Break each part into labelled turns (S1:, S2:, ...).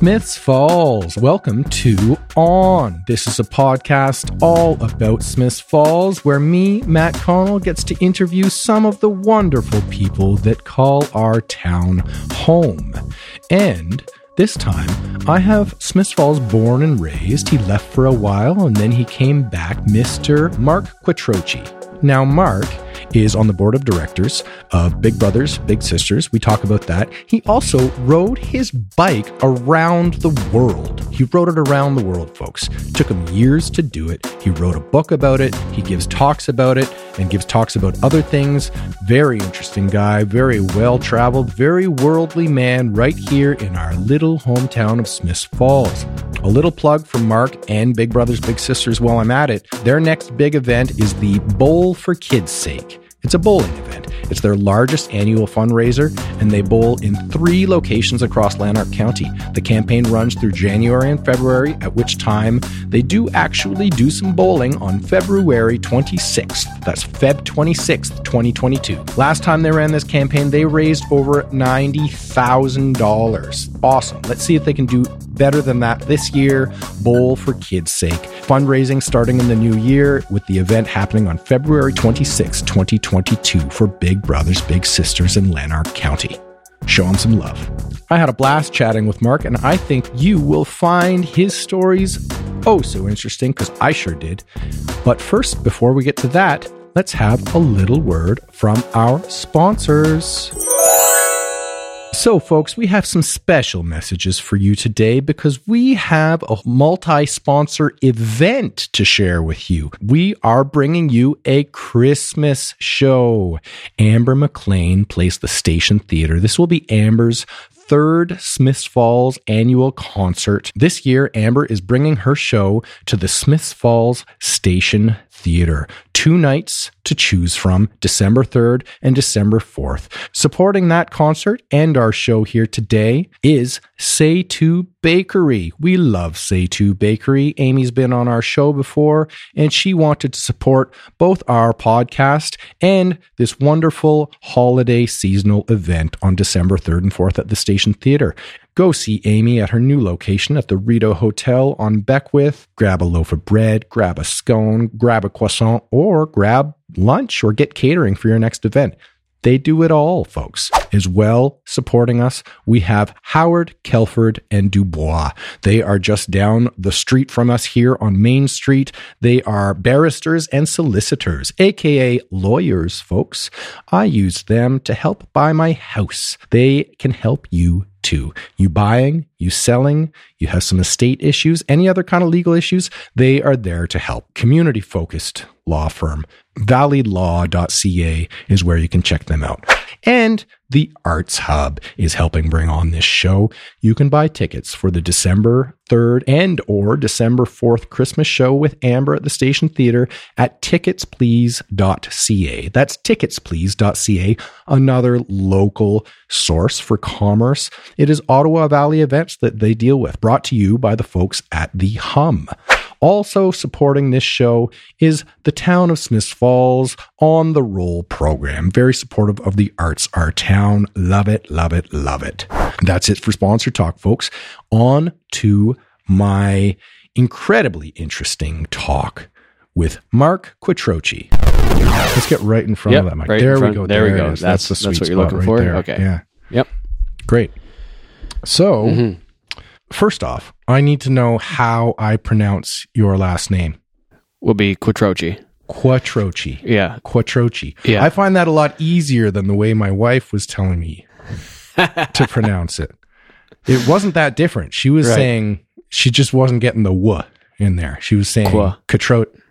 S1: Smiths Falls. Welcome to On. This is a podcast all about Smiths Falls where me, Matt Connell, gets to interview some of the wonderful people that call our town home. And this time, I have Smiths Falls born and raised. He left for a while and then he came back, Mr. Mark Quattrochi. Now, Mark is on the board of directors of Big Brothers, Big Sisters. We talk about that. He also rode his bike around the world. He rode it around the world, folks. took him years to do it. He wrote a book about it. He gives talks about it and gives talks about other things. Very interesting guy, very well traveled, very worldly man right here in our little hometown of Smiths Falls. A little plug for Mark and Big Brothers Big Sisters while I'm at it. Their next big event is the Bowl for Kids' Sake. It's a bowling event. It's their largest annual fundraiser, and they bowl in three locations across Lanark County. The campaign runs through January and February, at which time they do actually do some bowling on February 26th. That's Feb 26th, 2022. Last time they ran this campaign, they raised over $90,000. Awesome. Let's see if they can do better than that this year. Bowl for kids' sake. Fundraising starting in the new year with the event happening on February 26, 2022 for Big Brothers Big Sisters in Lanark County. Show them some love. I had a blast chatting with Mark, and I think you will find his stories oh so interesting because I sure did. But first, before we get to that, let's have a little word from our sponsors. So, folks, we have some special messages for you today because we have a multi sponsor event to share with you. We are bringing you a Christmas show. Amber McLean plays the Station Theater. This will be Amber's third Smiths Falls annual concert. This year, Amber is bringing her show to the Smiths Falls Station Theater. Two nights to choose from December 3rd and December 4th. Supporting that concert and our show here today is Say To Bakery. We love Say To Bakery. Amy's been on our show before and she wanted to support both our podcast and this wonderful holiday seasonal event on December 3rd and 4th at the Station Theater. Go see Amy at her new location at the Rideau Hotel on Beckwith. Grab a loaf of bread, grab a scone, grab a croissant, or grab lunch or get catering for your next event. They do it all, folks. As well, supporting us, we have Howard, Kelford, and Dubois. They are just down the street from us here on Main Street. They are barristers and solicitors, aka lawyers, folks. I use them to help buy my house. They can help you too. You buying, you selling, you have some estate issues, any other kind of legal issues, they are there to help. Community focused law firm. Valleylaw.ca is where you can check them out. And the Arts Hub is helping bring on this show. You can buy tickets for the December 3rd and or December 4th Christmas show with Amber at the Station Theater at ticketsplease.ca. That's ticketsplease.ca, another local source for commerce. It is Ottawa Valley events that they deal with, brought to you by the folks at the Humm. Also supporting this show is the town of Smiths Falls on the Roll program. Very supportive of the arts, our town. Love it, love it, love it. That's it for sponsor talk, folks. On to my incredibly interesting talk with Mark Quattrochi. Let's get right in front
S2: Yep,
S1: of that mic.
S2: right
S1: there we go.
S2: There we go.
S1: is.
S2: That's-
S1: the
S2: that's
S1: sweet
S2: what you're
S1: spot
S2: looking
S1: right
S2: for?
S1: there.
S2: Okay.
S1: Yeah.
S2: Yep.
S1: Great. So,
S2: Mhm.
S1: First off, I need to know how I pronounce your last name.
S2: Will be Quattrochi.
S1: Quattrochi.
S2: Yeah.
S1: Quattrochi.
S2: Yeah.
S1: I find that a lot easier than the way my wife was telling me to pronounce it. It wasn't that different. She was
S2: Right.
S1: saying she just wasn't getting the w in there. She was saying
S2: Qua.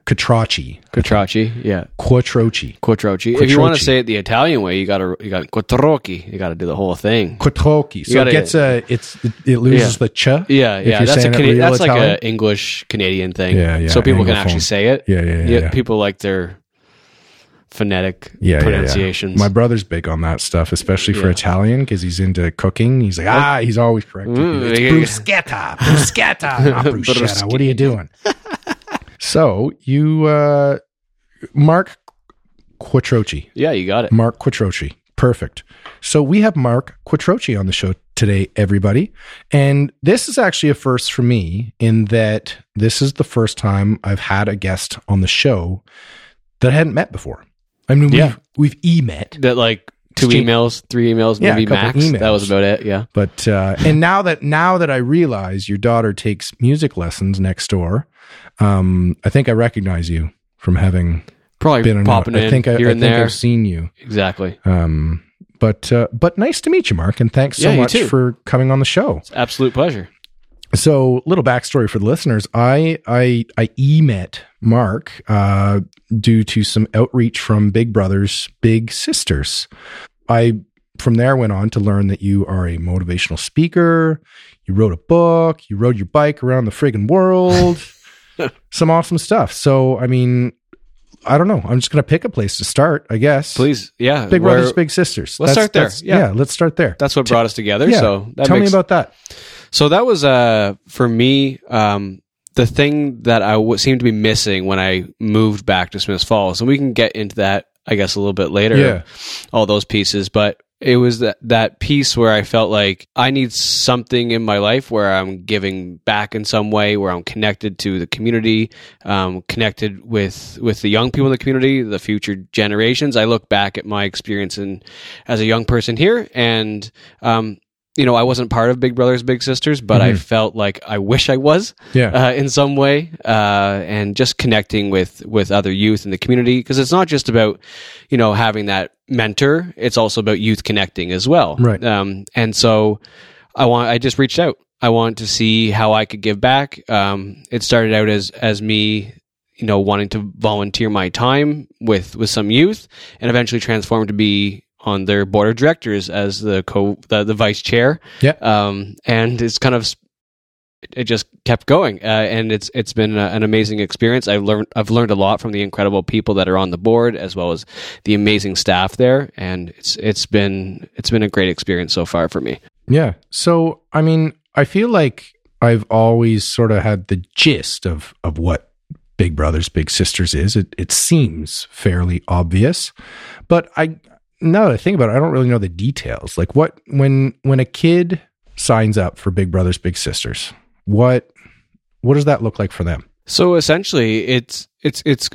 S1: Quattrochi.
S2: Quattrochi. Yeah.
S1: Quattrochi.
S2: Quattrochi. If you want to say it the Italian way, you gotta you got Quattrochi. You got to do the whole thing.
S1: Quattrochi. So
S2: gotta-
S1: it gets a it's it, it loses
S2: Yeah.
S1: the ch.
S2: Yeah,
S1: if
S2: yeah. That's a Cana- that's like
S1: Italian.
S2: a English Canadian thing.
S1: Yeah, yeah,
S2: So people can actually say it.
S1: Yeah, yeah, yeah, yeah.
S2: People like their phonetic
S1: yeah, yeah, yeah.
S2: pronunciations.
S1: My brother's big on that stuff, especially for
S2: Yeah.
S1: Italian because he's into cooking. He's like, ah, he's always correcting me.
S2: Mm,
S1: It's
S2: yeah.
S1: bruschetta, bruschetta, bruschetta. What are you doing? so you, uh, Mark Quattrochi,
S2: yeah, you got it.
S1: Mark Quattrochi, perfect. So we have Mark Quattrochi on the show today, everybody. And this is actually a first for me in that this is the first time I've had a guest on the show that I hadn't met before. I mean,
S2: Yeah.
S1: we've, we've e met,
S2: That like two emails, three emails,
S1: Yeah,
S2: maybe max. That was about it. Yeah.
S1: but uh, and now that now that I realize your daughter takes music lessons next door, um, I think I recognize you from having
S2: Probably
S1: been
S2: popping
S1: I
S2: in
S1: think I,
S2: here
S1: I
S2: and
S1: think
S2: there.
S1: I've seen you.
S2: Exactly.
S1: Um, but uh, but nice to meet you, Mark, and thanks so
S2: Yeah,
S1: much
S2: too.
S1: for coming on the show.
S2: It's absolute pleasure.
S1: So, little backstory for the listeners: I I I e met Mark uh, due to some outreach from Big Brothers Big Sisters. I from there went on to learn that you are a motivational speaker. You wrote a book. You rode your bike around the friggin' world. some awesome stuff. So, I mean, I don't know. I'm just gonna pick a place to start, I guess.
S2: Please. Yeah.
S1: Big Brothers Big Sisters.
S2: Let's start there.
S1: that's-
S2: Yeah.
S1: let's start there.
S2: That's what brought us together.
S1: yeah.
S2: So that
S1: Tell
S2: makes,
S1: me about that.
S2: So that was uh for me um the thing that I w- seemed to be missing when I moved back to Smiths Falls, and we can get into that I guess a little bit later.
S1: Yeah.
S2: all those pieces, but it was that that piece where I felt like I need something in my life where I'm giving back in some way, where I'm connected to the community, um, connected with with the young people in the community, the future generations. I look back at my experience in as a young person here, and um, you know, I wasn't part of Big Brothers Big Sisters, but I
S1: Mhm.
S2: felt like I wish I was
S1: Yeah.
S2: uh, in some way, uh, and just connecting with with other youth in the community because it's not just about you know having that mentor; it's also about youth connecting as well.
S1: Right.
S2: Um, and so I want I just reached out. I want to see how I could give back. Um, it started out as as me. You know, wanting to volunteer my time with with some youth, and eventually transformed to be on their board of directors as the co the, the vice chair
S1: Yeah.
S2: um, and it's kind of it just kept going, uh, and it's it's been uh, an amazing experience. I've learned I've learned a lot from the incredible people that are on the board, as well as the amazing staff there, and it's it's been it's been a great experience so far for me.
S1: Yeah. So, I mean, I feel like I've always sort of had the gist of of what Big Brothers Big Sisters is. It it seems fairly obvious, but I now that I think about it, I don't really know the details. Like what when when a kid signs up for Big Brothers Big Sisters, what what does that look like for them?
S2: So essentially, it's it's it's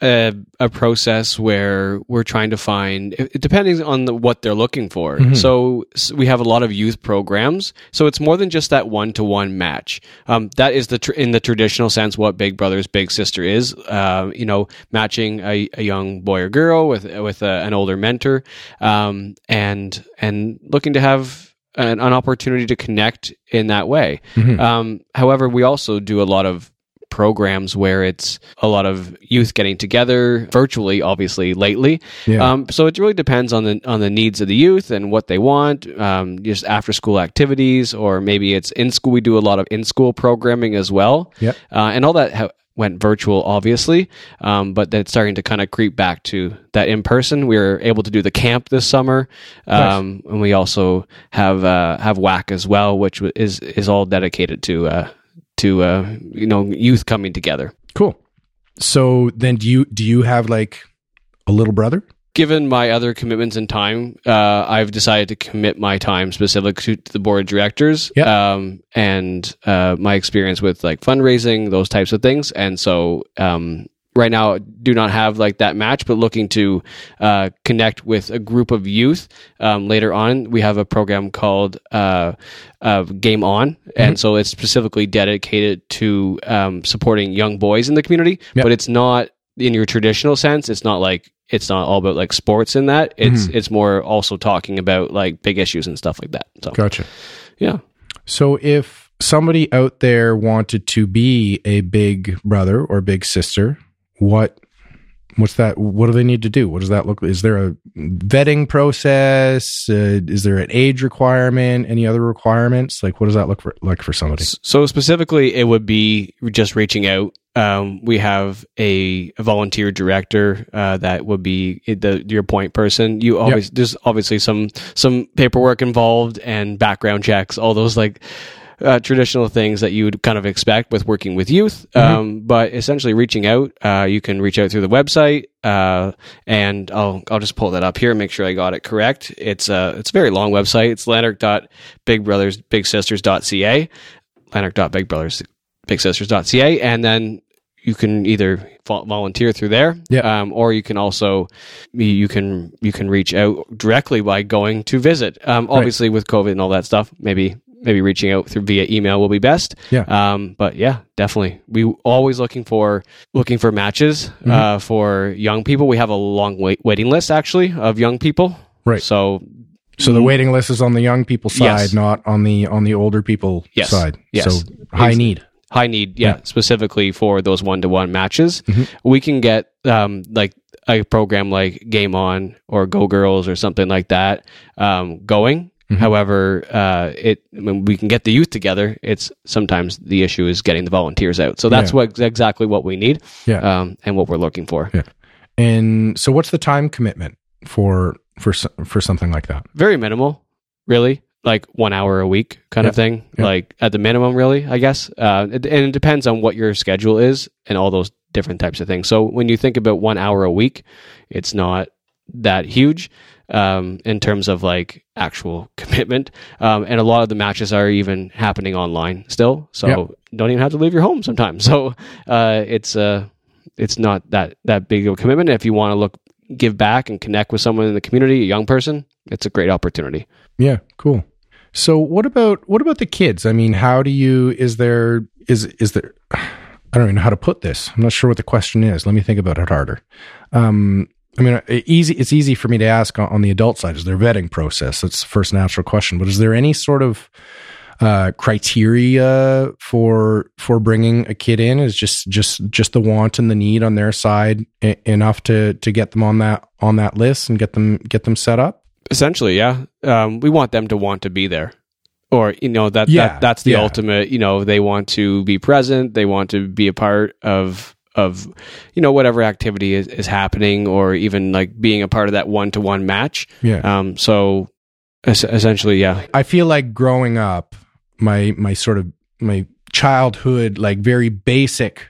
S2: a, a process where we're trying to find, depending on the, what they're looking for.
S1: Mhm.
S2: So, s we have a lot of youth programs. So it's more than just that one to one match. Um, that is the tr- in the traditional sense what Big Brothers Big Sister is. Uh, you know, matching a, a young boy or girl with with a, an older mentor, um, and and looking to have an, an opportunity to connect in that way.
S1: Mhm.
S2: Um, however, we also do a lot of programs where it's a lot of youth getting together virtually obviously lately.
S1: Yeah.
S2: um, so it really depends on the on the needs of the youth and what they want um, just after school activities or maybe it's in school. We do a lot of in school programming as well.
S1: Yep.
S2: uh, and all that ha- went virtual obviously. Um, but then it's starting to kind of creep back to that in person. We were able to do the camp this summer um, and we also have uh, have whack as well which is is all dedicated to uh, to uh, you know youth coming together
S1: Cool. So then do you do you have like a little brother?
S2: given my other commitments and time, uh, I've decided to commit my time specifically to the board of directors
S1: Yeah.
S2: um, and uh, my experience with like fundraising, those types of things. And so um, right now, do not have like that match, but looking to uh, connect with a group of youth. Um, later on, we have a program called uh, uh, Game On, and so it's specifically dedicated to um, supporting young boys in the community.
S1: Yep.
S2: But it's not in your traditional sense. It's not like it's not all about like sports in that. It's it's more also talking about like big issues and stuff like that. So
S1: Gotcha.
S2: yeah.
S1: So if somebody out there wanted to be a big brother or big sister, what what's that what do they need to do? What does that look Is there a vetting process? Uh, is there an age requirement? Any other requirements? Like what does that look for, like for somebody?
S2: So specifically, it would be just reaching out. Um, we have a, a volunteer director uh, that would be the your point person. You always there's obviously some some paperwork involved and background checks, all those like uh, traditional things that you would kind of expect with working with youth.
S1: Mm-hmm.
S2: Um, but essentially, reaching out, uh, you can reach out through the website, uh, and I'll I'll just pull that up here and make sure I got it correct. It's a it's a very long website. It's lanark.bigbrothersbigsisters.ca, lanark.bigbrothersbigsisters.ca, and then you can either volunteer through there,
S1: Yeah.
S2: um, or you can also you can you can reach out directly by going to visit. Um, obviously, with COVID and all that stuff, maybe maybe reaching out through via email will be best.
S1: Yeah.
S2: Um, but yeah, definitely, we always looking for looking for matches
S1: Mm-hmm.
S2: uh, for young people. We have a long wait- waiting list actually of young people.
S1: Right.
S2: So
S1: So the waiting list is on the young people side,
S2: Yes.
S1: not on the on the older people
S2: Yes.
S1: side.
S2: Yes.
S1: So high need.
S2: high need yeah,
S1: Yeah.
S2: specifically for those one-to-one matches
S1: Mhm.
S2: we can get um, like a program like game on or go girls or something like that um, going
S1: Mhm.
S2: however uh, it when we can get the youth together it's sometimes the issue is getting the volunteers out so that's
S1: Yeah.
S2: what exactly what we need
S1: Yeah.
S2: um, and what we're looking for Yeah.
S1: And so what's the time commitment for for for something like that?
S2: very minimal really like one hour a week kind of thing
S1: Yeah.
S2: like at the minimum really i guess uh, it, and it depends on what your schedule is and all those different types of things so when you think about one hour a week it's not that huge um, in terms of like actual commitment um, and a lot of the matches are even happening online still so
S1: Yeah.
S2: don't even have to leave your home sometimes so uh, it's uh, it's not that that big of a commitment if you want to look give back and connect with someone in the community a young person it's a great opportunity
S1: Yeah, cool. So what about what about the kids? I mean, how do you is there is is there I don't even know how to put this. I'm not sure what the question is. Let me think about it harder. Um I mean, uh, easy. It's easy for me to ask on, on the adult side. Is there vetting process? That's the first natural question. But is there any sort of uh, criteria for for bringing a kid in? Is just just just the want and the need on their side e- enough to to get them on that on that list and get them get them set up?
S2: essentially yeah um, we want them to want to be there or you know that,
S1: Yeah,
S2: that that's the
S1: yeah.
S2: ultimate you know they want to be present they want to be a part of of you know whatever activity is, is happening or even like being a part of that one-to-one match
S1: Yeah.
S2: um so es- essentially yeah
S1: I feel like growing up, my my sort of my childhood, like very basic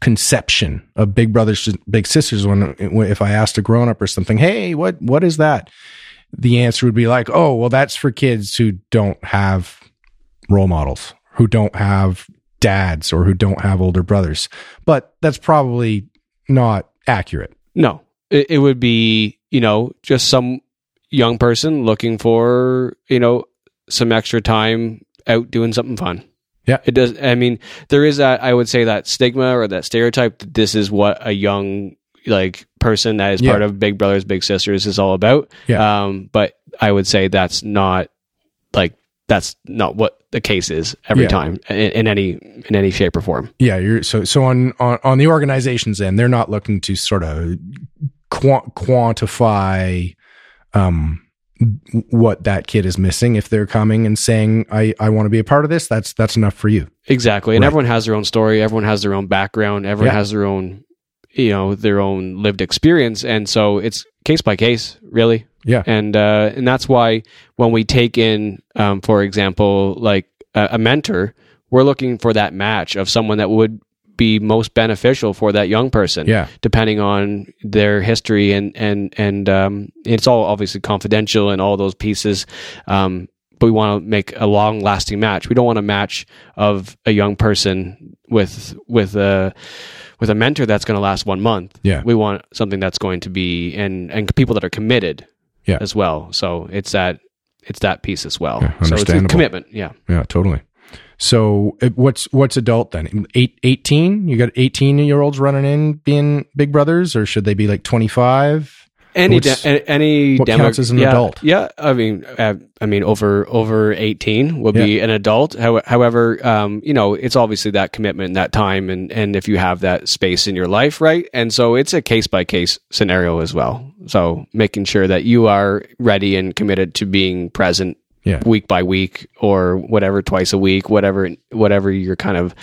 S1: conception of Big Brothers Big Sisters. When if I asked a grown up or something, hey, what what is that? The answer would be like, oh, well, that's for kids who don't have role models, who don't have dads, or who don't have older brothers. But that's probably not accurate.
S2: no it, it would be you know just some young person looking for you know some extra time out doing something fun
S1: Yeah.
S2: it does i mean there is that i would say that stigma or that stereotype that this is what a young like person that is
S1: Yeah.
S2: part of big brothers big sisters is all about
S1: Yeah.
S2: um but i would say that's not like that's not what the case is every
S1: Yeah.
S2: time in, in any in any shape or form
S1: Yeah, you're so so on on on the organization's end, they're not looking to sort of qua- quantify um what that kid is missing. If they're coming and saying, "I I want to be a part of this," that's that's enough for you.
S2: Exactly. And
S1: Right.
S2: everyone has their own story, everyone has their own background, everyone
S1: Yeah.
S2: has their own you know, their own lived experience and so it's case by case, really.
S1: Yeah,
S2: And uh and that's why when we take in um for example, like a, a mentor, we're looking for that match of someone that would be most beneficial for that young person
S1: yeah,
S2: depending on their history and and and um, it's all obviously confidential and all those pieces. Um, but we want to make a long lasting match. We don't want a match of a young person with with a with a mentor that's going to last one month.
S1: Yeah.
S2: we want something that's going to be and and people that are committed.
S1: Yeah.
S2: as well. So it's that it's that piece as well.
S1: Yeah,
S2: so it's a commitment. Yeah.
S1: yeah, totally. So uh, what's what's adult then? Eight, 18? You got 18 year olds running in being big brothers or should they be like 25?
S2: Any de- any
S1: what
S2: demo-
S1: counts as an
S2: yeah,
S1: adult?
S2: Yeah, I mean, uh, I mean, over over eighteen will be an adult. How, however, um, you know, it's obviously that commitment, that time, and and if you have that space in your life, right? And so it's a case by case scenario as well. So making sure that you are ready and committed to being present.
S1: Yeah.
S2: Week by week, or whatever, twice a week, whatever, whatever you're kind of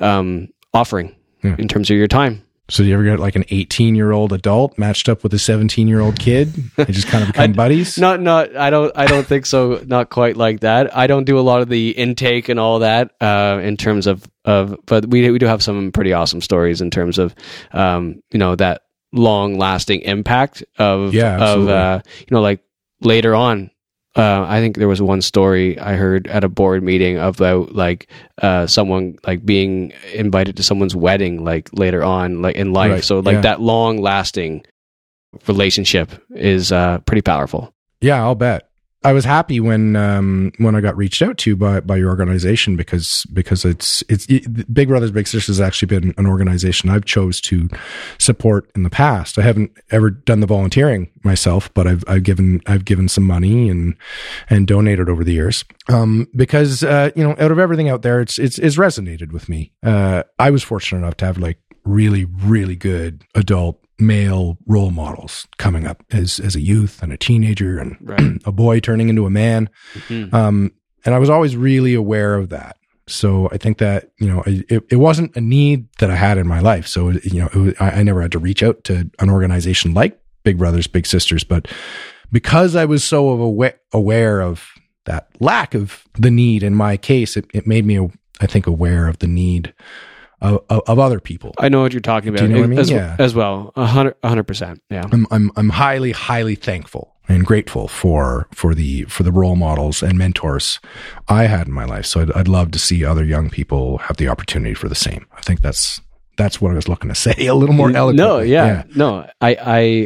S2: um, offering
S1: Yeah.
S2: in terms of your time.
S1: So do you ever get like an 18 year old adult matched up with a 17 year old kid? They just kind of become buddies.
S2: Not, not. I don't. I don't think so. Not quite like that. I don't do a lot of the intake and all that uh, in terms of of. But we we do have some pretty awesome stories in terms of, um, you know, that long lasting impact of
S1: Yeah,
S2: of uh, you know like later on. Uh, I think there was one story I heard at a board meeting about like uh, someone like being invited to someone's wedding like later on like in life.
S1: Right,
S2: So like
S1: yeah.
S2: that long lasting relationship is uh, pretty powerful.
S1: Yeah, I'll bet. I was happy when um, when I got reached out to by by your organization because because it's it's it, Big Brothers Big Sisters has actually been an organization I've chose to support in the past. I haven't ever done the volunteering myself, but I've I've given I've given some money and and donated over the years um, because uh, you know out of everything out there, it's it's it's resonated with me. Uh, I was fortunate enough to have like really really good adult male role models coming up as as a youth and a teenager and
S2: Right.
S1: a boy turning into a man
S2: Mhm.
S1: um and i was always really aware of that so i think that you know it, it wasn't a need that i had in my life so you know it was, I, I never had to reach out to an organization like big brothers big sisters but because i was so of awa- aware of that lack of the need in my case it, it made me i think aware of the need of, of, of other people
S2: I know what you're talking about.
S1: Do you know what I mean?
S2: As,
S1: Yeah.
S2: as well, a hundred, a hundred percent. Yeah.
S1: I'm I'm I'm highly highly thankful and grateful for for the for the role models and mentors I had in my life. So I'd, I'd love to see other young people have the opportunity for the same. I think that's that's what I was looking to say a little more eloquently.
S2: No, yeah, no, I,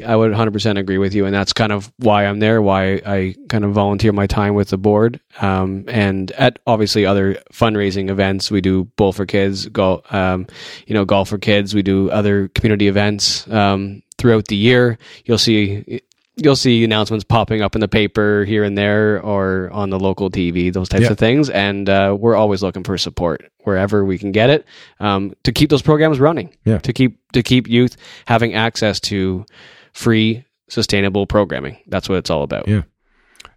S2: I, I would 100% agree with you, and that's kind of why I'm there. Why I kind of volunteer my time with the board, um, and at obviously other fundraising events. We do Bowl for Kids, golf, um, you know, golf for kids. We do other community events um, throughout the year. You'll see. You'll see announcements popping up in the paper here and there, or on the local TV, those types
S1: Yeah.
S2: of things. And uh, we're always looking for support wherever we can get it um, to keep those programs running
S1: Yeah.
S2: to keep to keep youth having access to free sustainable programming that's what it's all about
S1: Yeah.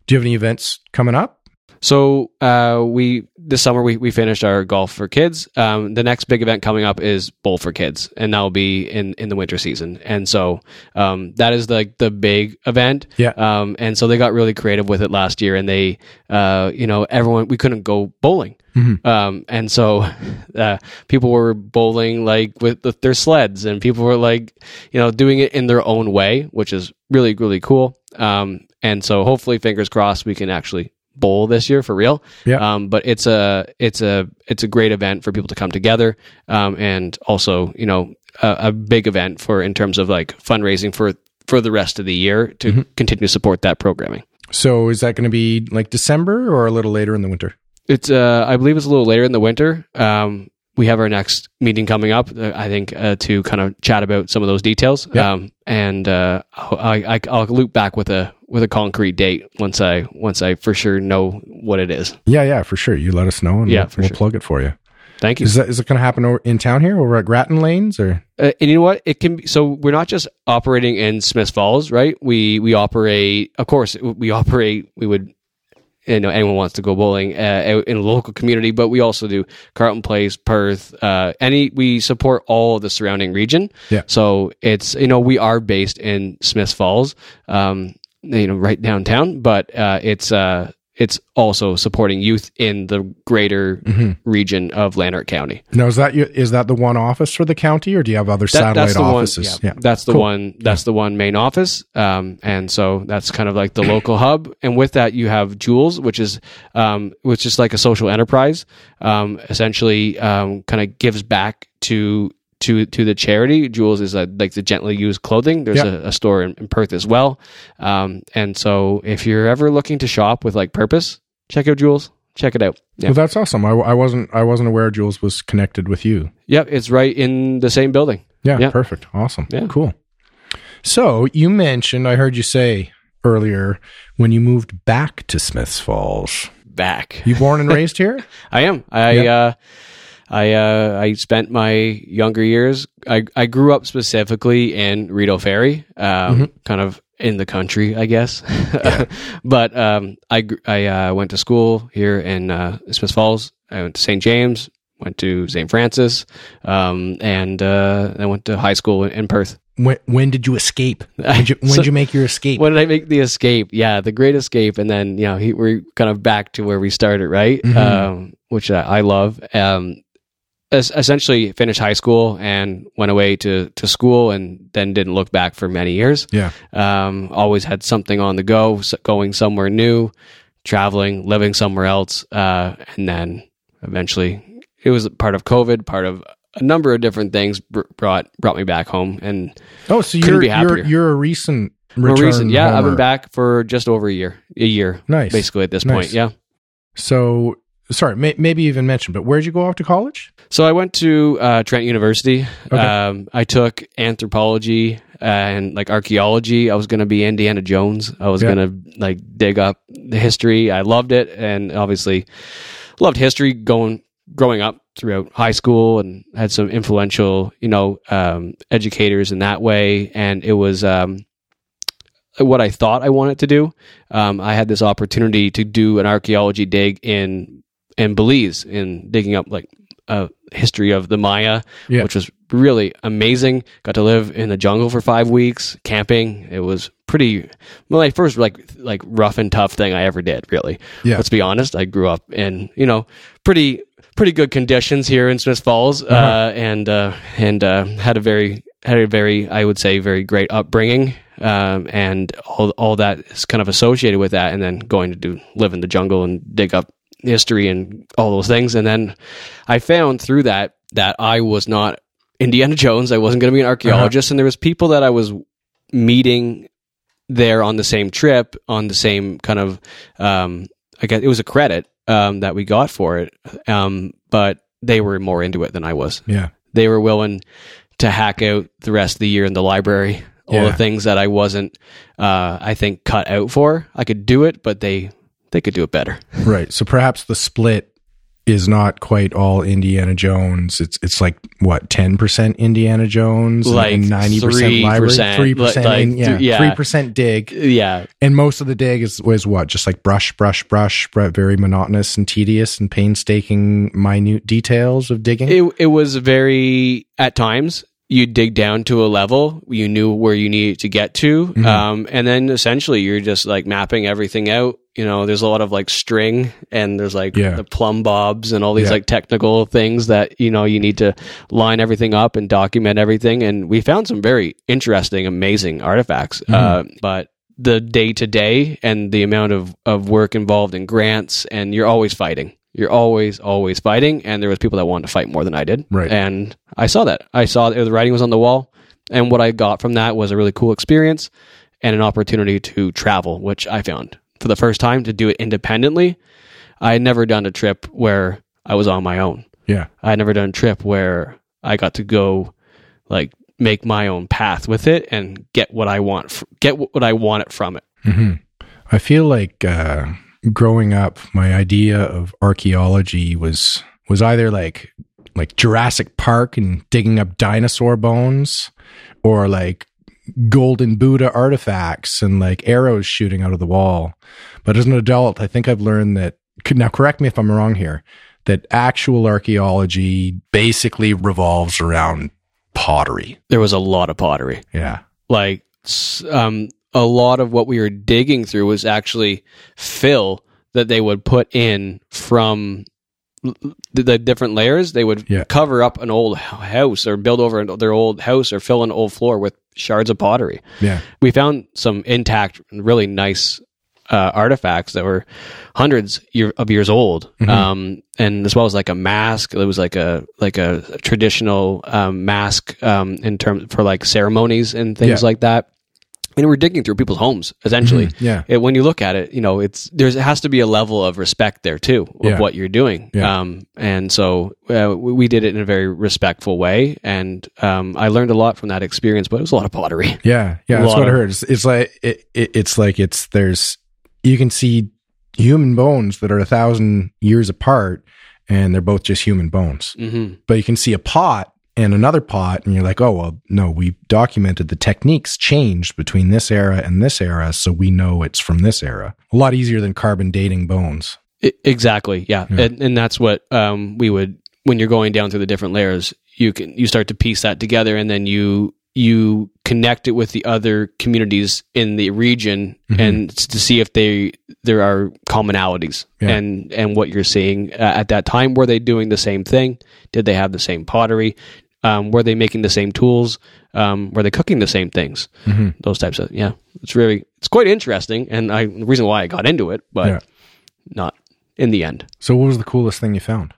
S1: Do you have any events coming up?
S2: So uh, we this summer we, we finished our golf for kids. Um, the next big event coming up is bowl for kids and that will be in in the winter season. And so um, that is like the big event.
S1: Yeah.
S2: um, and so they got really creative with it last year and they uh, you know everyone we couldn't go bowling.
S1: Mhm.
S2: um, and so uh, people were bowling like with, with their sleds and people were like you know doing it in their own way which is really really cool. Um, and so hopefully fingers crossed we can actually bowl this year for real
S1: Yeah.
S2: um, but it's a it's a it's a great event for people to come together um, and also you know a, a big event for in terms of like fundraising for for the rest of the year to
S1: Mm-hmm.
S2: continue to support that programming
S1: So is that going to be like December or a little later in the winter?
S2: It's uh, I believe it's a little later in the winter. Um, we have our next meeting coming up. Uh, I think uh, to kind of chat about some of those details. Um, and uh, I, I, I'll loop back with a with a concrete date once I once I for sure know what it is.
S1: Yeah, yeah, for sure. You let us know and
S2: Yeah,
S1: we'll, we'll
S2: sure.
S1: plug it for you.
S2: Thank you.
S1: Is that is it going to happen over in town here over at Grattan Lanes or?
S2: Uh, and you know what? It can be so we're not just operating in Smith Falls, right? We we operate, of course, we operate. We would, you know, anyone wants to go bowling uh, in a local community, but we also do Carleton Place, Perth, uh, any. We support all the surrounding region.
S1: Yeah.
S2: So it's you know we are based in Smiths Falls, um, you know, right downtown, but uh, it's uh, it's also supporting youth in the greater
S1: Mm-hmm.
S2: region of Lanark County.
S1: Now is that is that the one office for the county or do you have other
S2: That-
S1: satellite offices?
S2: One, yeah, That's the
S1: Cool.
S2: one. That's the one main office. Um, and so that's kind of like the local hub. And with that, you have Jules, which is um, which is like a social enterprise. Um, essentially, um, kind of gives back to. To, to the charity, Jules is a, like the gently used clothing. There's
S1: Yeah.
S2: a, a store in, in Perth as well, um, and so if you're ever looking to shop with like purpose, check out Jules. Check it out. Yeah.
S1: Well, that's awesome. I, I wasn't I wasn't aware Jules was connected with you.
S2: Yep, it's right in the same building.
S1: Yeah,
S2: Yeah.
S1: perfect. Awesome.
S2: Yeah.
S1: Cool. So you mentioned, I heard you say earlier, when you moved back to Smiths Falls.
S2: Back.
S1: You born and raised here?
S2: I am. I
S1: Yeah.
S2: uh, I uh, I spent my younger years. I I grew up specifically in Rideau Ferry, um, kind of in the country, I guess. but um, I I uh, went to school here in uh, Smith Falls. I went to St. James, went to St. Francis, um, and uh, I went to high school in, Perth.
S1: When, when did you escape? When did you, when
S2: So-
S1: did you make your escape?
S2: When did I make the escape? Yeah, the great escape, and then you know he, we're kind of back to where we started, right?
S1: Mhm.
S2: Um, which I, I love. Um, essentially, finished high school and went away to to school, and then didn't look back for many years.
S1: yeah.
S2: Um, always had something on the go, going somewhere new, traveling, living somewhere else, uh, and then eventually it was part of COVID, part of a number of different things br- brought brought me back home and
S1: Oh, so you're you're you're a recent
S2: more
S1: return
S2: recent. Yeah, I've been back for just over a year, a year
S1: Nice.
S2: basically at this
S1: Nice.
S2: point. Yeah.
S1: So sorry, may, maybe you even mentioned, but where'd you go off to college?
S2: So I went to uh, Trent University.
S1: Okay.
S2: Um, I took anthropology and like archaeology. I was going to be Indiana Jones. I was
S1: Yeah.
S2: going to like dig up the history. I loved it, and obviously loved history going growing up throughout high school, and had some influential, you know, um, educators in that way. And it was um, what I thought I wanted to do. Um, I had this opportunity to do an archaeology dig in in Belize, in digging up like a history of the Maya,
S1: Yeah.
S2: which was really amazing. Got to live in the jungle for five weeks, camping. It was pretty well, my first like like rough and tough thing I ever did. Really,
S1: Yeah.
S2: let's be honest. I grew up in you know pretty pretty good conditions here in Smith Falls, uh
S1: Uh-huh.
S2: and uh, and uh, had a very had a very I would say very great upbringing. Um, and all all that is kind of associated with that, and then going to do live in the jungle and dig up history and all those things. And then I found through that that I was not Indiana Jones. I wasn't going to be an archeologist, and there was people that I was meeting there on the same trip, on the same kind of. Um, I guess it was a credit um, that we got for it, um, but they were more into it than I was.
S1: Yeah.
S2: They were willing to hack out the rest of the year in the library. All
S1: Yeah.
S2: the things that I wasn't, uh, I think, cut out for. I could do it, but they they could do it better.
S1: Right. So perhaps the split is not quite all Indiana Jones. It's it's like what ten percent Indiana Jones,
S2: Like
S1: ninety percent
S2: 3%,
S1: library, three percent,
S2: like-
S1: yeah,
S2: yeah.
S1: three percent dig,
S2: Yeah,
S1: and most of the dig is was what just like brush, brush, brush, very monotonous and tedious and painstaking, minute details of digging.
S2: it it was very at times you dig down to a level you knew where you needed to get to
S1: Mhm.
S2: um, and then essentially you're just like mapping everything out you know there's a lot of like string and there's like
S1: Yeah.
S2: the plumb bobs and all these
S1: Yeah.
S2: like technical things that you know you need to line everything up and document everything and we found some very interesting amazing artifacts uh, but the day to day and the amount of, of work involved in grants and you're always fighting you're always always fighting. And there was people that wanted to fight more than i did.
S1: Right.
S2: and i saw that. I saw that the writing was on the wall. And what i got from that was a really cool experience and an opportunity to travel which i found for the first time to do it independently. I had never done a trip where i was on my own.
S1: Yeah.
S2: i had never done a trip where i got to go like make my own path with it and get what i want get what i wanted from it.
S1: Hmm I feel like uh, growing up, my idea of archaeology was was either like like Jurassic Park and digging up dinosaur bones, or like golden Buddha artifacts and like arrows shooting out of the wall. But as an adult, I think I've learned that. Now, correct me if I'm wrong here. That actual archaeology basically revolves around pottery.
S2: there was a lot of pottery
S1: Yeah.
S2: like um, a lot of what we were digging through was actually fill that they would put in from the, different layers. They would
S1: Yeah.
S2: cover up an old house or build over their old house or fill an old floor with shards of pottery.
S1: Yeah.
S2: We found some intact, really nice uh, artifacts that were hundreds year, of years old,
S1: Mhm.
S2: um, and as well as like a mask. It was like a like a traditional um, mask um, in terms for like ceremonies and things
S1: Yeah.
S2: like that. And we're digging through people's homes essentially.
S1: Mhm. Yeah.
S2: It, when you look at it, you know, it's there's it has to be a level of respect there too of
S1: Yeah.
S2: what you're doing.
S1: Yeah.
S2: Um, and so uh, we, we did it in a very respectful way, and um, I learned a lot from that experience. But it was a lot of pottery.
S1: Yeah, yeah,
S2: A
S1: that's what I
S2: of-
S1: heard. It's, it's like it, it, it's like it's there's you can see human bones that are a thousand years apart, and they're both just human bones.
S2: hmm
S1: But you can see a pot and another pot, and you're like, oh well, no, we documented the techniques changed between this era and this era, so we know it's from this era. A lot easier than carbon dating bones.
S2: I- exactly. Yeah,
S1: Yeah.
S2: And, and that's what um, we would when you're going down through the different layers, you can you start to piece that together, and then you you connect it with the other communities in the region
S1: Mhm.
S2: and to see if they there are commonalities
S1: Yeah.
S2: and and what you're seeing uh, at that time were they doing the same thing did they have the same pottery um, were they making the same tools um, were they cooking the same things
S1: hmm
S2: those types of yeah it's really it's quite interesting and I the reason why I got into it but
S1: Yeah.
S2: not in the end
S1: So, what was the coolest thing you found?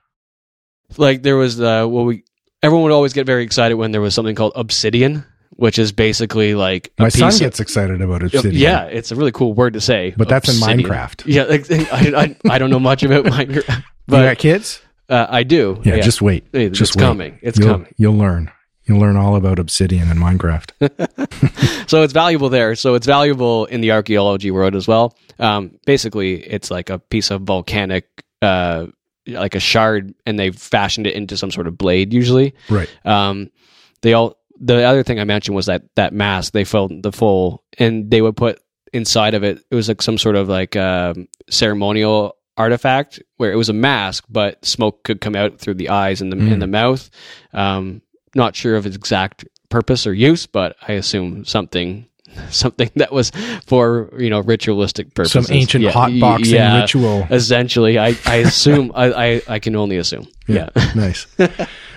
S2: like there was uh well we everyone would always get very excited when there was something called obsidian which is basically like
S1: My son
S2: piece of-
S1: gets excited about obsidian.
S2: yeah it's a really cool word to say
S1: But that's in. Minecraft.
S2: yeah like, I, I, I don't know much about minecraft
S1: you
S2: but
S1: got kids?
S2: Uh, i do
S1: Yeah, just wait.
S2: Hey,
S1: just
S2: it's
S1: wait.
S2: coming it's
S1: you'll,
S2: coming
S1: You'll learn. You'll learn all about obsidian and Minecraft.
S2: so it's valuable there so it's valuable in the archaeology world as well um, basically it's like a piece of volcanic uh, like a shard and they've fashioned it into some sort of blade usually
S1: right.
S2: Um, they all the other thing I mentioned was that that mask they filled the full and they would put inside of it. It was like some sort of like um, ceremonial artifact where it was a mask, but smoke could come out through the eyes and the
S1: Mm.
S2: and the mouth. Um, not sure of its exact purpose or use, but I assume something something that was for you know ritualistic purposes.
S1: Some ancient
S2: Yeah,
S1: hot
S2: y- yeah.
S1: ritual.
S2: Essentially, I, I assume I, I, I can only assume. Yeah.
S1: nice.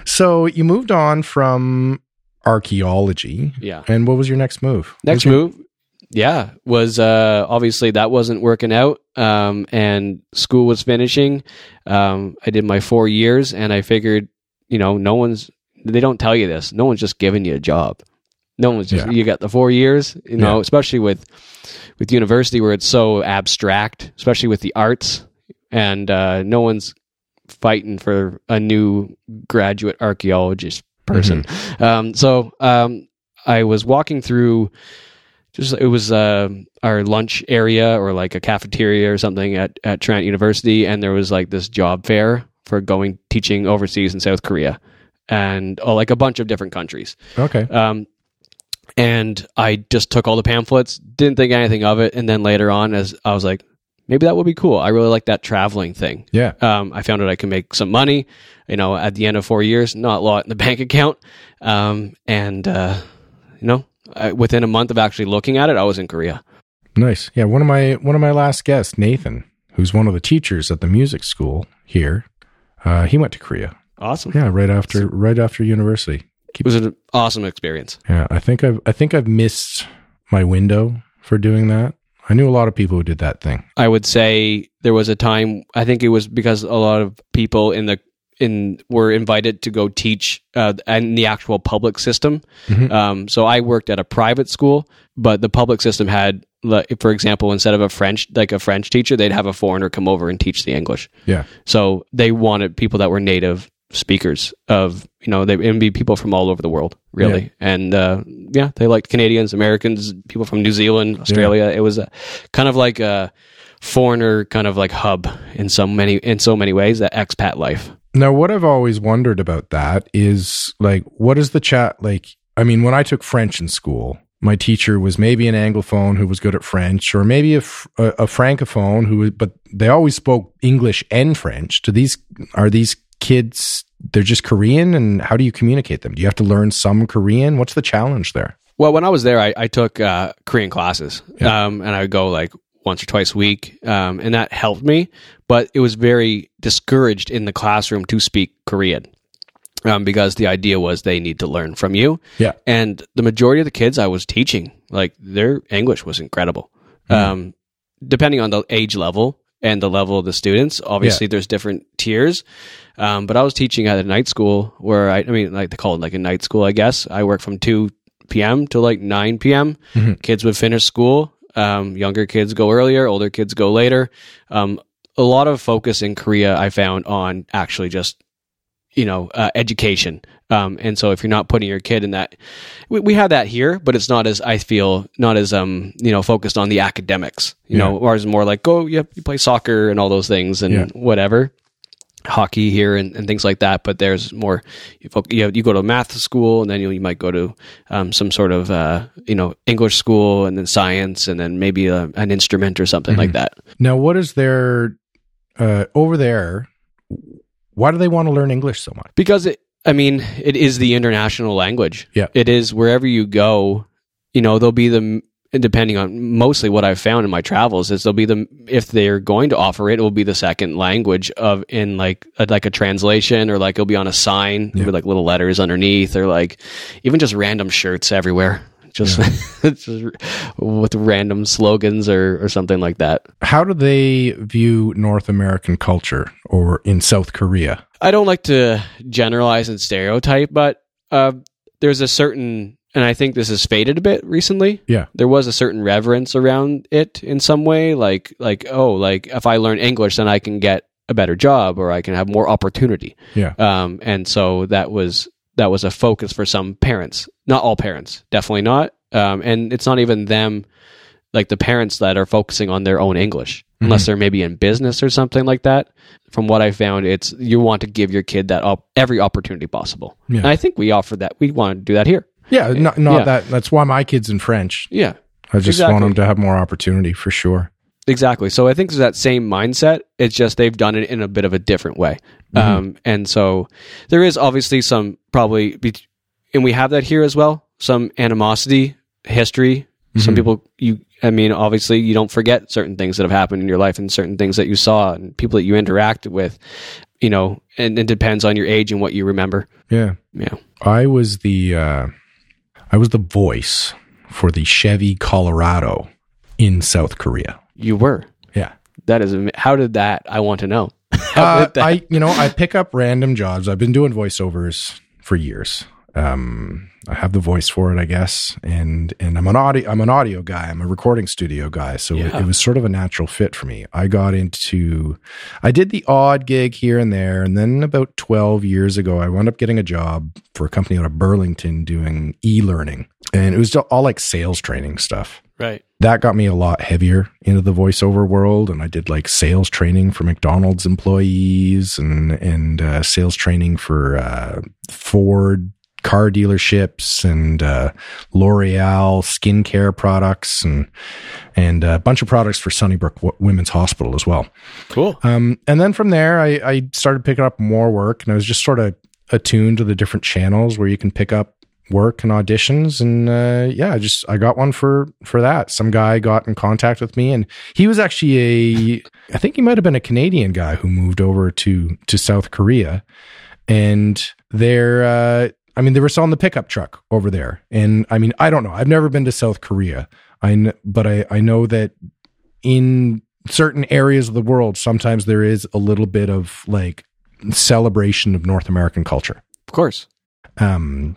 S1: So, you moved on from archaeology.
S2: Yeah.
S1: And what was your next move?
S2: Next
S1: your-
S2: move, yeah, was uh, obviously that wasn't working out, um, and school was finishing. Um, I did my four years, and I figured, you know, no one's they don't tell you this. No one's just giving you a job. No one's just
S1: Yeah.
S2: you got the four years, you know,
S1: Yeah.
S2: especially with with university where it's so abstract, especially with the arts, and uh, no one's fighting for a new graduate archaeologist person. Um, so um, I was walking through just it was uh, our lunch area or like a cafeteria or something at, at Trent University, and there was like this job fair for going teaching overseas in South Korea and oh, like a bunch of different countries.
S1: Okay.
S2: Um, and I just took all the pamphlets, didn't think anything of it, and then later on, as I was like, maybe that would be cool. I really like that traveling thing.
S1: Yeah.
S2: Um, I found out I can make some money. You know, at the end of four years, not a lot in the bank account. Um, and uh, you know, I, within a month of actually looking at it, I was in Korea.
S1: Nice. Yeah, one of my one of my last guests, Nathan, who's one of the teachers at the music school here, uh, he went to Korea.
S2: Awesome.
S1: Yeah, right after right after university.
S2: It was an awesome experience.
S1: Yeah, I think I've I think I've missed my window for doing that. I knew a lot of people who did that thing.
S2: I would say there was a time. I think it was because a lot of people in the in were invited to go teach uh, in the actual public system.
S1: Mhm.
S2: Um, so I worked at a private school, but the public system had, for example, instead of a French like a French teacher, they'd have a foreigner come over and teach the English.
S1: Yeah.
S2: So they wanted people that were native speakers of you know they would be people from all over the world really and uh yeah they liked canadians americans people from new zealand australia it was a kind of like a foreigner kind of like hub in so many in so many ways that expat life
S1: Now, what I've always wondered about that is like, what is the chat like? I mean, when I took French in school, my teacher was maybe an anglophone who was good at French, or maybe a, a, a francophone who, was- but they always spoke English and French. Do these are these kids? They're just Korean, and how do you communicate them? Do you have to learn some Korean? What's the challenge there?
S2: Well, when I was there, I, I took uh, Korean classes,
S1: Yeah.
S2: um, and I would go like once or twice a week, um, and that helped me. But it was very discouraged in the classroom to speak Korean um, because the idea was they need to learn from you.
S1: Yeah.
S2: And the majority of the kids I was teaching, like their English was incredible. Um, depending on the age level and the level of the students, obviously there's different tiers. Um, but I was teaching at a night school where I, I mean, like they call it like a night school, I guess. I work from 2 p.m. to like 9 p.m.
S1: Mhm.
S2: Kids would finish school. Um, younger kids go earlier, older kids go later. A lot of focus in Korea I found on actually just you know uh, education. Um, and so if you're not putting your kid in that we, we have that here but it's not as i feel not as um you know focused on the academics. You
S1: Yeah.
S2: know ours is more like go you, you play soccer and all those things and
S1: Yeah.
S2: whatever. Hockey here and, and things like that but there's more you, you, you go to math school and then you, you might go to um, some sort of uh, you know english school and then science and then maybe a, an instrument or something like that.
S1: Now, what is there uh, over there? why do they want to learn English so much?
S2: because it i mean it is the international language
S1: Yeah.
S2: it is wherever you go you know there'll be the depending on mostly what i've found in my travels is there'll be the if they're going to offer it it will be the second language of in like a, like a translation or like it'll be on a sign
S1: Yeah.
S2: with like little letters underneath or like even just random shirts everywhere just, just with random slogans or, or something like that
S1: How do they view North American culture or in South Korea?
S2: I don't like to generalize and stereotype, but uh, there's a certain, and I think this has faded a bit recently.
S1: Yeah.
S2: There was a certain reverence around it in some way, like like oh, like if I learn English, then I can get a better job or I can have more opportunity.
S1: Yeah.
S2: Um, and so that was that was a focus for some parents, not all parents, definitely not. Um, and it's not even them, like the parents that are focusing on their own English, unless they're maybe in business or something like that. From what I found, it's you want to give your kid that op- every opportunity possible,
S1: Yeah.
S2: and I think we offer that. We want to do that here.
S1: Yeah, not, not
S2: Yeah.
S1: that. That's why my kid's in French.
S2: Yeah,
S1: I just
S2: Exactly.
S1: want them to have more opportunity for sure.
S2: Exactly. So I think it's that same mindset. It's just they've done it in a bit of a different way. Um, and so there is obviously some probably, be- and we have that here as well. Some animosity, history. Some people, you, I mean, obviously you don't forget certain things that have happened in your life and certain things that you saw and people that you interacted with, you know, and it depends on your age and what you remember.
S1: Yeah.
S2: Yeah.
S1: I was the uh, I was the voice for the Chevy Colorado in South Korea.
S2: You were.
S1: Yeah.
S2: That is, how did that, I want to know.
S1: Uh, I you know I pick up random jobs. I've been doing voiceovers for years. Um, I have the voice for it, I guess, and and I'm an audio I'm an audio guy. I'm a recording studio guy, so it, it was sort of a natural fit for me. I got into I did the odd gig here and there, and then about 12 years ago, I wound up getting a job for a company out of Burlington doing e-learning, and it was all like sales training stuff
S2: right.
S1: that got me a lot heavier into the voiceover world and i did like sales training for mcdonald's employees and and uh, sales training for uh, ford car dealerships and uh, l'oreal skincare products and and a bunch of products for sunnybrook women's hospital as well
S2: Cool.
S1: um, and then from there, I, I started picking up more work, and I was just sort of attuned to the different channels where you can pick up work and auditions. And uh, yeah, I just I got one for for that. Some guy got in contact with me, and he was actually a I think he might have been a Canadian guy who moved over to to South Korea, and they're. Uh, I mean, they were selling the pickup truck over there, and I mean, I don't know. I've never been to South Korea, I kn- but I I know that in certain areas of the world, sometimes there is a little bit of like celebration of North American culture.
S2: Of course.
S1: Um,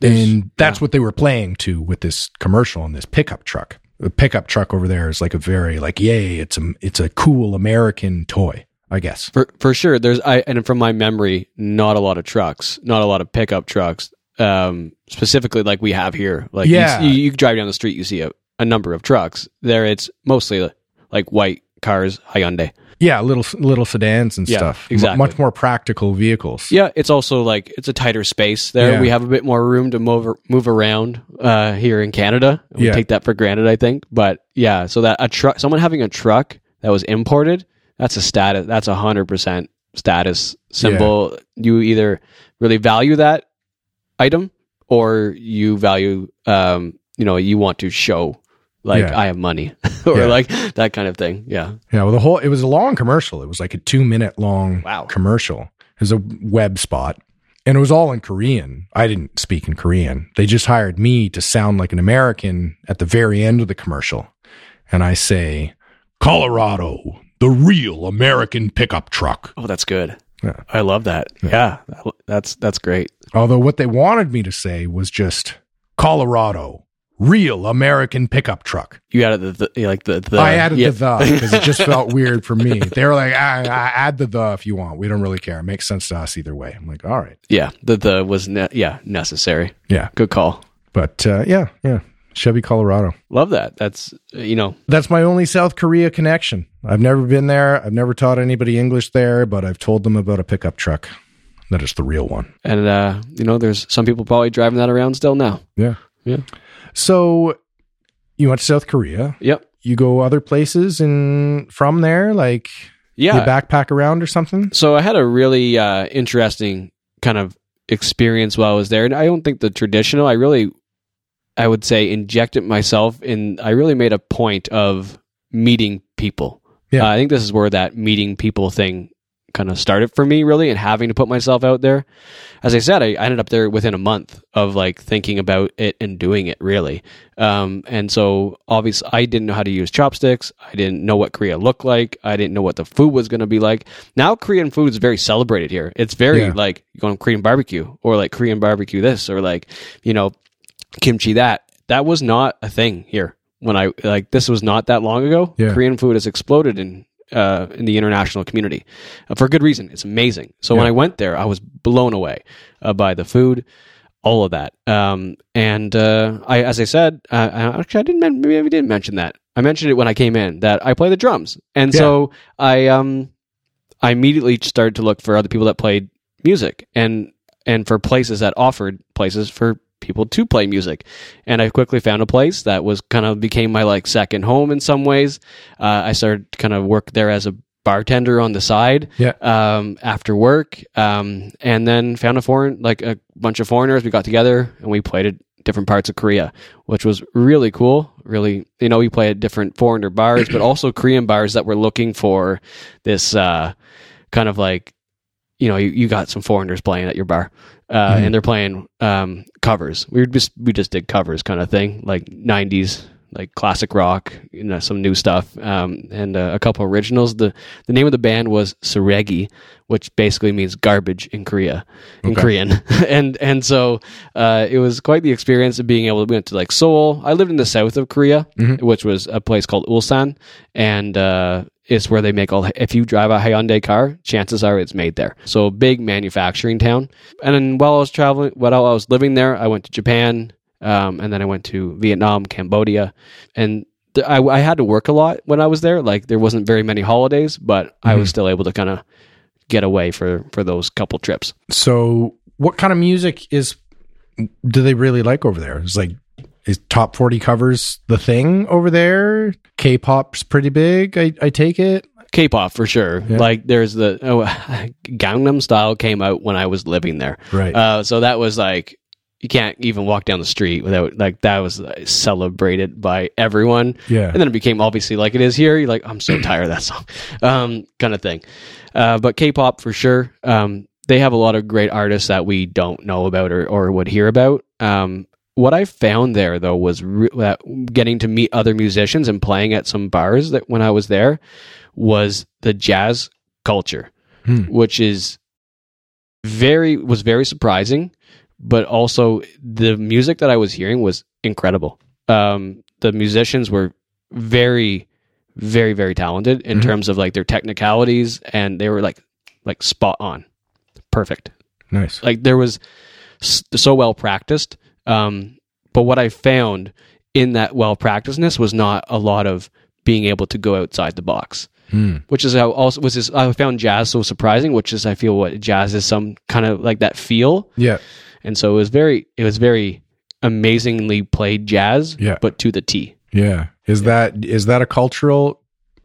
S2: There's-
S1: and that's what they were playing to with this commercial and this pickup truck. The pickup truck over there is like a very like, yay, it's a it's a cool American toy, I guess.
S2: For for sure, there's I and from my memory, not a lot of trucks, not a lot of pickup trucks, um, specifically like we have here. Like you-
S1: Yeah.
S2: you, you, drive down the street, you see a, a number of trucks. There, it's mostly like white cars, Hyundai.
S1: Yeah, little little sedans and
S2: Yeah,
S1: stuff. M-
S2: exactly.
S1: much more practical vehicles.
S2: Yeah, it's also like it's a tighter space there.
S1: Yeah.
S2: We have a bit more room to move move around uh, here in Canada. We
S1: Yeah.
S2: take that for granted, I think. But yeah, so that a truck, someone having a truck that was imported, that's a status. That's a hundred percent status symbol. You either really value that item or you value, um, you know, you want to show like
S1: Yeah.
S2: I have money or
S1: Yeah.
S2: like that kind of thing. Yeah.
S1: Yeah, well, the whole it was a long commercial. It was like a two minute long
S2: Wow.
S1: commercial. It was a web spot, and it was all in Korean. I didn't speak in Korean. They just hired me to sound like an American at the very end of the commercial, and I say, "Colorado, the real American pickup truck."
S2: Oh, that's good.
S1: Yeah.
S2: I love that. Yeah. That's that's great.
S1: Although what they wanted me to say was just Colorado, real American pickup truck.
S2: You added the, the like the, the
S1: I added
S2: yeah.
S1: the the because it just felt weird for me. They were like, ah, ah, add the the if you want. We don't really care. It makes sense to us either way. I'm like, all right.
S2: Yeah, the the was ne- yeah necessary.
S1: Yeah.
S2: Good call.
S1: But uh, yeah, yeah. Chevy Colorado.
S2: Love that. That's you know
S1: That's my only South Korea connection. I've never been there. I've never taught anybody English there, but I've told them about a pickup truck. That is the real one.
S2: and uh you know there's some people probably driving that around still now.
S1: Yeah.
S2: Yeah.
S1: So you went to South Korea.
S2: Yep.
S1: You go other places and from there, like
S2: Yeah.
S1: you backpack around or something?
S2: So I had a really uh, interesting kind of experience while I was there, and I don't think the traditional. I really, I would say, injected myself in. I really made a point of meeting people.
S1: Yeah.
S2: Uh, I think this is where that meeting people thing kind of started for me, really, and having to put myself out there. As I said, I, I ended up there within a month of like thinking about it and doing it, really. Um, and so, obviously, I didn't know how to use chopsticks. I didn't know what Korea looked like. I didn't know what the food was going to be like. Now, Korean food is very celebrated here. It's very
S1: Yeah.
S2: like going Korean barbecue or like Korean barbecue this or like, you know, kimchi that. That was not a thing here when I like this was not that long ago.
S1: Yeah.
S2: Korean food has exploded in uh, in the international community uh, for good reason. It's amazing. So when I went there, I was blown away uh, by the food, all of that. Um, and uh, I, as I said, I- actually, I didn't. Maybe I didn't mention that. I mentioned it when I came in that I play the drums, and
S1: Yeah.
S2: so I um I immediately started to look for other people that played music and and for places that offered places for people to play music. And I quickly found a place that was kind of became my like second home in some ways. Uh, I started to kind of work there as a bartender on the side
S1: Yeah.
S2: um, after work, um, and then found a foreign like a bunch of foreigners. We got together and we played at different parts of Korea, which was really cool. Really, you know, we played at different foreigner bars, but also Korean bars that were looking for this uh, kind of like you know, you, you got some foreigners playing at your bar, uh,
S1: Mhm.
S2: and they're playing um, covers. We just we just did covers kind of thing, like '90s, like classic rock, you know, some new stuff, um, and uh, a couple originals. the The name of the band was Suregi, which basically means garbage in Korea, in
S1: Okay.
S2: Korean, and and so uh, it was quite the experience of being able to we went to like Seoul. I lived in the south of Korea,
S1: Mhm.
S2: which was a place called Ulsan, and it's where they make all. If you drive a Hyundai car, chances are it's made there. So a big manufacturing town. And then while I was traveling, while I was living there, I went to Japan, um, and then I went to Vietnam, Cambodia, and. th- I, I had to work a lot when I was there. Like there wasn't very many holidays, but I was still able to kind of get away for for those couple trips.
S1: So, what kind of music is do they really like over there? It's like is top forty covers the thing over there? K-pop's pretty big. I, I take it.
S2: K-pop for sure.
S1: Yeah.
S2: Like there's the oh, Gangnam Style came out when I was living there.
S1: Right.
S2: Uh, so that was like you can't even walk down the street without like that was uh, celebrated by everyone.
S1: yeah.
S2: And then it became obviously like it is here. You're like, I'm so tired of that song, um, kind of thing. Uh, but K-pop for sure. Um, they have a lot of great artists that we don't know about or, or would hear about. Um, what I found there though was re- that getting to meet other musicians and playing at some bars that when I was there was the jazz culture,
S1: Hmm.
S2: which is very was very surprising, but also the music that I was hearing was incredible. Um, the musicians were very, very, very talented in
S1: Mhm.
S2: terms of like their technicalities, and they were like like spot on, perfect.
S1: Nice.
S2: Like there was s- so well practiced. Um, but what I found in that well practicedness was not a lot of being able to go outside the box
S1: Hmm.
S2: which is how also was this I found jazz so surprising, which is I feel what jazz is some kind of like that feel,
S1: Yeah.
S2: and so it was very it was very amazingly played jazz,
S1: Yeah.
S2: but to the T.
S1: Yeah. Is that is that a cultural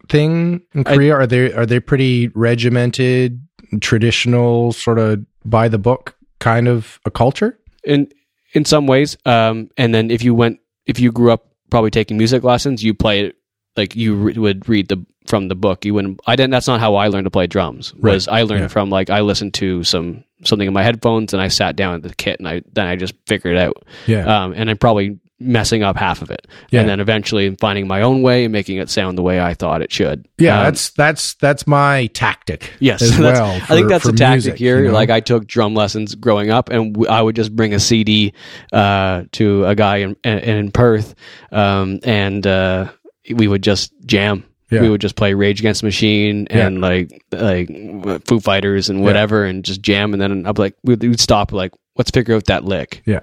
S1: thing in
S2: I-
S1: Korea? are they are they pretty regimented, traditional, sort of by the book kind of a culture?
S2: in in some ways. Um, and then if you went if you grew up probably taking music lessons, you play it like you re- would read the from the book. You wouldn't. I didn't. That's not how I learned to play drums. Was I learned
S1: Yeah.
S2: from like I listened to some something in my headphones and I sat down at the kit and I then I just figured it out.
S1: Yeah.
S2: um, and I'm probably messing up half of it,
S1: Yeah.
S2: and then eventually finding my own way and making it sound the way I thought it should.
S1: yeah,
S2: Um,
S1: that's that's that's my tactic.
S2: yes.
S1: well.
S2: I think that's a tactic
S1: music,
S2: here.
S1: you know?
S2: Like I took drum lessons growing up, and w- I would just bring a CD uh, to a guy in in, in Perth, um, and uh, we would just jam.
S1: Yeah.
S2: We would just play Rage Against the Machine and like like Foo Fighters and whatever, and just jam. And then I'd be like, we'd, we'd stop, like, let's figure out that lick.
S1: Yeah.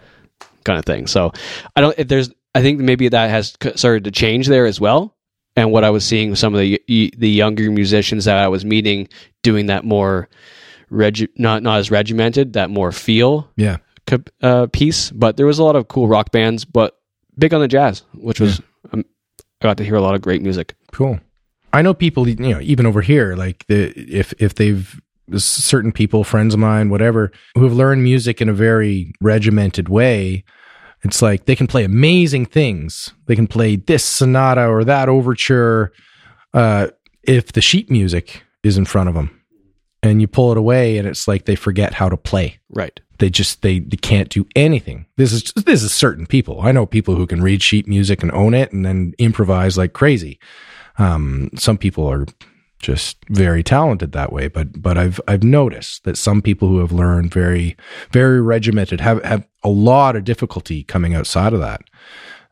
S2: Kind of thing. So I don't. If there's, I think maybe that has started to change there as well. And what I was seeing some of the the younger musicians that I was meeting doing that more regi- not not as regimented, that more feel
S1: yeah.
S2: uh, piece. But there was a lot of cool rock bands, but big on the jazz, which was um, I got to hear a lot of great music.
S1: Cool. I know people, you know, even over here, like the if if they've certain people, friends of mine, whatever, who have learned music in a very regimented way. It's like they can play amazing things. They can play this sonata or that overture. Uh, if the sheet music is in front of them, and you pull it away, and it's like they forget how to play.
S2: Right.
S1: They just they, they can't do anything. This is this is certain people. I know people who can read sheet music and own it, and then improvise like crazy. Um, some people are just very talented that way. But but I've I've noticed that some people who have learned very very regimented have have a lot of difficulty coming outside of that.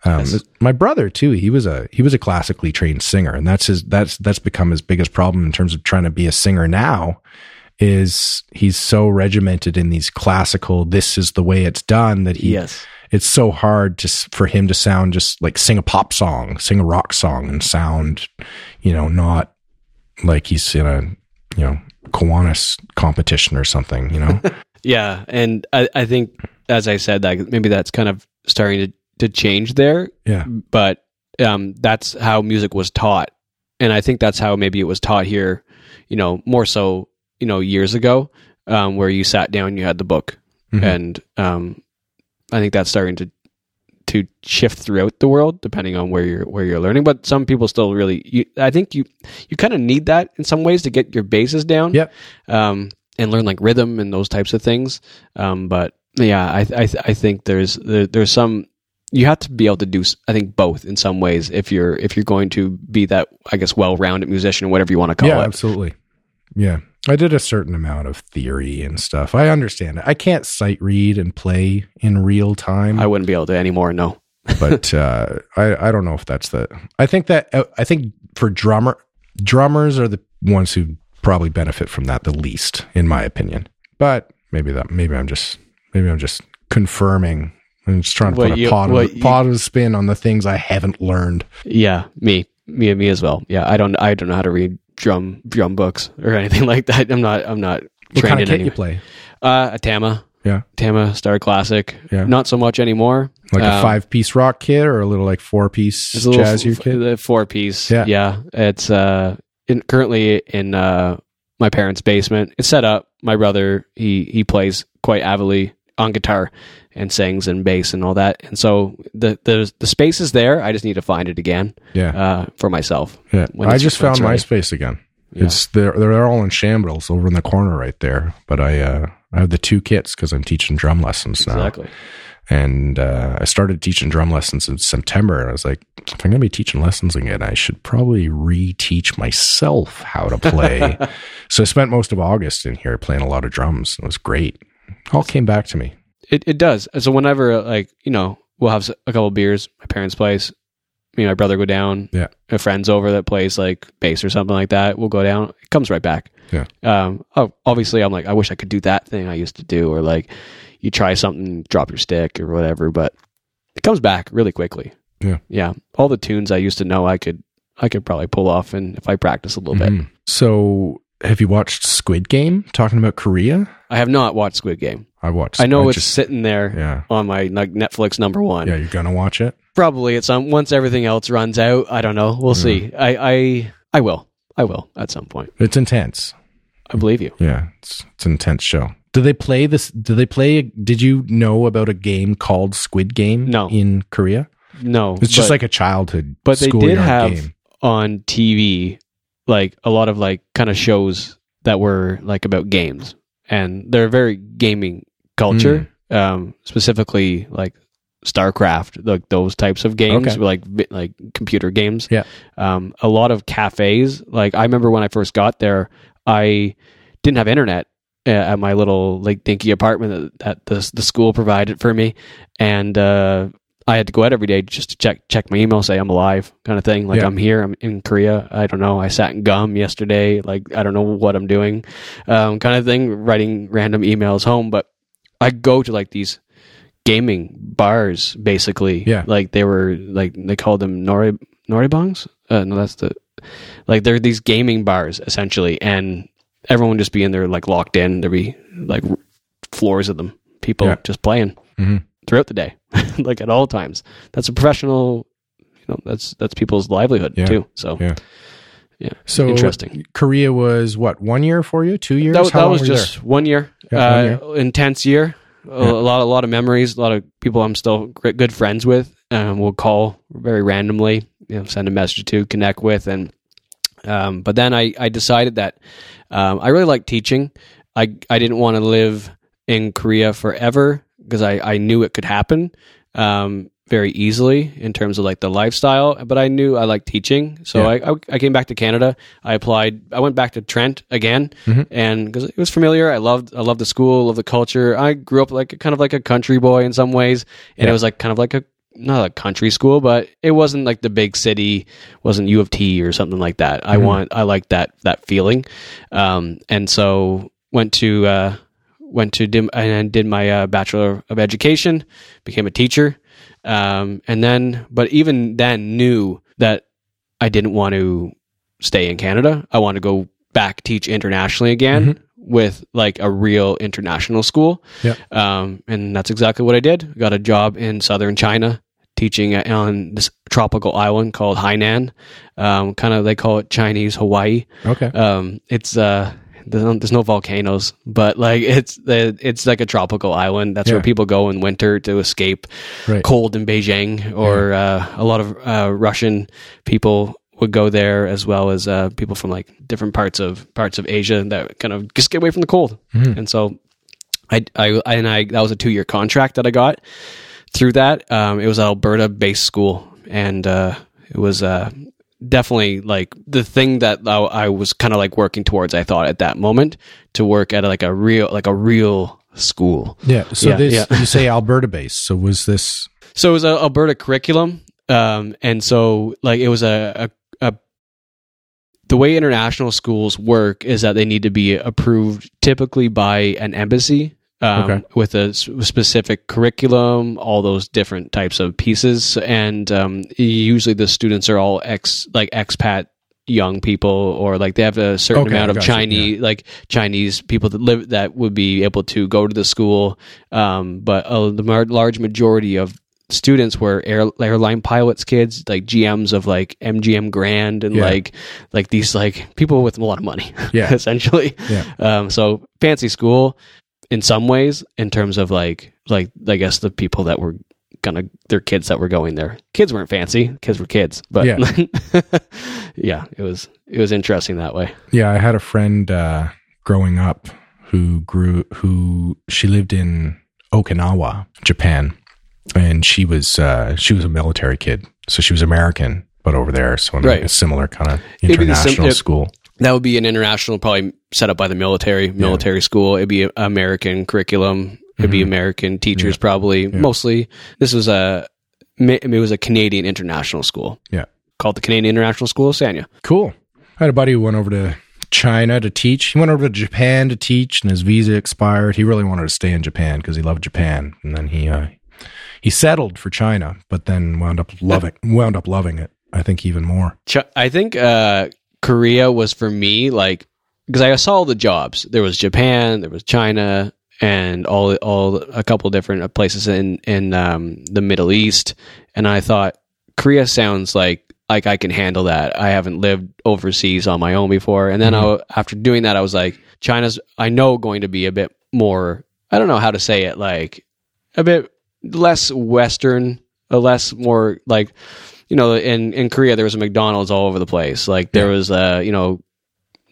S1: Um, yes. My brother too. He was a he was a classically trained singer, and that's his that's that's become his biggest problem in terms of trying to be a singer now. Is he's so regimented in these classical? This is the way it's done that he.
S2: Yes.
S1: It's so hard to for him to sound just like sing a pop song, sing a rock song, and sound, you know, not like he's in a you know Kiwanis competition or something. You know.
S2: yeah, and I, I think as I said that maybe that's kind of starting to to change there.
S1: Yeah,
S2: but um, that's how music was taught, and I think that's how maybe it was taught here. You know, more so you know years ago, um, where you sat down, you had the book, mm-hmm. and um, I think that's starting to to shift throughout the world depending on where you're where you're learning. But some people still really you, i think you you kind of need that in some ways to get your bases down
S1: yeah
S2: um, and learn like rhythm and those types of things. Um, but yeah i i, I think there's there, there's some you have to be able to do i think both in some ways if you're if you're going to be that i guess well-rounded musician or whatever you want to call it.
S1: yeah,
S2: it.
S1: absolutely. Yeah I did a certain amount of theory and stuff. I understand it. I can't sight read and play in real time.
S2: I wouldn't be able to anymore. No,
S1: but uh, I I don't know if that's the. I think that uh, I think for drummer drummers are the ones who probably benefit from that the least, in my opinion. But maybe that maybe I'm just maybe I'm just confirming. I'm just trying to what put you, a pot, of, you, spin on the things I haven't learned.
S2: Yeah, me, me, me as well. Yeah, I don't I don't know how to read drum drum books or anything like that. I'm not I'm not
S1: what
S2: trained
S1: kind of
S2: in
S1: kit you play?
S2: Uh, a Tama.
S1: Yeah.
S2: Tama Star Classic.
S1: Yeah.
S2: Not so much anymore.
S1: Like um, a five piece rock kit or a little like four piece jazz f- kit?
S2: The four piece. Yeah. Yeah. It's uh in, currently in uh my parents' basement. It's set up. My brother he he plays quite avidly on guitar and sings and bass and all that. And so the the the space is there. I just need to find it again.
S1: Yeah.
S2: Uh, for myself.
S1: Yeah. I just found my space again. Yeah. It's they're they're all in shambles over in the corner right there. But I uh I have the two kits because I'm teaching drum lessons now.
S2: Exactly.
S1: And uh, I started teaching drum lessons in September, and I was like, if I'm going to be teaching lessons again, I should probably reteach myself how to play. so I spent most of August in here playing a lot of drums. It was great. All came back to me.
S2: It it does. So whenever like you know we'll have a couple beers, my parents' place, me and my brother go down.
S1: Yeah,
S2: a friend's over that plays like bass or something like that. We'll go down. It comes right back.
S1: Yeah.
S2: Um. Oh, obviously, I'm like, I wish I could do that thing I used to do, or like, you try something, drop your stick or whatever, but it comes back really quickly.
S1: Yeah.
S2: Yeah. All the tunes I used to know, I could, I could probably pull off, and if I practice a little mm-hmm. bit.
S1: So, have you watched Squid Game? Talking about Korea.
S2: I have not watched Squid Game.
S1: I watched.
S2: I know
S1: I
S2: it's just, sitting there
S1: yeah.
S2: on my like Netflix number one.
S1: Yeah, you're gonna watch it.
S2: Probably at some once everything else runs out. I don't know. We'll mm. see. I, I I will. I will at some point.
S1: It's intense.
S2: I believe you.
S1: Yeah, it's it's an intense show. Do they play this? Do they play? Did you know about a game called Squid Game?
S2: No.
S1: in Korea.
S2: No,
S1: it's just like a childhood.
S2: But they did have game. on TV like a lot of like kind of shows that were like about games, and they're very gaming culture, mm. um, specifically like StarCraft, like those types of games,
S1: okay.
S2: like like computer games.
S1: Yeah.
S2: Um, a lot of cafes. Like I remember when I first got there, I didn't have internet at my little like dinky apartment that, that the the school provided for me, and uh, I had to go out every day just to check check my email, say I'm alive, kind of thing. Like yeah. I'm here, I'm in Korea. I don't know. I sat in gum yesterday. Like I don't know what I'm doing, um, kind of thing. Writing random emails home, but I go to like these gaming bars, basically.
S1: Yeah,
S2: like they were like they called them nori noribongs. Uh, no, that's the like they're these gaming bars essentially, and everyone just be in there like locked in. There'd be like floors of them, people yeah. just playing
S1: mm-hmm.
S2: Throughout the day, like at all times. That's a professional. You know, that's that's people's livelihood
S1: yeah.
S2: too. So
S1: yeah.
S2: yeah.
S1: So
S2: Interesting.
S1: Korea was what one year for you? Two years?
S2: That, was- that was just one year,
S1: Yeah,
S2: uh,
S1: one
S2: intense year. A,
S1: Yeah.
S2: a lot, a lot of memories. A lot of people I'm still good friends with. Um, we'll call very randomly, you know, send a message to connect with, and um, but then I, I decided that um, I really like teaching. I I didn't want to live in Korea forever because I, I knew it could happen um, very easily in terms of like the lifestyle. But I knew I liked teaching, so
S1: Yeah.
S2: I, I I came back to Canada. I applied. I went back to Trent again,
S1: Mhm.
S2: and because it was familiar, I loved I loved the school, loved the culture. I grew up like kind of like a country boy in some ways, and
S1: Yeah.
S2: it was like kind of like a not a country school, but it wasn't like the big city, wasn't U of T or something like that. I
S1: Mhm.
S2: want, I like that that feeling, um, and so went to uh, went to dim, and did my uh, bachelor of education, became a teacher, um, and then, but even then, knew that I didn't want to stay in Canada. I want to go back teach internationally again. With like a real international school,
S1: Yeah.
S2: um, and that's exactly what I did. Got a job in southern China, teaching on this tropical island called Hainan. Um, kind of they call it Chinese Hawaii.
S1: Okay.
S2: Um, it's uh, there's no, there's no volcanoes, but like it's it's like a tropical island. That's
S1: Yeah.
S2: where people go in winter to escape
S1: Right.
S2: cold in Beijing, or uh, a lot of uh, Russian people would go there, as well as uh, people from like different parts of parts of Asia that kind of just get away from the cold.
S1: Mhm.
S2: And so, I, I and I that was a two year contract that I got through that. Um, it was Alberta based school, and uh, it was uh, definitely like the thing that I, I was kind of like working towards. I thought at that moment to work at like a real like a real school.
S1: Yeah. So
S2: Yeah,
S1: this
S2: yeah.
S1: you say Alberta based. So was this
S2: So it was a Alberta curriculum, um, and so like it was a, a, a the way international schools work is that they need to be approved typically by an embassy. Um,
S1: Okay.
S2: With a specific curriculum, all those different types of pieces, and um, usually the students are all ex like expat young people, or like they have a certain
S1: Okay,
S2: amount of
S1: gotcha,
S2: Chinese like Chinese people that live that would be able to go to the school. Um, but the mar- large majority of students were air, airline pilots kids like gms of like mgm grand and
S1: Yeah.
S2: like like these like people with a lot of money
S1: Yeah.
S2: essentially
S1: Yeah.
S2: um so fancy school in some ways in terms of like like i guess the people that were gonna their kids that were going there kids weren't fancy kids were kids but
S1: Yeah.
S2: yeah it was it was interesting that way
S1: Yeah, I had a friend uh, growing up who grew who she lived in Okinawa, Japan, and she was uh, she was a military kid, so she was American, but over there, so like
S2: Right.
S1: a similar kind of
S2: It'd be the sim-
S1: international
S2: it-
S1: school.
S2: That would be an international, probably set up by the military, military school. It'd be American curriculum. It'd be
S1: Mhm.
S2: American teachers,
S1: Yeah.
S2: probably
S1: Yeah.
S2: mostly. This was a, it was a Canadian international school.
S1: Yeah.
S2: called the Canadian International School of Sanya.
S1: Cool. I had a buddy who went over to China to teach. He went over to Japan to teach, and his visa expired. He really wanted to stay in Japan because he loved Japan, and then he uh, he settled for China, but then wound up loving wound up loving it. I think even more.
S2: Ch- I think uh, Korea was for me like because I saw all the jobs. There was Japan, there was China, and all all a couple different places in in um, the Middle East. And I thought Korea sounds like like I can handle that. I haven't lived overseas on my own before. And then I, after doing that, I was like, China's I know going to be a bit more. I don't know how to say it. Like a bit less Western, a less more like you know, in in Korea there was a McDonald's all over the place. Like there
S1: Yeah.
S2: was uh, you know,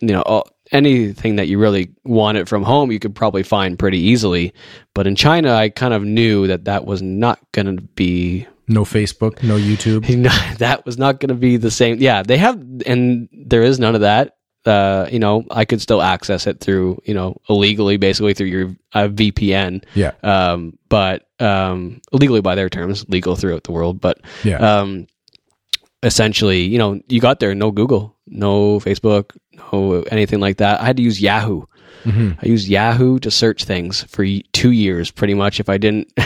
S2: you know, all, anything that you really wanted from home, you could probably find pretty easily. But in China, I kind of knew that that was not going to be
S1: No Facebook, no YouTube.
S2: that was not going to be the same. Yeah, they have, and there is none of that. Uh, you know, I could still access it through, you know, illegally, basically through your uh, VPN.
S1: Yeah,
S2: Um, but um, illegally by their terms, legal throughout the world. But
S1: yeah,
S2: um, essentially, you know, you got there, no Google, no Facebook, no anything like that. I had to use Yahoo.
S1: Mhm.
S2: I used Yahoo to search things for two years, pretty much. If I didn't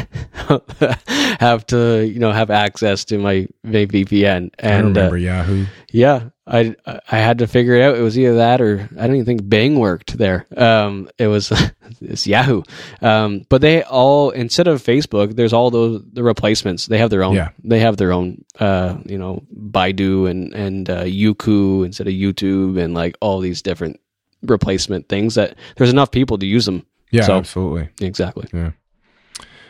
S2: have to, you know, have access to my, my VPN,
S1: I
S2: and uh,
S1: remember Yahoo.
S2: yeah, I I had to figure it out. It was either that or I don't even think Bing worked there. Um, it was it's Yahoo. Um, but they all instead of Facebook, there's all those the replacements. They have their own.
S1: Yeah.
S2: They have their own. Uh, you know, Baidu and and uh, Youku instead of YouTube and like all these different replacement things that there's enough people to use them.
S1: Yeah,
S2: So-
S1: absolutely.
S2: Exactly. Yeah.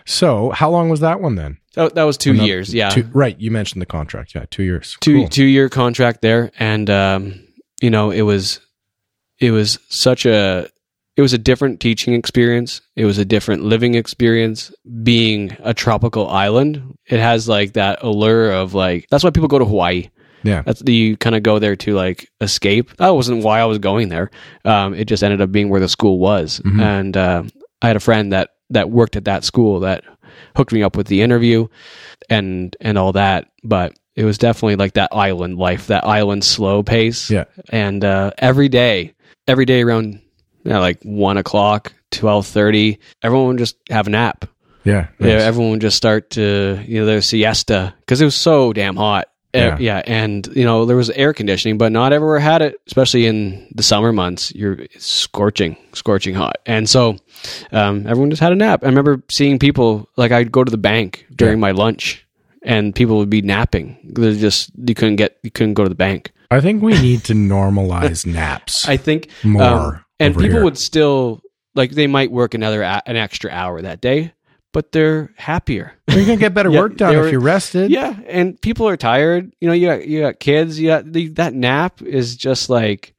S1: So, how long was that one then?
S2: That, that was two years. Yeah.
S1: Two, right. You mentioned the contract. Yeah, two years.
S2: two
S1: Cool.
S2: two year contract there, and um, you know it was it was such a it was a different teaching experience. It was a different living experience. Being a tropical island, it has like that allure of like that's why people go to Hawaii.
S1: Yeah.
S2: That's you kind of go there to like escape. That wasn't why I was going there. Um, it just ended up being where the school was,
S1: Mhm.
S2: and uh, I had a friend that that worked at that school that hooked me up with the interview and and all that. But it was definitely like that island life, that island slow pace.
S1: Yeah.
S2: And uh, every day, every day around you know, like one o'clock, twelve thirty, everyone would just have a nap.
S1: Yeah.
S2: Yeah, everyone would just start to you know their siesta because it was so damn hot.
S1: Yeah.
S2: yeah, and you know there was air conditioning, but not everywhere had it. Especially in the summer months, you're scorching, scorching hot, and so um, everyone just had a nap. I remember seeing people like I'd go to the bank during my lunch, and people would be napping. They're just you couldn't get you couldn't go to the bank.
S1: I think we need to normalize naps
S2: I think
S1: more.
S2: um, and people
S1: here.
S2: would still like they might work another an extra hour that day, but they're happier.
S1: You're gonna get better
S2: Yeah,
S1: work done
S2: they
S1: if you're rested.
S2: Yeah, and people are tired. You know, you got you got kids. You got the, that nap is just like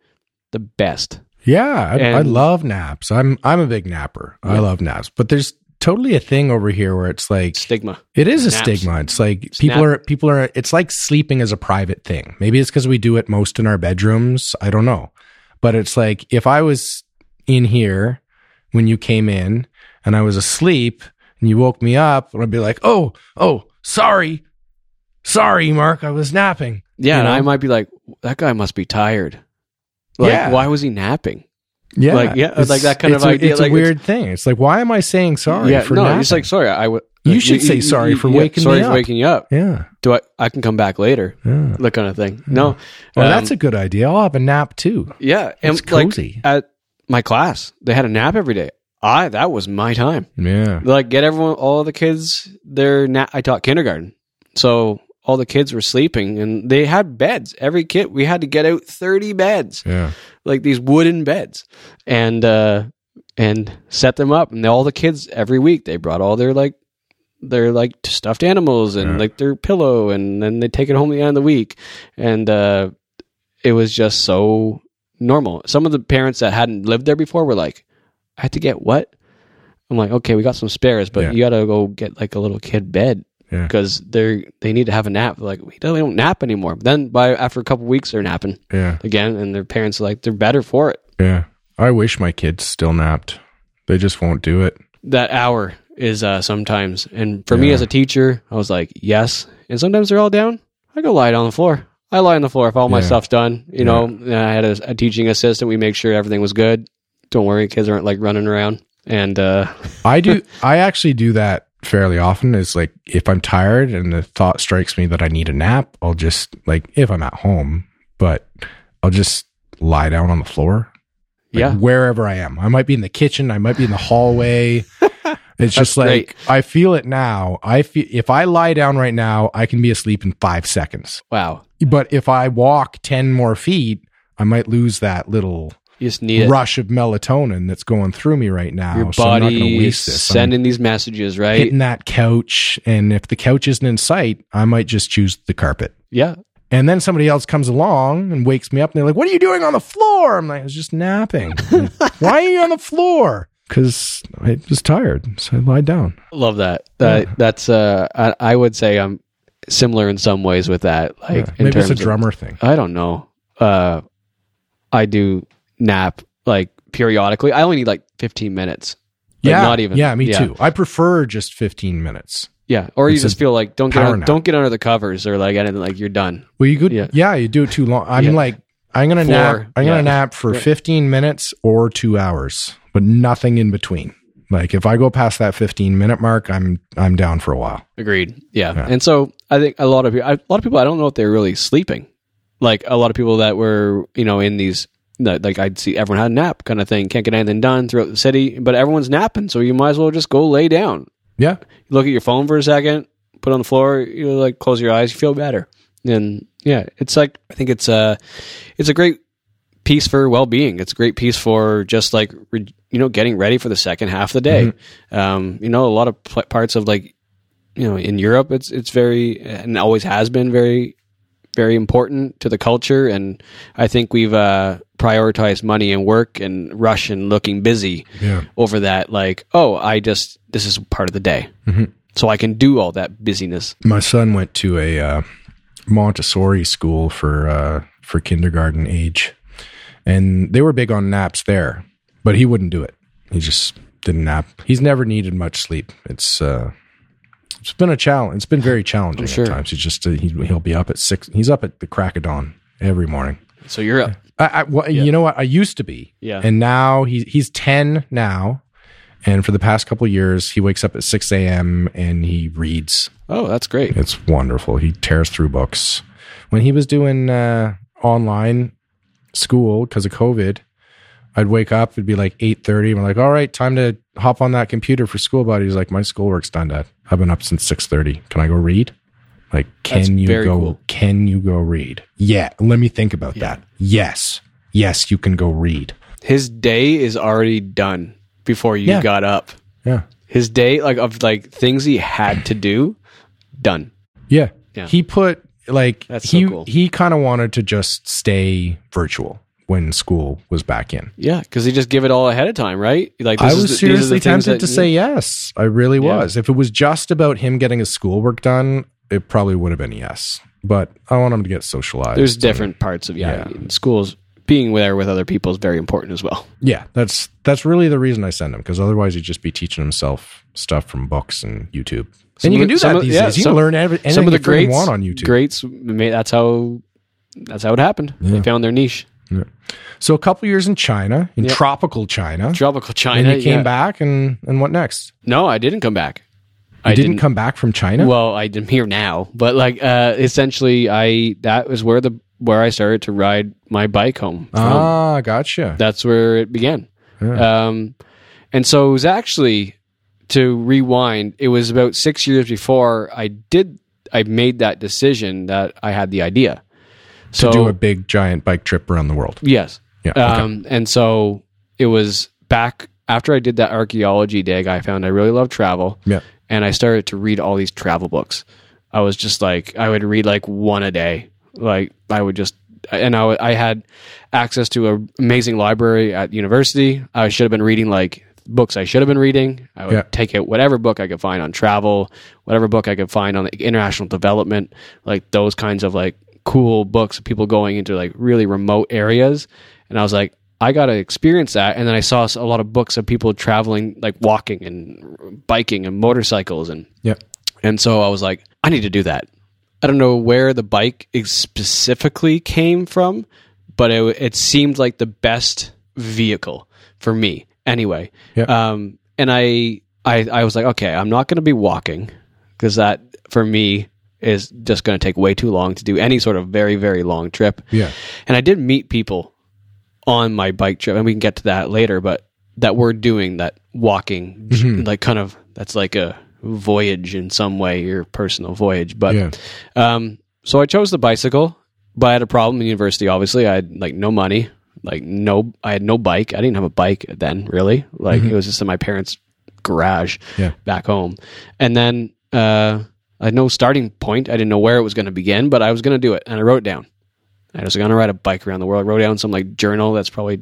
S2: the best.
S1: Yeah, I, I love naps. I'm I'm a big napper. I love naps, but there's totally a thing over here where it's like
S2: Stigma.
S1: it is a
S2: Naps.
S1: stigma. It's like people are people are. It's like sleeping as a private thing. Maybe it's because we do it most in our bedrooms. I don't know, but it's like if I was in here when you came in and I was asleep and you woke me up, and I'd be like, oh, oh, sorry, sorry, Mark, I was napping.
S2: Yeah,
S1: You
S2: and
S1: know?
S2: I might be like, that guy must be tired. Like,
S1: Yeah.
S2: why was he napping?
S1: Yeah,
S2: Like, yeah,
S1: it's-
S2: like that kind of
S1: a,
S2: idea,
S1: It's
S2: like,
S1: a weird thing. It's like, why am I saying sorry
S2: yeah,
S1: for
S2: no,
S1: napping?
S2: it's like sorry. I would.
S1: You should say sorry for waking
S2: sorry
S1: me up.
S2: Sorry for waking you up.
S1: yeah,
S2: Do I? I can come back later.
S1: yeah.
S2: That kind of thing. No,
S1: Well,
S2: um,
S1: that's a good idea. I'll have a nap too.
S2: yeah. And
S1: It's
S2: like
S1: cozy.
S2: at my class, they had a nap every day. I that was my time.
S1: Yeah.
S2: like get everyone all the kids their na- i taught kindergarten so all the kids were sleeping and they had beds every kid we had to get out 30 beds
S1: Yeah.
S2: like these wooden beds and uh and set them up and all the kids every week they brought all their like their like stuffed animals and
S1: Yeah.
S2: like their pillow and then they take it home at the end of the week and uh it was just so normal some of the parents that hadn't lived there before were like i had to get what i'm like okay we got some spares but
S1: Yeah.
S2: you gotta go get like a little kid bed
S1: Yeah.
S2: because they're they need to have a nap like we don't, we don't nap anymore but then by after a couple weeks they're napping
S1: Yeah.
S2: again and their parents are like they're better for it
S1: Yeah. I wish my kids still napped. They just won't do it.
S2: that hour is uh sometimes and for me as a teacher i was like yes and sometimes they're all down i go lie down on the floor i lie on the floor if all my
S1: Yeah.
S2: stuff's done you know i had a, a teaching assistant we make sure everything was good don't worry kids aren't like running around and uh
S1: I do. I actually do that fairly often. Is like if I'm tired and the thought strikes me that I need a nap, I'll just like if I'm at home, but I'll just lie down on the floor. like,
S2: yeah
S1: wherever I am. I might be in the kitchen. I might be in the hallway. It's just like
S2: great.
S1: I feel it now. I feel if I lie down right now, I can be asleep in five seconds.
S2: wow
S1: But if I walk ten more feet, I might lose that little
S2: you just need it
S1: rush of melatonin that's going through me right now.
S2: your
S1: so I'm not going to
S2: body
S1: waste this. I'm
S2: sending these messages right
S1: hitting that couch, and if the couch isn't in sight, I might just choose the carpet.
S2: yeah
S1: And then somebody else comes along and wakes me up, and they're like, "What are you doing on the floor?" I'm like, "I was just napping." Like, Why are you on the floor? Because I was tired, so I lied down.
S2: love that that that's uh I, I would say i'm similar in some ways with that like
S1: Yeah,
S2: in
S1: Maybe it's
S2: terms
S1: a
S2: of-
S1: drummer thing.
S2: I don't know. Uh, I do nap like periodically. I only need like 15 minutes. Like,
S1: yeah,
S2: not even.
S1: Yeah, me
S2: yeah.
S1: too. I prefer just 15 minutes.
S2: Yeah, or you
S1: It's a
S2: just feel like don't get don't get under the covers or like anything. Like you're done.
S1: Well, you could,
S2: Yeah.
S1: yeah, you do it too long. I'm
S2: Yeah.
S1: like, I'm gonna nap. I'm gonna nap for
S2: Right.
S1: 15 minutes or two hours, but nothing in between. Like if I go past that 15 minute mark, I'm I'm down for a while.
S2: Agreed. Yeah.
S1: Yeah.
S2: And so I think a lot of people, a lot of people, I don't know if they're really sleeping. Like a lot of people that were, you know, in these, like I'd see everyone had a nap kind of thing, can't get anything done throughout the city, but everyone's napping. So you might as well just go lay down.
S1: Yeah.
S2: You look at your phone for a second, put it on the floor, you like close your eyes, you feel better. And yeah, it's like, I think it's a, it's a great piece for well-being. It's a great piece for just like, re, you know, getting ready for the second half of the day. Um, you know, a lot of pl- parts of like, you know, in Europe, it's it's very and always has been very, very important to the culture. And I think we've uh, prioritized money and work and rush and looking busy
S1: Yeah.
S2: over that. Like, oh, I just this is part of the day, so I can do all that busyness.
S1: My son went to a uh, Montessori school for uh, for kindergarten age, and they were big on naps there, but he wouldn't do it. He just didn't nap. He's never needed much sleep. It's uh, it's been a challenge. It's been very challenging
S2: sure.
S1: at times. He's just uh, he, he'll be up at six. He's up at the crack of dawn every morning.
S2: So you're up.
S1: I, I well, you know what? I used to be,
S2: Yeah.
S1: and now he he's ten now, and for the past couple of years, he wakes up at six a.m. and he reads.
S2: Oh, that's great.
S1: It's wonderful. He tears through books. When he was doing uh, online school because of COVID, I'd wake up. It'd be like eight thirty. I'm like, all right, time to hop on that computer for school. Buddy, he's like, my schoolwork's done. Dad, I've been up since six thirty. Can I go read? Like, can
S2: That's
S1: you go?
S2: cool.
S1: Can you go read? Yeah. Let me think about that. Yes. Yes, you can go read.
S2: His day is already done before you
S1: Yeah.
S2: got up.
S1: Yeah.
S2: His day, like of like things he had to do, done.
S1: Yeah.
S2: Yeah.
S1: He put like
S2: That's so
S1: he
S2: cool.
S1: he kind of wanted to just stay virtual when school was back in.
S2: Yeah, because he just give it all ahead of time, right? Like
S1: I was
S2: the-
S1: seriously tempted
S2: that-
S1: to say yes. I really
S2: Yeah.
S1: was. If it was just about him getting his schoolwork done, it probably would have been yes. But I want him to get socialized.
S2: There's different parts of yeah, schools being there with other people is very important as well.
S1: Yeah, that's that's really the reason I send him because otherwise he'd just be teaching himself stuff from books and YouTube.
S2: Some
S1: and you can do that
S2: of-
S1: these
S2: yeah,
S1: days. You
S2: some-
S1: can learn every, anything
S2: Some of the
S1: you
S2: greats
S1: want on YouTube.
S2: Greats, that's how that's how it happened. They found their niche.
S1: So a couple years in China, in
S2: Yeah.
S1: tropical China,
S2: Tropical China.
S1: and you came
S2: yeah.
S1: back, and and what next?
S2: No, I didn't come back.
S1: You
S2: I
S1: didn't, come back from China.
S2: Well, I am here now, but like uh, essentially, I that was where the where I started to ride my bike home. From.
S1: ah, gotcha.
S2: That's where it began. Um, and so it was actually to rewind. It was about six years before I did. I made that decision that I had the idea.
S1: to do a big giant bike trip around the world.
S2: yes,
S1: Yeah. okay.
S2: um, and so it was back after I did that archaeology dig. I found I really love travel.
S1: Yeah.
S2: and I started to read all these travel books. I was just like, I would read like one a day. Like I would just, and I, I had access to an amazing library at university. I should have been reading like books I should have been reading. I would
S1: Yeah.
S2: take out whatever book I could find on travel, whatever book I could find on like, international development, like those kinds of like cool books of people going into like really remote areas. And I was like, I got to experience that. And then I saw a lot of books of people traveling, like walking and biking and motorcycles. And,
S1: yeah.
S2: and so I was like, I need to do that. I don't know where the bike specifically came from, but it, it seemed like the best vehicle for me anyway.
S1: Yeah.
S2: Um, and I, I, I was like, okay, I'm not going to be walking because that for me is just going to take way too long to do any sort of very, very long trip.
S1: Yeah.
S2: And I did meet people on my bike trip, and we can get to that later, but that we're doing that walking, like kind of, that's like a voyage in some way, your personal voyage. But,
S1: Yeah.
S2: um, so I chose the bicycle, but I had a problem in university, obviously. I had like no money, like no, I had no bike. I didn't have a bike then, really. Like it was just in my parents' garage
S1: Yeah.
S2: back home. And then, uh, I had no starting point. I didn't know where it was going to begin, but I was going to do it. And I wrote it down. I was going to ride a bike around the world. I wrote down some like journal that's probably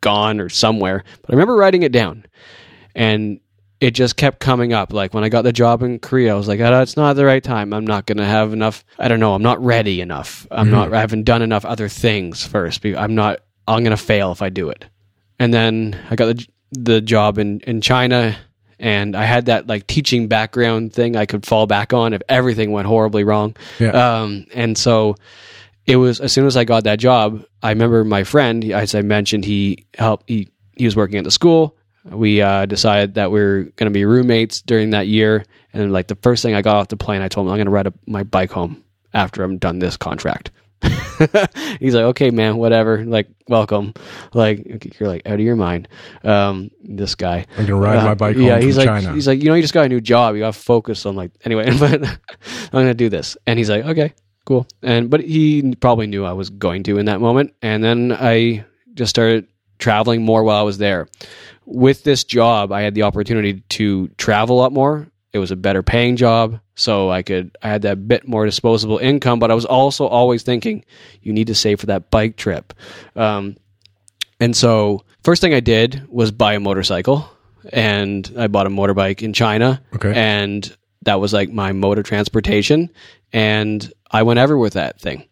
S2: gone or somewhere, but I remember writing it down. And it just kept coming up. Like when I got the job in Korea, I was like, oh, it's not the right time. I'm not going to have enough. I don't know. I'm not ready enough. I'm not, I haven't done enough other things first. I'm not, I'm going to fail if I do it. And then I got the, the job in, in China and I had that like teaching background thing I could fall back on if everything went horribly wrong.
S1: Yeah.
S2: Um, and so it was as soon as I got that job, I remember my friend, as I mentioned, he helped. He he was working at the school. We uh, decided that we are going to be roommates during that year, and like the first thing I got off the plane, I told him I'm going to ride a, my bike home after I'm done this contract. He's like, okay, man, whatever. Like, welcome. Like, you're like out of your mind. Um, this guy.
S1: I'm gonna ride
S2: Uh,
S1: my bike
S2: yeah, he's like,
S1: China.
S2: he's like, you know, you just got a new job. You got to focus on like, anyway. But I'm gonna do this, and he's like, okay, cool. And but he probably knew I was going to in that moment, and then I just started traveling more while I was there. With this job, I had the opportunity to travel a lot more. It was a better paying job, so I could I had that bit more disposable income. But I was also always thinking, you need to save for that bike trip. Um, and so, first thing I did was buy a motorcycle, and I bought a motorbike in China.
S1: Okay.
S2: And that was like my mode of transportation. And I went everywhere with that thing.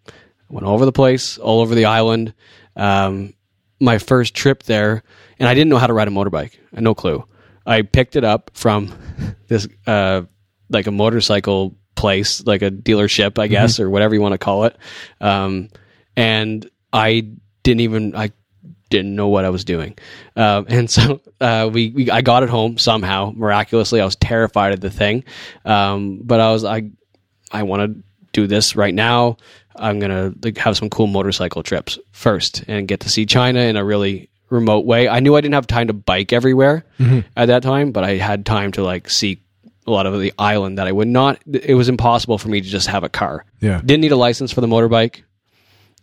S2: Went all over the place, all over the island. Um, my first trip there, and I didn't know how to ride a motorbike. I had no clue. I picked it up from this, uh, like a motorcycle place, like a dealership, I guess, or whatever you want to call it. Um, and I didn't even, I didn't know what I was doing. Um, and so uh, we, we, I got it home somehow, miraculously. I was terrified of the thing, um, but I was I, I want to do this right now. I'm gonna like, have some cool motorcycle trips first and get to see China in a really remote way. I knew I didn't have time to bike everywhere at that time, but I had time to like see a lot of the island that I would not. It was impossible for me to just have a car.
S1: Yeah.
S2: Didn't need a license for the motorbike.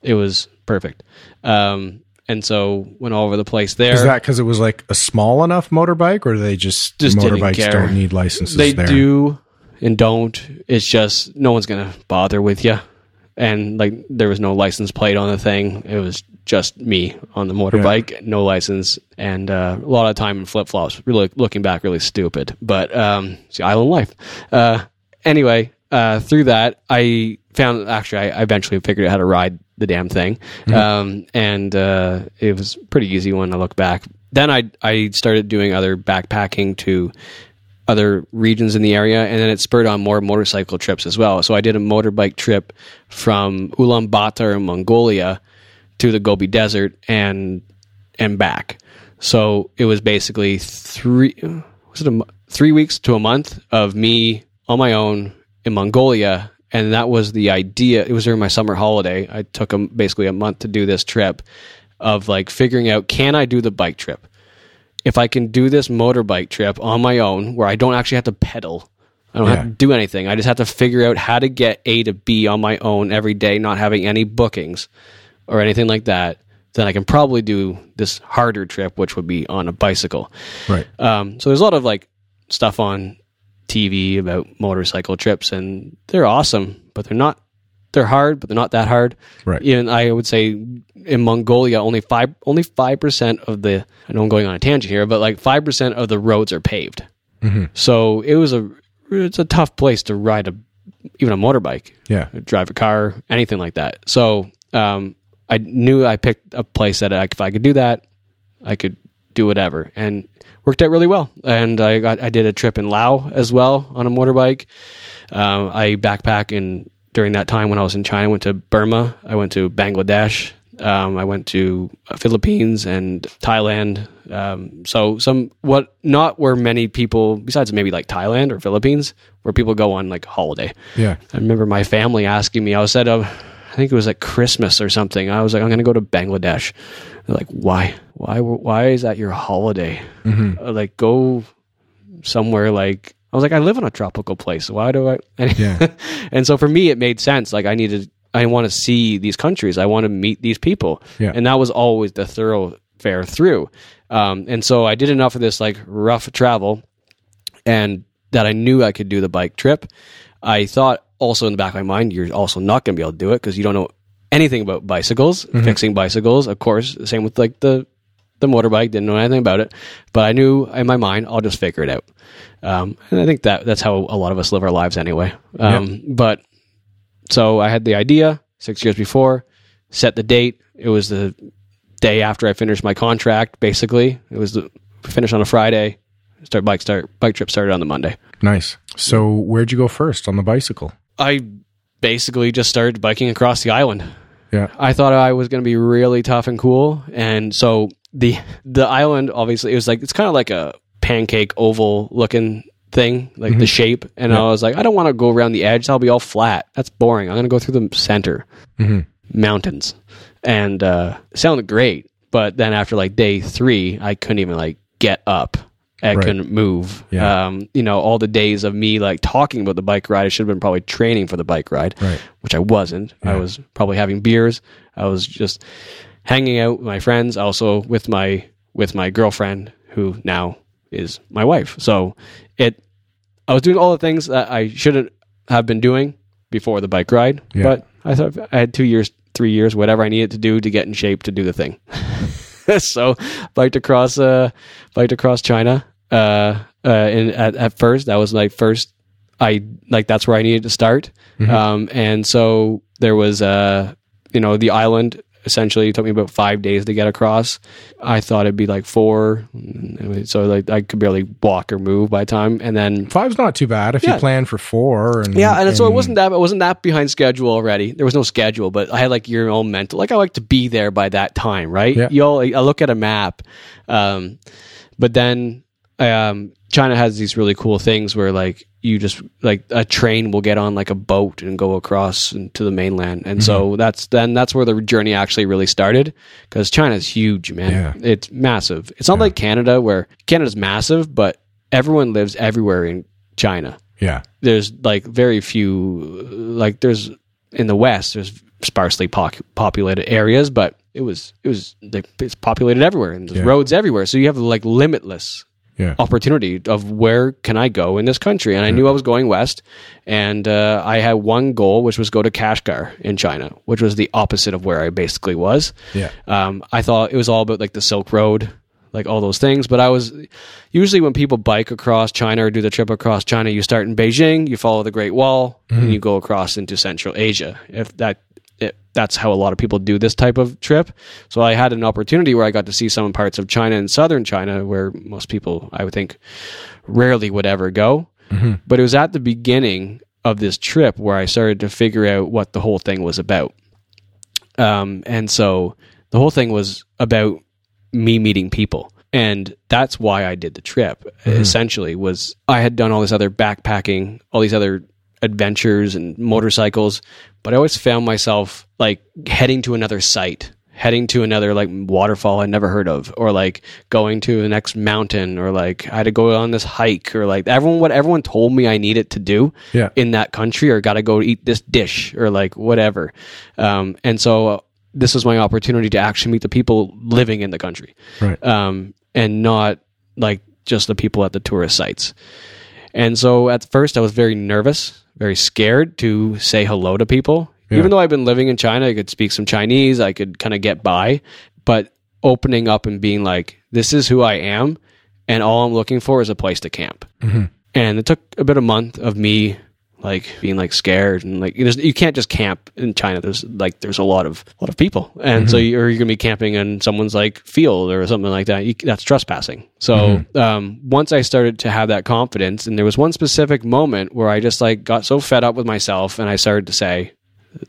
S2: It was perfect. Um, and so went all over the place there.
S1: Is that because it was like a small enough motorbike, or they just,
S2: Just didn't
S1: motorbikes don't need licenses
S2: they
S1: there?
S2: do and don't. It's just no one's gonna bother with you. And like there was no license plate on the thing. It was just me on the motorbike, no license, and uh, a lot of time in flip flops. Really looking back, really stupid. But um, it's the island life. Uh, anyway, uh, through that, I found actually I, I eventually figured out how to ride the damn thing, um, and uh, it was pretty easy when I look back. Then I I started doing other backpacking to other regions in the area, and then it spurred on more motorcycle trips as well. So I did a motorbike trip from Ulaanbaatar in Mongolia to the Gobi Desert and and back. So it was basically three was it a, three weeks to a month of me on my own in Mongolia, and that was the idea. It was during my summer holiday. I took a, basically a month to do this trip of like figuring out can I do the bike trip if I can do this motorbike trip on my own, where I don't actually have to pedal, I don't
S1: Yeah.
S2: have to do anything. I just have to figure out how to get A to B on my own every day, not having any bookings or anything like that. Then I can probably do this harder trip, which would be on a bicycle.
S1: Right.
S2: Um, so there's a lot of like stuff on TV about motorcycle trips, and they're awesome, but they're not. They're hard, but they're not that hard.
S1: Right.
S2: Even I would say in Mongolia, only five only five percent of the. I know I'm going on a tangent here, but like five percent of the roads are paved. So it was a it's a tough place to ride a even a motorbike
S1: Yeah.
S2: drive a car, anything like that. So um, I knew I picked a place that I, if I could do that, I could do whatever, and worked out really well. And I got I did a trip in Laos as well on a motorbike. Um, I backpack in during that time when I was in China. I went to Burma. I went to Bangladesh. Um, I went to Philippines and Thailand. Um, so some what not where many people besides maybe like Thailand or Philippines where people go on like holiday.
S1: Yeah.
S2: I remember my family asking me. I was at a, I think it was like Christmas or something. I was like, I'm going to go to Bangladesh. They're like, why? Why? Why is that your holiday? Uh, Like, go somewhere like. I was like, I live in a tropical place. Why do I?
S1: Yeah.
S2: and so for me, it made sense. Like, I needed. I want to see these countries. I want to meet these people.
S1: Yeah.
S2: And that was always the thoroughfare through. Um, and so I did enough of this like rough travel and that I knew I could do the bike trip. I thought also in the back of my mind, you're also not going to be able to do it because you don't know anything about bicycles, fixing bicycles. Of course, same with like the the motorbike. Didn't know anything about it, but I knew in my mind I'll just figure it out. Um, and I think that that's how a lot of us live our lives anyway. Um, But so I had the idea six years before, set the date. It was the day after I finished my contract. Basically, it was the finish on a Friday. Start bike start bike trip started on the Monday.
S1: Nice. So where'd you go first on the bicycle?
S2: I basically just started biking across the island.
S1: Yeah.
S2: I thought I was going to be really tough and cool, and so the the island obviously it was like it's kind of like a pancake oval looking thing, like the shape. And I was like, I don't want to go around the edge. I'll be all flat. That's boring. I'm going to go through the center, mountains, and uh, sounded great. But then after like day three, I couldn't even like get up. I
S1: Right.
S2: couldn't move.
S1: Yeah.
S2: Um, you know, all the days of me like talking about the bike ride, I should have been probably training for the bike ride,
S1: Right.
S2: which I wasn't. I was probably having beers. I was just hanging out with my friends, also with my with my girlfriend, who now is my wife. So it, I was doing all the things that I shouldn't have been doing before the bike ride.
S1: Yeah.
S2: But I thought I had two years, three years, whatever I needed to do to get in shape to do the thing. so biked across, uh, biked across China. Uh, uh, and at, at first, that was my first. I like that's where I needed to start. Um, and so there was, uh, you know, the island essentially It took me about five days to get across. I thought it'd be like four, so like I could barely walk or move by the time. And then
S1: Five's not too bad if
S2: Yeah.
S1: you plan for four. And
S2: yeah, and, so it wasn't that it wasn't that behind schedule already. There was no schedule, but I had like your own mental. Like I like to be there by that time, right?
S1: Yeah.
S2: You all, I look at a map, um, but then um, China has these really cool things where like you just like a train will get on like a boat and go across to the mainland, and so that's then that's where the journey actually really started because China's huge, man.
S1: Yeah.
S2: It's massive. It's not like Canada where Canada's massive, but everyone lives everywhere in China
S1: Yeah.
S2: there's like very few like there's in the west there's sparsely populated areas but it was it was like, it's populated everywhere and there's
S1: Yeah.
S2: roads everywhere so you have like limitless
S1: Yeah.
S2: opportunity of where can I go in this country and I knew I was going west and uh, I had one goal which was go to Kashgar in China which was the opposite of where I basically was
S1: Yeah.
S2: um, I thought it was all about like the Silk Road, like all those things. But I was usually when people bike across China or do the trip across China, you start in Beijing, you follow the Great Wall, and you go across into Central Asia. If that that's how a lot of people do this type of trip. So I had an opportunity where I got to see some parts of China and southern China where most people, I would think, rarely would ever go. But it was at the beginning of this trip where I started to figure out what the whole thing was about. Um, and so the whole thing was about me meeting people. And that's why I did the trip. Essentially, was I had done all this other backpacking, all these other adventures and motorcycles, but I always found myself like heading to another site, heading to another like waterfall I'd never heard of, or like going to the next mountain, or like I had to go on this hike, or like everyone what everyone told me I needed to do
S1: Yeah.
S2: in that country, or got to go eat this dish, or like whatever. Um, and so uh, this was my opportunity to actually meet the people living in the country
S1: Right.
S2: um, and not like just the people at the tourist sites. And so at first I was very nervous, very scared to say hello to people.
S1: Yeah.
S2: Even though I've been living in China, I could speak some Chinese, I could kind of get by, but opening up and being like, this is who I am, and all I'm looking for is a place to camp. Mm-hmm. And it took a bit of a month of me like being like scared and like there's, you can't just camp in China. There's like there's a lot of a lot of people, and so you, or you're gonna be camping in someone's like field or something like that. You, that's trespassing. So um, once I started to have that confidence, and there was one specific moment where I just like got so fed up with myself, and I started to say,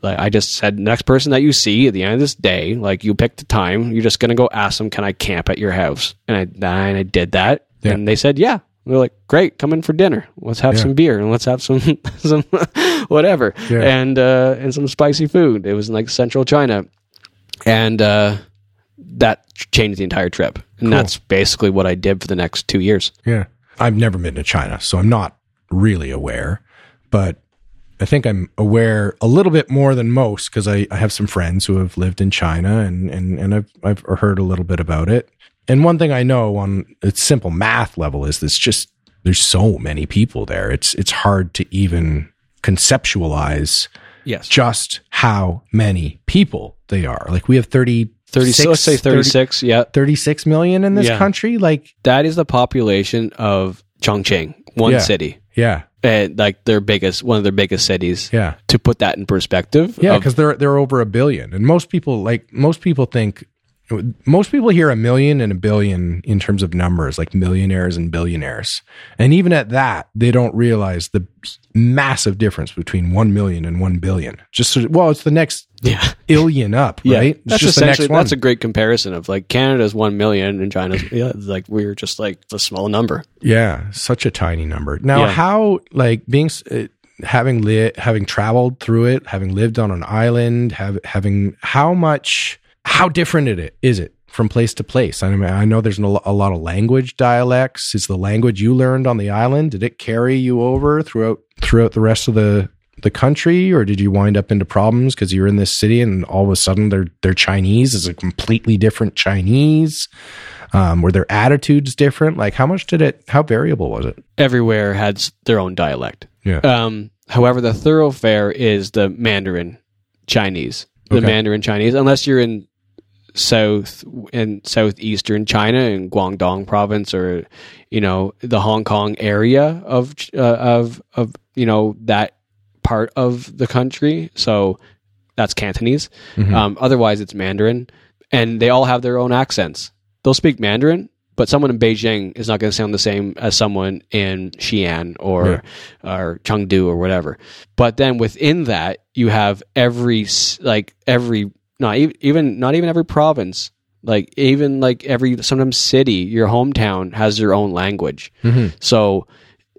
S2: like I just said, next person that you see at the end of this day, like you pick the time, you're just gonna go ask them, can I camp at your house? And I and I did that,
S1: Yeah.
S2: and they said, yeah. They're like, great, come in for dinner. Let's have
S1: Yeah.
S2: some beer and let's have some some whatever
S1: Yeah.
S2: and uh, and some spicy food. It was in like central China, and uh, that changed the entire trip. And that's basically what I did for the next two years.
S1: Yeah. I've never been to China, so I'm not really aware, but I think I'm aware a little bit more than most because I, I have some friends who have lived in China and, and, and I've, I've heard a little bit about it. And one thing I know on a simple math level is this just, there's so many people there. It's, it's hard to even conceptualize
S2: Yes,
S1: just how many people they are. Like we have 30,
S2: thirty. So let's say thirty six. Yeah,
S1: 36 million in this
S2: Yeah.
S1: country. Like,
S2: that is the population of Chongqing, one
S1: Yeah.
S2: city,
S1: yeah,
S2: and like their biggest, one of their biggest cities.
S1: yeah.
S2: To put that in perspective,
S1: Yeah, because they're they're over a billion, and most people like most people think most people hear a million and a billion in terms of numbers, like millionaires and billionaires, and even at that, they don't realize the massive difference between one million and one billion. Just so, well, it's the next
S2: Yeah.
S1: illion up,
S2: Yeah,
S1: right? It's
S2: that's
S1: just the next
S2: essentially
S1: one.
S2: that's a great comparison of like Canada's one million and China's yeah, like we're just like a small number.
S1: Yeah, such a tiny number. Now,
S2: Yeah.
S1: how like being uh, having li- having traveled through it, having lived on an island, have having how much how different it is it from place to place? I mean, I know there's a lot of language dialects. Is the language you learned on the island did it carry you over throughout throughout the rest of the the country, or did you wind up into problems because you're in this city and all of a sudden they're they're Chinese is a completely different Chinese? Um, were their attitudes different? Like, how much did it? How variable was it?
S2: Everywhere had their own dialect.
S1: Yeah.
S2: Um, however, the thoroughfare is the Mandarin Chinese. The
S1: Okay.
S2: Mandarin Chinese, unless you're in south and southeastern China in Guangdong province or you know the Hong Kong area of uh, of of you know that part of the country. So that's Cantonese.
S1: Mhm.
S2: Um, otherwise, it's Mandarin, and they all have their own accents. They'll speak Mandarin, but someone in Beijing is not going to sound the same as someone in Xi'an or or Chengdu or whatever. But then within that, you have every like every not even, not even every province, like even like every sometimes city, your hometown has their own language.
S1: Mhm.
S2: So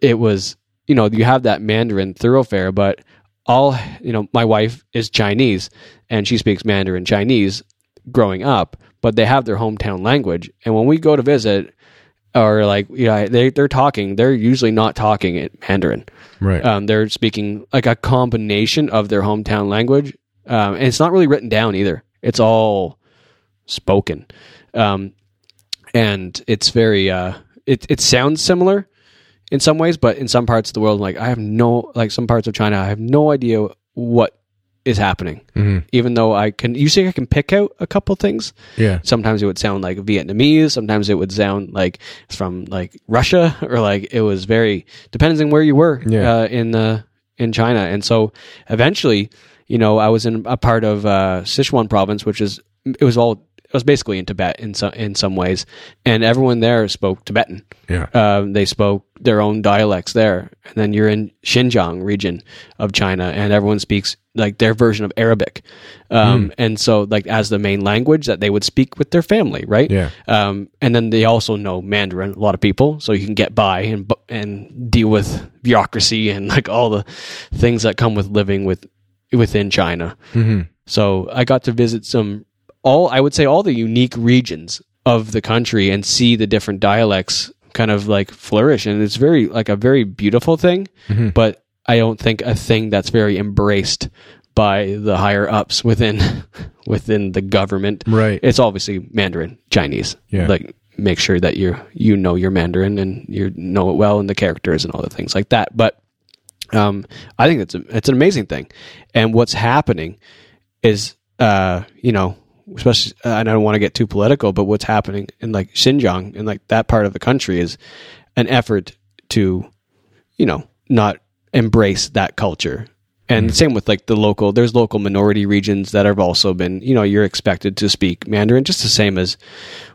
S2: it was, you know, you have that Mandarin thoroughfare, but all, you know, my wife is Chinese and she speaks Mandarin Chinese growing up, but they have their hometown language. And when we go to visit, or like, you know, they, they're talking, they're usually not talking in Mandarin.
S1: Right.
S2: Um, they're speaking like a combination of their hometown language. Um, and it's not really written down either. It's all spoken. Um, and it's very, uh, it, it sounds similar in some ways, but in some parts of the world, like I have no, like some parts of China, I have no idea what is happening.
S1: Mhm.
S2: Even though I can, you usually I can pick out a couple things.
S1: Yeah.
S2: Sometimes it would sound like Vietnamese. Sometimes it would sound like it's from like Russia or like it was very depends on where you were
S1: Yeah.
S2: uh, in the in China. And so eventually, you know, I was in a part of uh, Sichuan province, which is it was all it was basically in Tibet in some in some ways, and everyone there spoke Tibetan.
S1: Yeah.
S2: Um, they spoke their own dialects there, and then you're in Xinjiang region of China, and everyone speaks like their version of Arabic, um, and so like as the main language that they would speak with their family, right?
S1: Yeah.
S2: Um, and then they also know Mandarin, a lot of people, so you can get by and and deal with bureaucracy and like all the things that come with living with within China.
S1: hmm
S2: So I got to visit some all I would say all the unique regions of the country and see the different dialects kind of like flourish and it's very like a very beautiful thing
S1: Mhm.
S2: but I don't think a thing that's very embraced by the higher ups within within the government
S1: Right.
S2: it's obviously Mandarin Chinese
S1: Yeah.
S2: like make sure that you you know your Mandarin and you know it well and the characters and all the things like that but um, I think it's a, it's an amazing thing, and what's happening is uh, you know especially uh, and I don't want to get too political, but what's happening in like Xinjiang and like that part of the country is an effort to you know not embrace that culture. And same with like the local, there's local minority regions that have also been, you know, you're expected to speak Mandarin just the same as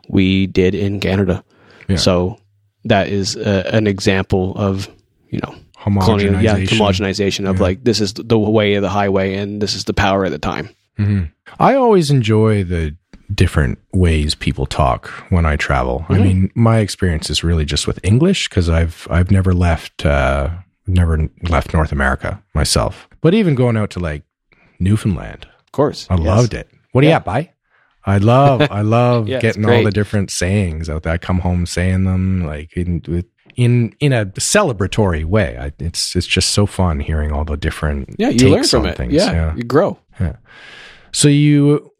S2: we did in Canada.
S1: Yeah.
S2: So that is uh, an example of, you know,
S1: Homogenization.
S2: yeah, homogenization of
S1: Yeah.
S2: like this is the way of the highway and this is the power at the time.
S1: hmm I always enjoy the different ways people talk when I travel. I
S2: Mhm.
S1: mean, my experience is really just with English because I've I've never left uh, never left North America myself. But even going out to like Newfoundland,
S2: Of course,
S1: I loved it. What do you at, bye? I love I love
S2: Yeah,
S1: getting all the different sayings out there. I come home saying them like in with in in a celebratory way. I, it's it's just so fun hearing all the different
S2: Yeah, you learn from it.
S1: things.
S2: Yeah, you grow. yeah.
S1: So you,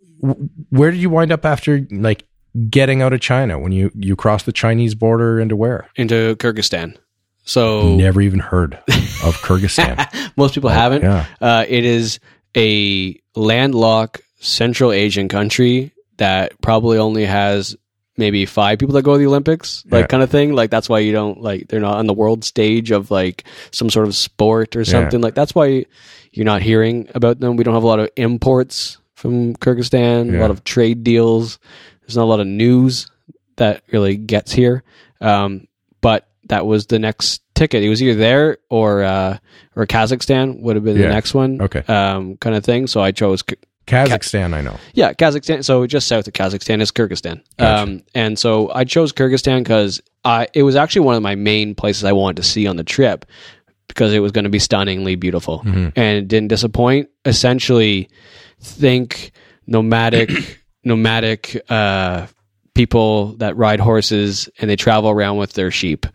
S1: where did you wind up after like getting out of China when you you crossed the Chinese border into where?
S2: into Kyrgyzstan. So
S1: Never even heard of Kyrgyzstan.
S2: most people haven't.
S1: yeah.
S2: Uh, it is a landlocked Central Asian country that probably only has maybe five people that go to the Olympics, like
S1: Yeah.
S2: kind of thing. Like that's why you don't like they're not on the world stage of like some sort of sport or something. Like that's why you're not hearing about them. We don't have a lot of imports from Kyrgyzstan, a lot of trade deals. There's not a lot of news that really gets here. Um, but that was the next ticket. It was either there or uh, or Kazakhstan would have been
S1: Yeah.
S2: the next one.
S1: Okay.
S2: Um, kind of thing. So I chose
S1: Kazakhstan, I know.
S2: Yeah, Kazakhstan. So just south of Kazakhstan is Kyrgyzstan.
S1: Gotcha.
S2: Um, and so I chose Kyrgyzstan because I it was actually one of my main places I wanted to see on the trip because it was going to be stunningly beautiful
S1: Mhm.
S2: and it didn't disappoint. Essentially, think nomadic nomadic uh, people that ride horses and they travel around with their sheep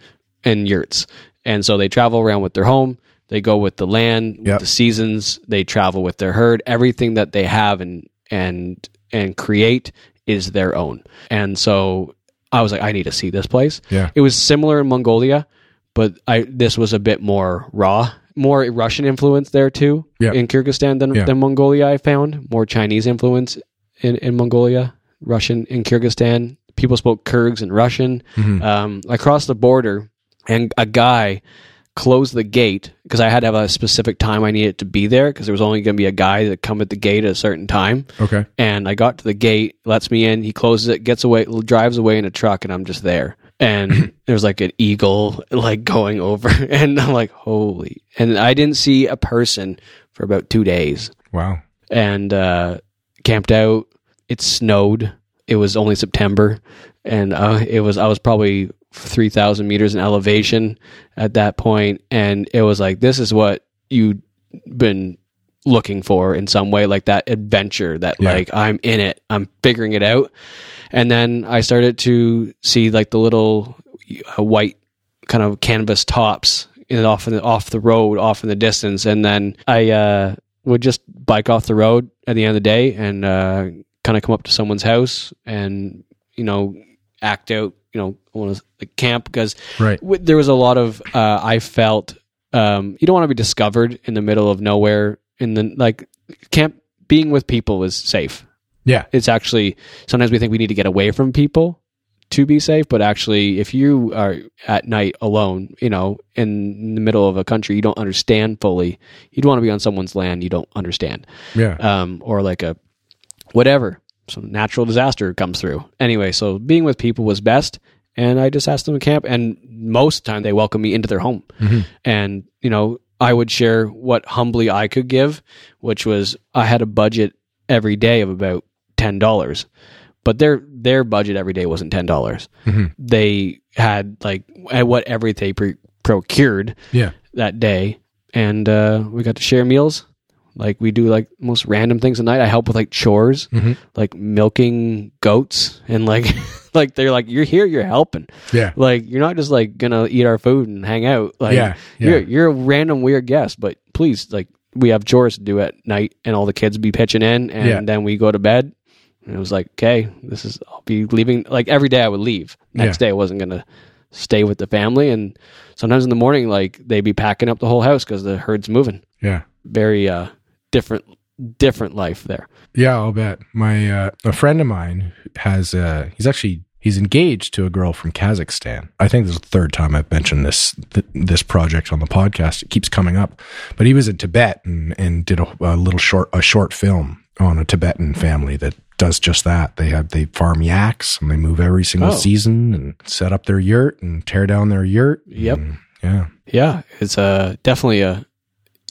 S2: and yurts. And so they travel around with their home. They go with the land, with the seasons. They travel with their herd. Everything that they have and and and create is their own. And so I was like, I need to see this place.
S1: Yeah.
S2: It was similar in Mongolia, but I this was a bit more raw, more Russian influence there too
S1: Yeah.
S2: in Kyrgyzstan than,
S1: Yeah.
S2: than Mongolia. I found more Chinese influence in, in Mongolia, Russian in Kyrgyzstan. People spoke Kyrgyz and Russian.
S1: Mhm.
S2: Um, I crossed the border, and a guy closed the gate because I had to have a specific time I needed to be there because there was only going to be a guy that come at the gate at a certain time.
S1: Okay.
S2: And I got to the gate, lets me in, he closes it, gets away, drives away in a truck, and I'm just there. And there's like an eagle like going over, and I'm like, holy! And I didn't see a person for about two days,
S1: Wow.
S2: and uh, camped out. It snowed. It was only September, and uh, it was I was probably three thousand meters in elevation at that point, and it was like this is what you'd been looking for in some way, like that adventure that
S1: Yeah.
S2: like I'm in it, I'm figuring it out, and then I started to see like the little uh, white kind of canvas tops in, off in the, off the road, off in the distance, and then I uh, would just bike off the road at the end of the day and uh, kind of come up to someone's house and you know act out, you know, want to like camp because
S1: Right.
S2: w- there was a lot of uh, I felt um, you don't want to be discovered in the middle of nowhere in the like camp being with people is safe
S1: Yeah.
S2: it's actually sometimes we think we need to get away from people to be safe but actually if you are at night alone you know in the middle of a country you don't understand fully you'd want to be on someone's land you don't understand
S1: Yeah.
S2: um, or like a whatever some natural disaster comes through anyway so being with people was best and i just asked them to camp and most of the time they welcomed me into their home
S1: Mhm.
S2: and you know i would share what humbly i could give which was i had a budget every day of about $10 but their their budget every day wasn't $10
S1: Mhm.
S2: they had like at whatever they pre- procured
S1: Yeah.
S2: that day and uh, we got to share meals like we do like most random things at night i help with like chores
S1: Mhm.
S2: like milking goats and like like they're like you're here you're helping
S1: Yeah.
S2: like you're not just like gonna eat our food and hang out like
S1: Yeah, yeah.
S2: you're you're a random weird guest but please like we have chores to do at night and all the kids be pitching in and
S1: Yeah.
S2: then we go to bed and it was like okay this is i'll be leaving like every day i would leave next day i wasn't gonna stay with the family and sometimes in the morning like they'd be packing up the whole house because the herd's moving
S1: Yeah.
S2: very uh different different life there
S1: Yeah, I'll bet. My uh, a friend of mine has uh he's actually he's engaged to a girl from Kazakhstan. I think this is the third time I've mentioned this th- this project on the podcast. It keeps coming up. But he was in Tibet and and did a, a little short a short film on a Tibetan family that does just that. They have they farm yaks and they move every single
S2: Oh.
S1: season and set up their yurt and tear down their yurt.
S2: Yep.
S1: And, yeah.
S2: yeah it's uh definitely a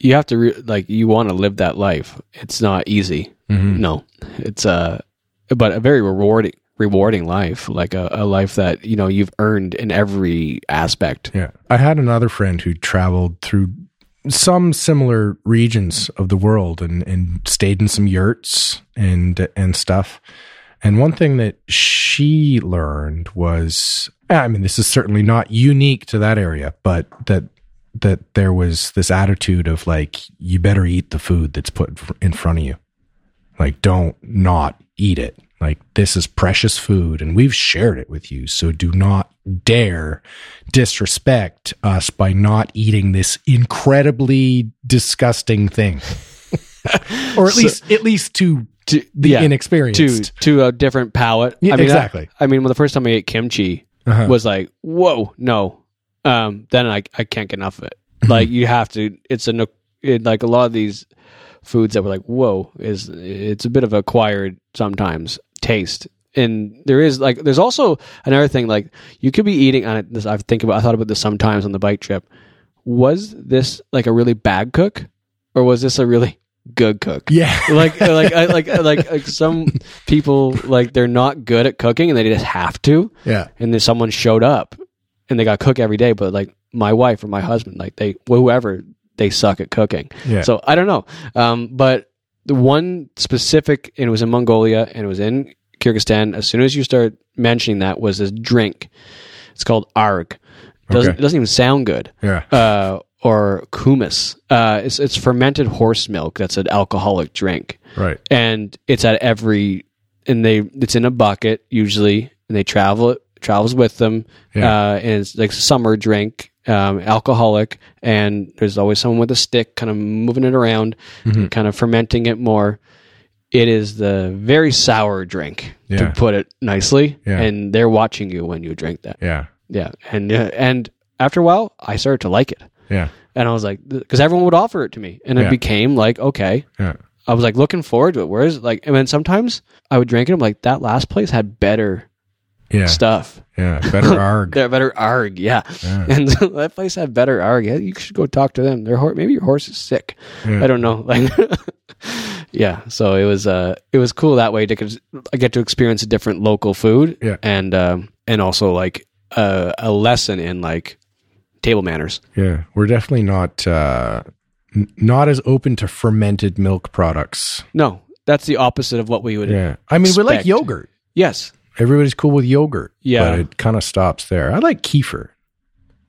S2: you have to re- like you want to live that life it's not easy
S1: Mhm.
S2: no it's uh but a very rewarding rewarding life like a, a life that you know you've earned in every aspect
S1: Yeah. I had another friend who traveled through some similar regions of the world and, and stayed in some yurts and and stuff. And one thing that she learned was I mean, this is certainly not unique to that area, but that that there was this attitude of like, you better eat the food that's put in front of you. Like, don't not eat it. Like, this is precious food and we've shared it with you. So do not dare disrespect us by not eating this incredibly disgusting thing. or at
S2: So-
S1: least, at least to
S2: to,
S1: the
S2: yeah, to
S1: inexperienced.
S2: to a different palate
S1: Yeah,
S2: I mean,
S1: exactly.
S2: I, I mean when the first time i ate kimchi
S1: Uh-huh.
S2: was like whoa no um then i i can't get enough of it like you have to it's a it, like a lot of these foods that were like whoa is it's a bit of acquired sometimes taste and there is like there's also another thing like you could be eating on it this i think about i thought about this sometimes on the bike trip was this like a really bad cook or was this a really good cook.
S1: Yeah.
S2: like like I- like like like some people like they're not good at cooking and they just have to
S1: Yeah.
S2: and then someone showed up and they got to cook every day but like my wife or my husband like they whoever they suck at cooking
S1: Yeah.
S2: so i don't know um, but the one specific and it was in mongolia and it was in kyrgyzstan as soon as you start mentioning that was this drink it's called arg it doesn't,
S1: Okay.
S2: it doesn't even sound good
S1: yeah.
S2: uh, or kumis uh, it's, it's fermented horse milk that's an alcoholic drink
S1: Right.
S2: and it's at every and they it's in a bucket usually and they travel it travels with them
S1: Yeah.
S2: uh, and it's like summer drink um, alcoholic and there's always someone with a stick kind of moving it around
S1: Mhm.
S2: kind of fermenting it more it is the very sour drink
S1: Yeah.
S2: to put it nicely
S1: Yeah.
S2: and they're watching you when you drink that
S1: Yeah.
S2: yeah and uh, and after a while i started to like it
S1: Yeah.
S2: and i was like because everyone would offer it to me and it became like okay
S1: Yeah.
S2: I was like looking forward to it. Whereas like, and then sometimes I would drink it. I'm like, that last place had better
S1: Yeah.
S2: stuff.
S1: Yeah. Better arg.
S2: They're better arg, yeah.
S1: Yeah.
S2: And that place had better arg. Yeah, you should go talk to them. Their horse, maybe your horse is sick.
S1: Yeah.
S2: I don't know. Like, yeah. So it was uh, it was cool that way to get- I get to experience a different local food.
S1: Yeah.
S2: And um, and also like uh, a lesson in like table manners.
S1: Yeah, we're definitely not uh, n- not as open to fermented milk products.
S2: No, that's the opposite of what we would.
S1: Yeah, I mean we like yogurt.
S2: Yes.
S1: Everybody's cool with yogurt.
S2: Yeah.
S1: but it kind of stops there. I like kefir.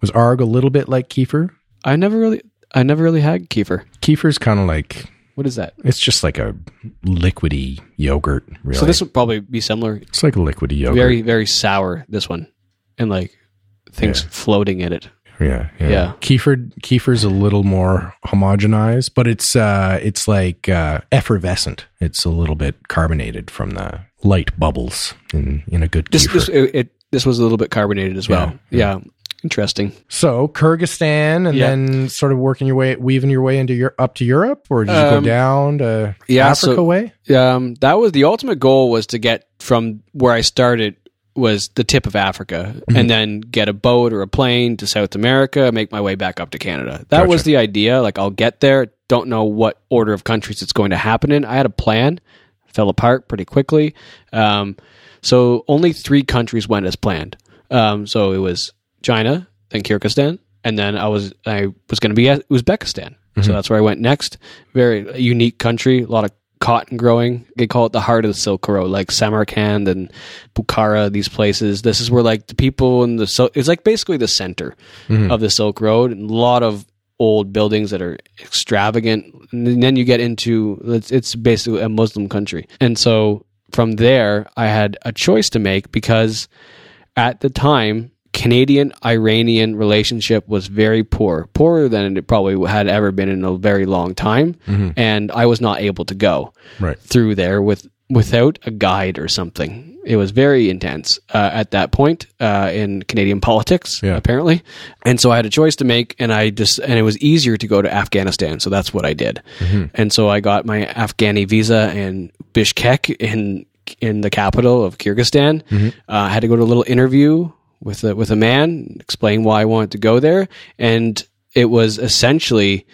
S1: Was arg a little bit like kefir?
S2: I never really, I never really had kefir.
S1: Kefir's kind of like
S2: What is that?
S1: it's just like a liquidy yogurt. Really,
S2: So this would probably be similar.
S1: it's like a liquidy yogurt.
S2: Very, very sour. This one, and like things
S1: Yeah.
S2: floating in it.
S1: yeah, yeah,
S2: Yeah.
S1: Kefir kefir's a little more homogenized, but it's uh it's like uh, effervescent. It's a little bit carbonated from the light bubbles in in a good
S2: This, this, it, it, this was a little bit carbonated as well.
S1: Yeah,
S2: Yeah, interesting.
S1: So Kyrgyzstan, and
S2: Yeah.
S1: then sort of working your way, weaving your way into your up to Europe, or did you go
S2: Um,
S1: down to
S2: yeah,
S1: Africa
S2: so-
S1: way?
S2: Um, that was the ultimate goal was to get from where I started was the tip of Africa, and then get a boat or a plane to South America, make my way back up to Canada. That was the idea. Like I'll get there. Don't know what order of countries it's going to happen in. I had a plan, fell apart pretty quickly. Um, so only three countries went as planned. Um, so it was China, then Kyrgyzstan, and then I was I was going to be at Uzbekistan. So that's where I went next. Very unique country, a lot of cotton growing. They call it the heart of the Silk Road, like Samarkand and Bukhara. These places. This is where like the people in the so it's like basically the center of the Silk Road, and a lot of old buildings that are extravagant. And then you get into it's, it's basically a Muslim country, and so from there I had a choice to make because at the time Canadian Iranian relationship was very poor, poorer than it probably had ever been in a very long time, mm-hmm. and I was not able to go
S1: Right.
S2: through there with without a guide or something. It was very intense uh, at that point uh, in Canadian politics,
S1: Yeah.
S2: apparently, and so I had a choice to make, and I just and it was easier to go to Afghanistan, so that's what I did, and so I got my Afghani visa in Bishkek in in the capital of Kyrgyzstan. Uh, I had to go to a little interview with a, with a man, explain why I wanted to go there, and it was essentially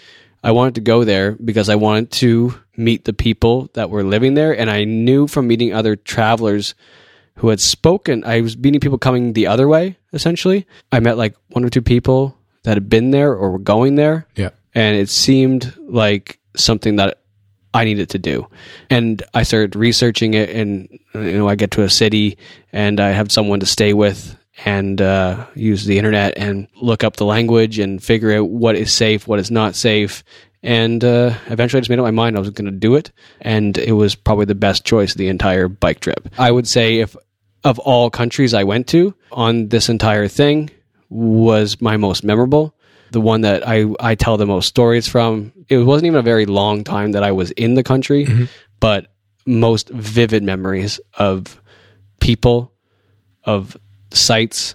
S2: I wanted to go there because I wanted to meet the people that were living there, and I knew from meeting other travelers who had spoken. I was meeting people coming the other way. Essentially, I met like one or two people that had been there or were going there,
S1: Yeah.
S2: and it seemed like something that I needed to do. And I started researching it, and you know, I get to a city, and I have someone to stay with, and uh, use the internet and look up the language and figure out what is safe, what is not safe. And uh, eventually, I just made up my mind I was going to do it, and it was probably the best choice of the entire bike trip. I would say if of all countries I went to on this entire thing was my most memorable. The one that I, I tell the most stories from. It wasn't even a very long time that I was in the country, but most vivid memories of people, of sites,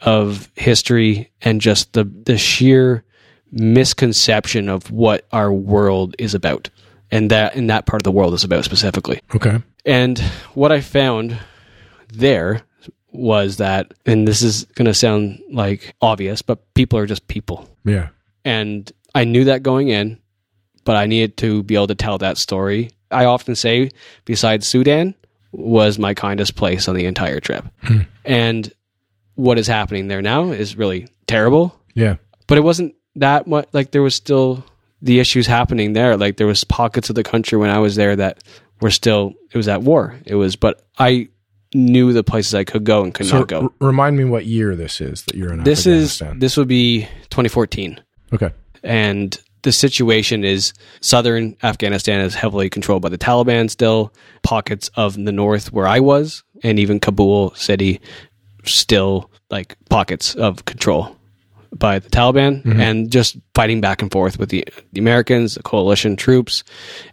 S2: of history, and just the, the sheer misconception of what our world is about. And that in that part of the world is about specifically.
S1: Okay.
S2: And what I found there was that, and this is going to sound like obvious, but people are just people.
S1: Yeah.
S2: And I knew that going in, but I needed to be able to tell that story. I often say, besides Sudan, was my kindest place on the entire trip. Hmm. And what is happening there now is really terrible.
S1: Yeah.
S2: But it wasn't that much. Like there was still the issues happening there. Like there was pockets of the country when I was there that were still it was at war. It was, but I knew the places I could go and could
S1: So
S2: not go.
S1: r- remind me what year this is that you're in
S2: This is this would be 2014,
S1: okay.
S2: and the situation is southern Afghanistan is heavily controlled by the Taliban still. Pockets of the north where I was, and even Kabul city, still like pockets of control by the Taliban, and just fighting back and forth with the, the Americans, the coalition troops,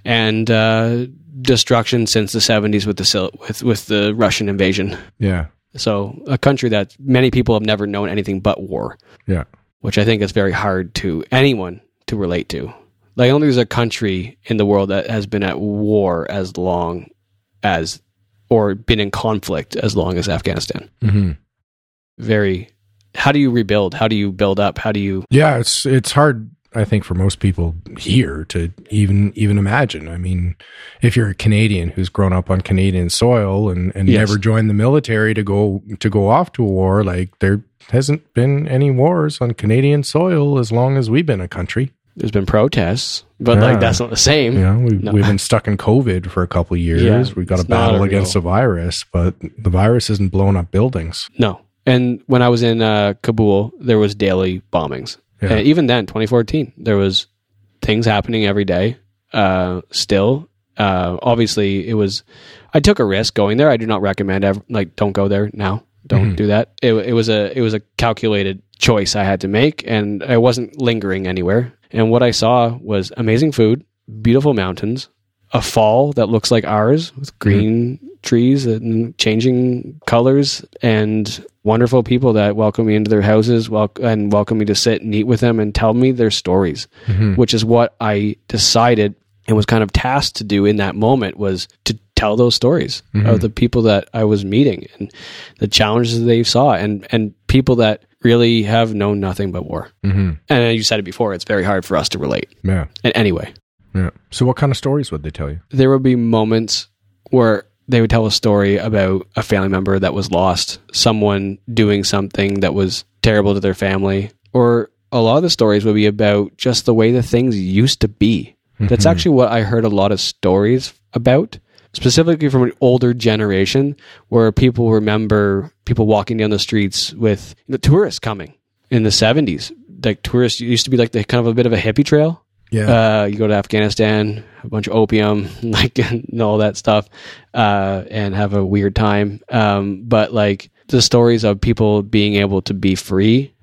S2: and uh, destruction since the 70s with the with with the Russian invasion.
S1: Yeah.
S2: So a country that many people have never known anything but war
S1: Yeah.
S2: which I think is very hard to anyone to relate to. Like, I don't think there's a country in the world that has been at war as long as, or been in conflict as long as Afghanistan.
S1: hmm
S2: Very, how do you rebuild? How do you build up? How do you,
S1: Yeah, it's it's hard I think for most people here to even even imagine. I mean, if you're a Canadian who's grown up on Canadian soil and, and
S2: Yes.
S1: never joined the military to go to go off to a war, like there hasn't been any wars on Canadian soil as long as we've been a country.
S2: there's been protests, but
S1: Yeah.
S2: like that's not the same.
S1: Know, we've,
S2: No.
S1: we've been stuck in COVID for a couple of years.
S2: Yeah,
S1: we got
S2: a
S1: battle
S2: a
S1: against the virus, but the virus isn't blowing up buildings.
S2: No. And when I was in uh, Kabul, there was daily bombings.
S1: Yeah.
S2: And even then, 2014, there was things happening every day. Uh, still, uh, obviously, it was. I took a risk going there. I do not recommend ever like don't go there now. Don't do that. It, it was a it was a calculated choice I had to make, and I wasn't lingering anywhere. And what I saw was amazing food, beautiful mountains, a fall that looks like ours with green trees and changing colors and wonderful people that welcome me into their houses wel- and welcome me to sit and eat with them and tell me their stories which is what i decided and was kind of tasked to do in that moment was to tell those stories of the people that i was meeting and the challenges they saw and and people that really have known nothing but war
S1: Mm-hmm.
S2: and you said it before it's very hard for us to relate
S1: Yeah,
S2: and anyway
S1: yeah. So, what kind of stories would they tell you?
S2: there would be moments where they would tell a story about a family member that was lost, someone doing something that was terrible to their family, or a lot of the stories would be about just the way the things used to be. That's mm-hmm. actually what I heard a lot of stories about, specifically from an older generation, where people remember people walking down the streets with the tourists coming in the 70s. Like tourists used to be like the kind of a bit of a hippie trail
S1: Yeah,
S2: uh, you go to Afghanistan, a bunch of opium, like and all that stuff, uh, and have a weird time. Um, but like the stories of people being able to be free,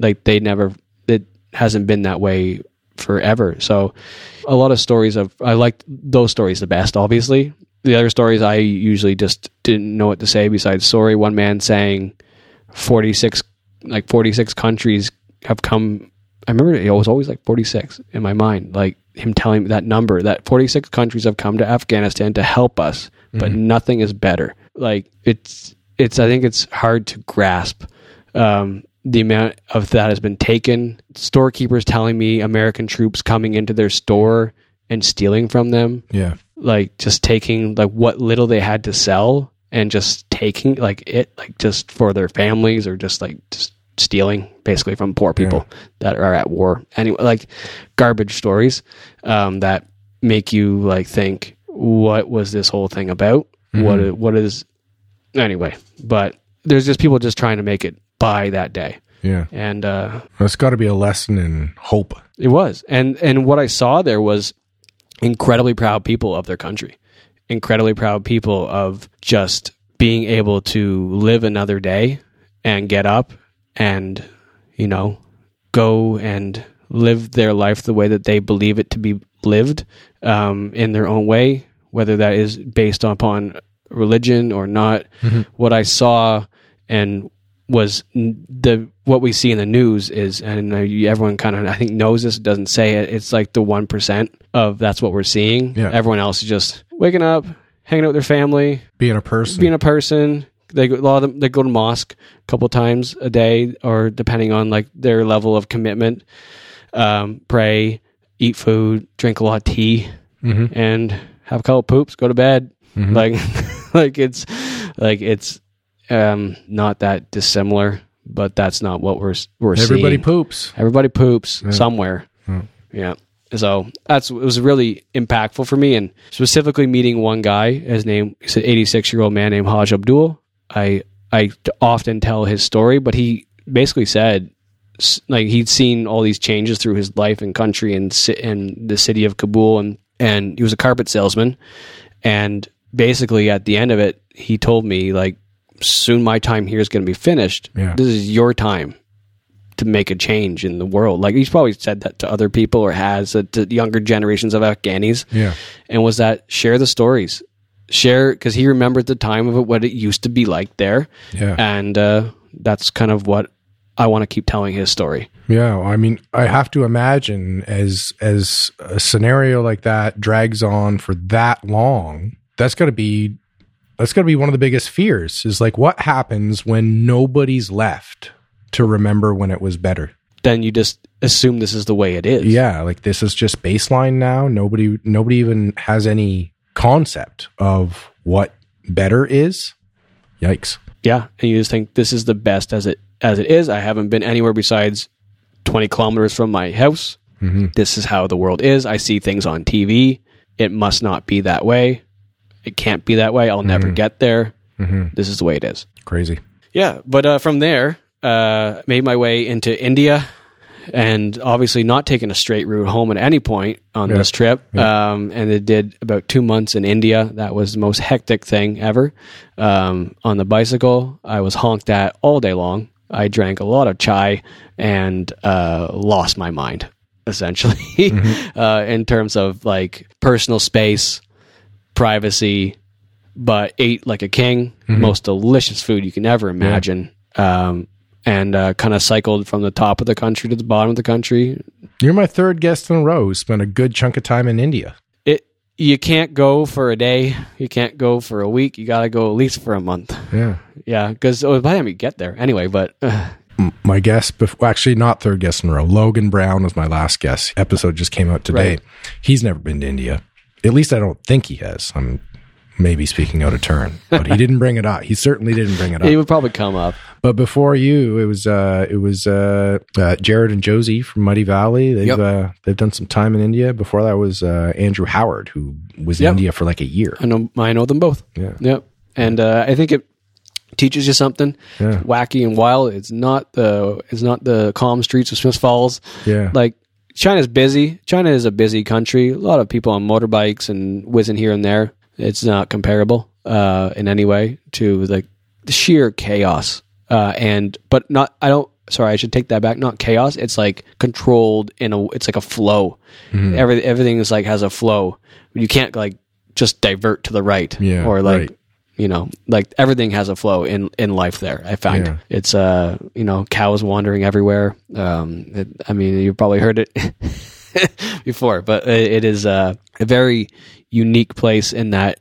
S2: like they never, it hasn't been that way forever. So a lot of stories of, I liked those stories the best, obviously. The other stories I usually just didn't know what to say besides sorry. One man saying 46, like 46 countries have come I remember it was always like 46 in my mind, like him telling me that number that 46 countries have come to Afghanistan to help us, but nothing is better. Like it's, it's, I think it's hard to grasp, um, the amount of that has been taken. Storekeepers telling me American troops coming into their store and stealing from them,
S1: yeah,
S2: like just taking like what little they had to sell and just taking like it, like just for their families or just like just stealing basically from poor people that are at war. Anyway, like garbage stories um, that make you like think, what was this whole thing about? What i- what is anyway? But there's just people just trying to make it by that day,
S1: yeah.
S2: and uh,
S1: It's got to be a lesson in hope.
S2: it was. And and what I saw there was incredibly proud people of their country. Incredibly proud people of just being able to live another day and get up and you know go and live their life the way that they believe it to be lived um, in their own way, whether that is based upon religion or not. What I saw and was the what we see in the news is, and everyone kind of I think knows this, doesn't say it. It's like the one percent of that's what we're seeing.
S1: Yeah.
S2: Everyone else is just waking up, hanging out with their family,
S1: Being a person.
S2: being a person. They go, a lot of them they go to mosque a couple times a day, or depending on like their level of commitment, um, pray eat food, drink a lot of tea,
S1: Mhm.
S2: and have a couple poops, go to bed.
S1: Mhm.
S2: Like, like it's like it's um, not that dissimilar, but that's not what we're we're seeing.
S1: Everybody
S2: seeing.
S1: poops.
S2: Everybody poops
S1: Yeah.
S2: somewhere.
S1: Yeah.
S2: Yeah. So that's it was really impactful for me, and specifically meeting one guy. His name he's an 86 year old man named Haj Abdul. I I often tell his story, but he basically said like he'd seen all these changes through his life and country and and the city of Kabul, and and he was a carpet salesman, and basically at the end of it, he told me like soon my time here is going to be finished.
S1: Yeah.
S2: This is your time to make a change in the world. Like he's probably said that to other people or has uh, to younger generations of Afghanis.
S1: Yeah.
S2: And was that share the stories, share because he remembered the time of it, what it used to be like there,
S1: Yeah.
S2: and uh, that's kind of what I want to keep telling his story.
S1: Yeah, I mean, I have to imagine as as a scenario like that drags on for that long, that's got to be that's got to be one of the biggest fears. Is like what happens when nobody's left to remember when it was better.
S2: Then you just assume this is the way it is.
S1: Yeah, like this is just baseline now. Nobody nobody even has any concept of what better is. Yikes.
S2: yeah, and you just think this is the best as it as it is. I haven't been anywhere besides twenty kilometers from my house.
S1: Mhm.
S2: This is how the world is. I see things on TV. It must not be that way. It can't be that way. I'll never get there.
S1: Mhm.
S2: This is the way it is.
S1: Crazy.
S2: Yeah, but uh, from there, uh, made my way into India, and obviously not taking a straight route home at any point on
S1: Yeah.
S2: this trip. Um, and it did about two months in India. That was the most hectic thing ever. Um, on the bicycle, I was honked at all day long. I drank a lot of chai and uh, lost my mind essentially uh, in terms of like personal space, privacy, but ate like a king. Most delicious food you can ever imagine. Um, and uh, kind of cycled from the top of the country to the bottom of the country.
S1: You're my third guest in a row who spent a good chunk of time in India.
S2: It you can't go for a day, you can't go for a week. You got to go at least for a month.
S1: Yeah.
S2: Yeah, because by the time you get there, anyway. But uh,
S1: my guest before actually not third guest in a row logan brown was my last guest episode just came out today
S2: Right.
S1: he's never been to india at least i don't think he has i'm maybe speaking out of turn but he didn't bring it up he certainly didn't bring it up.
S2: He would probably come up.
S1: but before you it was uh it was uh, uh jared and josie from muddy valley they've
S2: Yep.
S1: uh they've done some time in india before that was uh andrew howard who was in
S2: Yep.
S1: india for like a year
S2: I know I know them both.
S1: yeah
S2: Yep. And uh, I think it teaches you something
S1: Yeah.
S2: wacky and wild. It's not the it's not the calm streets of Smith Falls.
S1: yeah
S2: Like China's busy. China is a busy country. A lot of people on motorbikes and whizzing here and there. It's not comparable uh, in any way to like the sheer chaos. Uh, and but not. I don't. Sorry, I should take that back. Not chaos. It's like controlled in a. It's like a flow. Every everything is like has a flow. You can't like just divert to the right.
S1: Yeah,
S2: Or like
S1: right.
S2: you know like everything has a flow in in life there i find
S1: Yeah.
S2: it's uh you know cows wandering everywhere um it, i mean you've probably heard it before but it, it is uh, a very unique place in that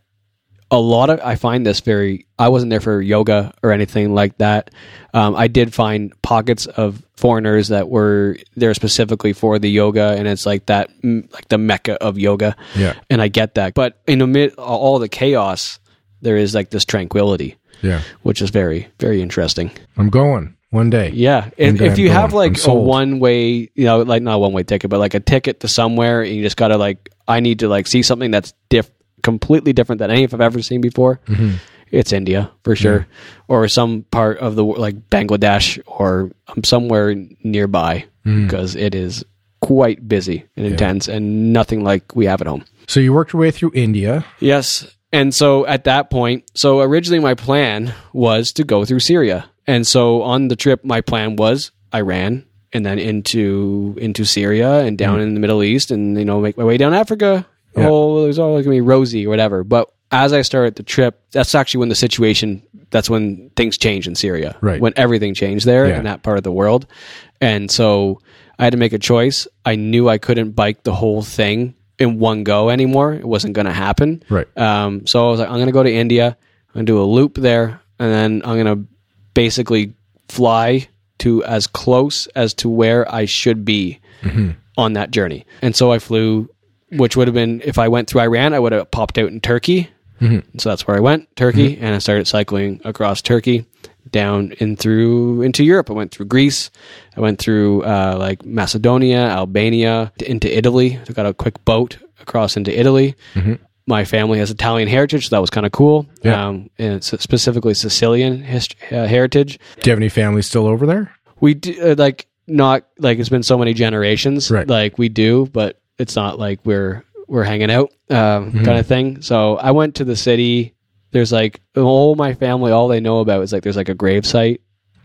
S2: a lot of i find this very i wasn't there for yoga or anything like that. Um, i did find pockets of foreigners that were there specifically for the yoga and it's like that like the mecca of yoga.
S1: Yeah.
S2: and i get that. But in amid all the chaos there is like this tranquility
S1: yeah.
S2: which is very very interesting.
S1: I'm going one day
S2: yeah if, if you
S1: going.
S2: have like a one way you know like not one way ticket but like a ticket to somewhere and you just gotta like i need to like see something that's diff completely different than anything i've ever seen before
S1: Mm-hmm.
S2: it's india for sure or some part of the like bangladesh or um, somewhere nearby
S1: Mm.
S2: because it is quite busy and intense and nothing like we have at home
S1: so you worked your way through india
S2: Yes. And so at that point, so originally my plan was to go through Syria. And so on the trip, my plan was Iran and then into into Syria and down in the Middle East and you know make my way down Africa.
S1: Yeah.
S2: Oh, it was all gonna be rosy or whatever. But as I started the trip, that's actually when the situation that's when things changed in Syria.
S1: Right.
S2: When everything changed there
S1: Yeah.
S2: in that part of the world. And so I had to make a choice. I knew I couldn't bike the whole thing in one go anymore. It wasn't going to happen.
S1: Right.
S2: Um, so I was like, I'm going to go to India. I'm going to do a loop there, and then I'm going to basically fly to as close as to where I should be mm-hmm. on that journey. And so I flew, which would have been if I went through Iran, I would have popped out in Turkey. Mm-hmm. So that's where I went, Turkey, mm-hmm. and I started cycling across Turkey down in through into Europe. I went through Greece. I went through uh, like Macedonia, Albania, into Italy. I got a quick boat across into Italy. My family has Italian heritage, so that was kind of cool.
S1: Yeah.
S2: Um, and specifically Sicilian hist- uh, heritage.
S1: Do you have any family still over there?
S2: We do uh, like not like it's been so many generations.
S1: Right.
S2: Like we do, but it's not like we're we're hanging out um,
S1: Mm-hmm.
S2: kind of thing. So I went to the city. There's like all my family. All they know about is like there's like a grave site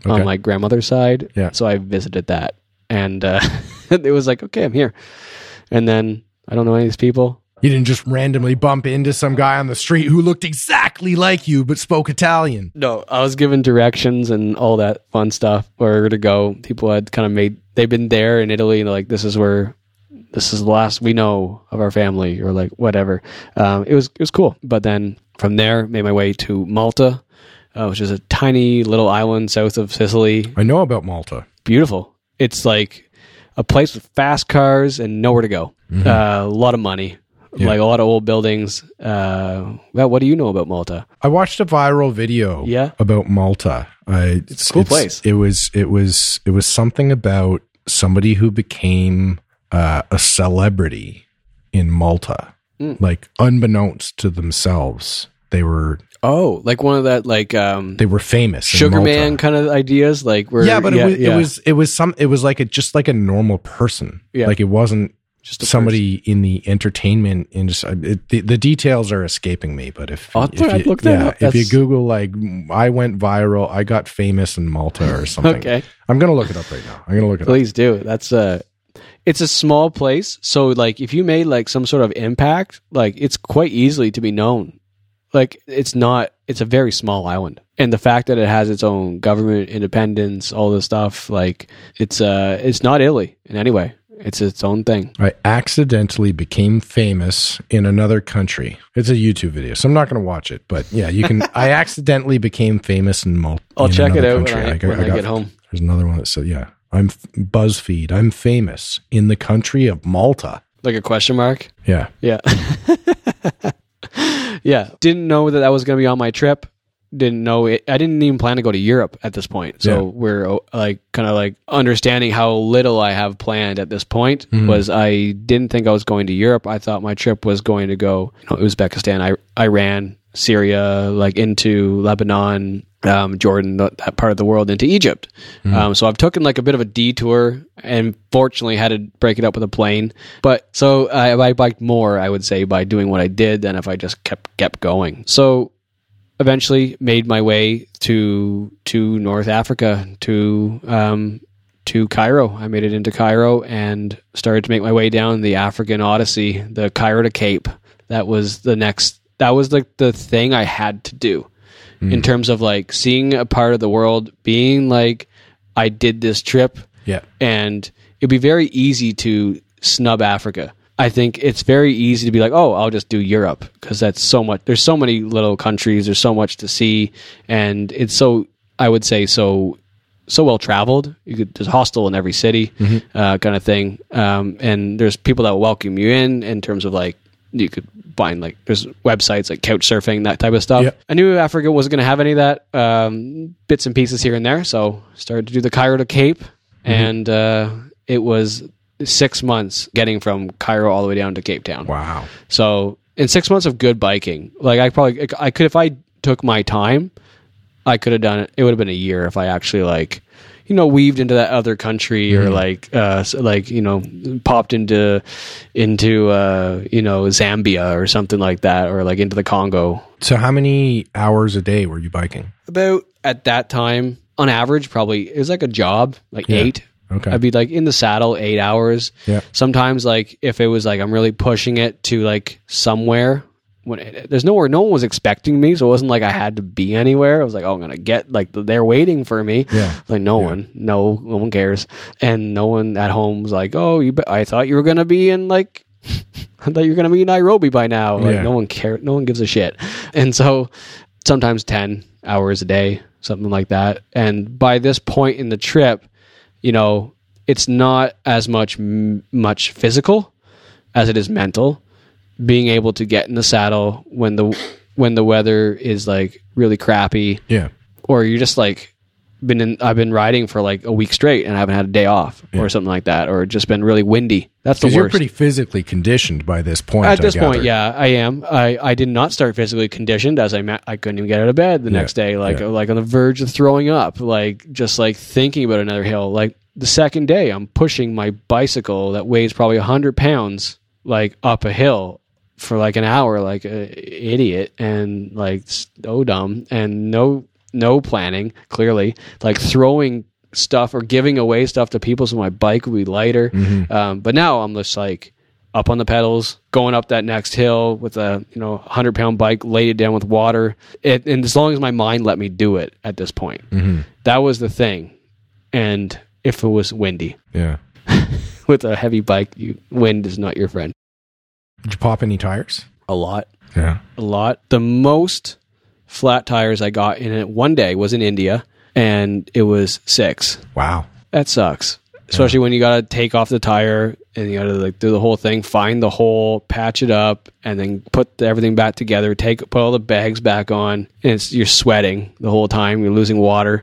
S1: Okay.
S2: on my grandmother's side.
S1: Yeah.
S2: So I visited that, and uh, it was like okay, I'm here. And then I don't know any of these people.
S1: You didn't just randomly bump into some guy on the street who looked exactly like you but spoke Italian.
S2: No, I was given directions and all that fun stuff where to go. People had kind of made they've been there in Italy and they're like this is where this is the last we know of our family or like whatever. Um, it was it was cool. But then from there made my way to Malta, uh, which is a tiny little island south of Sicily.
S1: I know about Malta.
S2: Beautiful. It's like a place with fast cars and nowhere to go. Uh, a lot of money.
S1: Yeah.
S2: Like a lot of old buildings. Uh, well, what do you know about Malta?
S1: I watched a viral video
S2: Yeah?
S1: about Malta. I, it's
S2: a cool place.
S1: It was it was it was something about somebody who became uh, a celebrity in Malta,
S2: Hmm.
S1: like unbeknownst to themselves. They were
S2: Oh, like one of that like um
S1: they were famous. in
S2: Sugar
S1: Malta.
S2: Man kind of ideas, like where
S1: Yeah, but it, was,
S2: yeah.
S1: it was it was some it was like a just like a normal person.
S2: Yeah.
S1: like it wasn't
S2: just
S1: somebody in the entertainment industry. It, the, the details are escaping me, but if,
S2: I'll
S1: if
S2: look-
S1: you,
S2: look that
S1: yeah,
S2: up.
S1: if you Google like I went viral, I got famous in Malta or something.
S2: Okay,
S1: I'm gonna look it up right now. I'm gonna look it up.
S2: please do. That's a. it's a small place, so like if you made like some sort of impact, like it's quite easily to be known. Like it's not. It's a very small island, and the fact that it has its own government, independence, all this stuff, like it's uh it's not Italy in any way. It's its own thing.
S1: I accidentally became famous in another country. It's a YouTube video, so I'm not going to watch it. But yeah, you can. I accidentally became famous in Malta.
S2: I'll
S1: in
S2: check it out
S1: country.
S2: when I,
S1: got-
S2: when I,
S1: got-
S2: get home.
S1: There's another one that said, "Yeah, I'm BuzzFeed. I'm famous in the country of Malta."
S2: Like a question mark.
S1: Yeah,
S2: Yeah. yeah. Didn't know that that was going to be on my trip. Didn't know it. I didn't even plan to go to Europe at this point. So
S1: Yeah.
S2: we're oh, like kind of like understanding how little I have planned at this point
S1: Mm-hmm.
S2: was I didn't think I was going to Europe. I thought my trip was going to go you know, Uzbekistan, I, Iran, Syria, like into Lebanon, um, Jordan, that, that part of the world, into Egypt.
S1: Mm-hmm.
S2: Um, so I've taken like a bit of a detour, and fortunately had to break it up with a plane. But so I, I biked more, I would say, by doing what I did than if I just kept kept going. So eventually made my way to to North Africa to um, to Cairo. I made it into Cairo and started to make my way down the African Odyssey, the Cairo to Cape. That was the next. That was like the thing I had to do in terms of like seeing a part of the world, being like I did this trip
S1: yeah,
S2: and it'd be very easy to snub Africa. I think it's very easy to be like, oh, I'll just do Europe because that's so much. There's so many little countries. There's so much to see, and it's so I would say so so well traveled. You could there's a hostel in every city, uh, kind of thing. Um, and there's people that will welcome you in in terms of like you could find like there's websites like couch surfing that type of stuff.
S1: Yeah.
S2: I knew Africa wasn't going to have any of that um, bits and pieces here and there, so started to do the Cairo to Cape, and uh, it was six months getting from Cairo all the way down to Cape Town.
S1: wow.
S2: So in six months of good biking, like I probably I could if I took my time, I could have done it. It would have been a year if I actually like you know weaved into that other country or like uh like you know popped into into uh you know Zambia or something like that or like into the Congo.
S1: So, how many hours a day were you biking?
S2: About at that time on average probably it was like a job like
S1: Yeah.
S2: 8
S1: Okay.
S2: I'd be like in the saddle eight hours.
S1: Yeah.
S2: Sometimes like if it was like I'm really pushing it to like somewhere when it, there's nowhere, no one was expecting me, so it wasn't like I had to be anywhere. I was like, oh, I'm gonna get like they're waiting for me.
S1: Yeah.
S2: Like no one, no, no one cares, and no one at home was like, oh, you. Be- I thought you were gonna be in like. I thought you were gonna be in Nairobi by now. Like
S1: Yeah.
S2: no one cares. No one gives a shit. And so sometimes ten hours a day, something like that. And by this point in the trip, you know, it's not as much m- much physical as it is mental. Being able to get in the saddle when the when the weather is like really crappy,
S1: Yeah.
S2: or you're just like been in I've been riding for like a week straight and I haven't had a day off or something like that, or just been really windy. That's the worst.
S1: you're pretty physically conditioned by this point.
S2: At this point, yeah, I am. I, I did not start physically conditioned as I ma- I couldn't even get out of bed the next day, like
S1: yeah.
S2: like on the verge of throwing up, like just like thinking about another hill. Like the second day, I'm pushing my bicycle that weighs probably hundred pounds, like up a hill for like an hour, like a idiot, and like so oh, dumb, and no no planning. Clearly, like throwing stuff or giving away stuff to people so my bike would be lighter. Um, but now I'm just like up on the pedals, going up that next hill with a you know hundred pound bike, laid it down with water. It, and as long as my mind let me do it at this point, that was the thing. And if it was windy
S1: Yeah.
S2: with a heavy bike, you, wind is not your friend.
S1: Did you pop any tires?
S2: A lot,
S1: Yeah.
S2: a lot. The most flat tires I got in it one day was in India, and it was six.
S1: Wow.
S2: That sucks. Especially when you got to take off the tire and you got to like do the whole thing, find the hole, patch it up, and then put everything back together. Take put all the bags back on, and it's you're sweating the whole time. You're losing water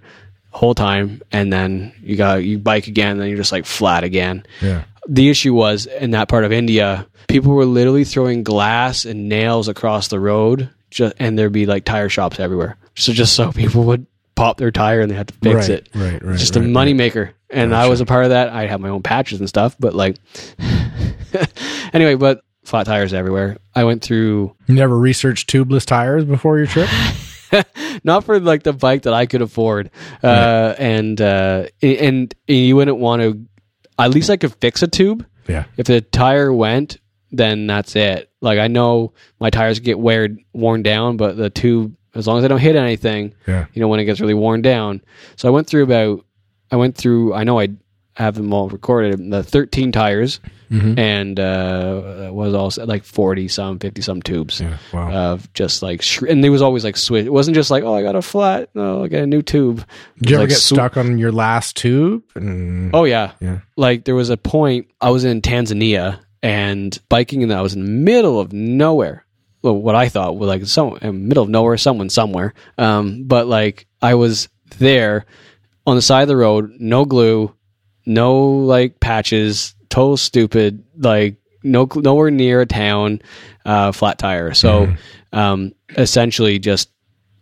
S2: the whole time, and then you got you bike again, and then you're just like flat again.
S1: Yeah.
S2: The issue was in that part of India, people were literally throwing glass and nails across the road, just, and there'd be like tire shops everywhere. So just so people would pop their tire and they had to fix
S1: Right,
S2: it.
S1: right, right,
S2: Just
S1: right,
S2: a money maker, and I was a part of that. I had my own patches and stuff, but like, anyway, but flat tires everywhere. I went through
S1: You never researched tubeless tires before your trip?
S2: not for like the bike that I could afford, uh, and uh, and and you wouldn't want to. At least I could fix a tube.
S1: yeah.
S2: If the tire went, then that's it. Like I know my tires get weared worn down, but the tube, as long as I don't hit anything,
S1: Yeah.
S2: you know, when it gets really worn down. So I went through about, I went through, I know I have them all recorded, the 13 tires
S1: Mm-hmm.
S2: and uh, it was also like 40 some, 50 some tubes
S1: Yeah. Wow.
S2: of just like, sh- and there was always like switch. It wasn't just like, oh, I got a flat, no, I got a new tube. It
S1: Did you ever
S2: like
S1: get
S2: sw-
S1: stuck on your last tube? And,
S2: Oh yeah.
S1: Yeah.
S2: Like there was a point I was in Tanzania and biking and I was in the middle of nowhere. Well, what I thought was like some in the middle of nowhere, someone somewhere. Um, but like I was there on the side of the road, no glue, no like patches, total stupid, like no nowhere near a town, uh, flat tire. So um, essentially just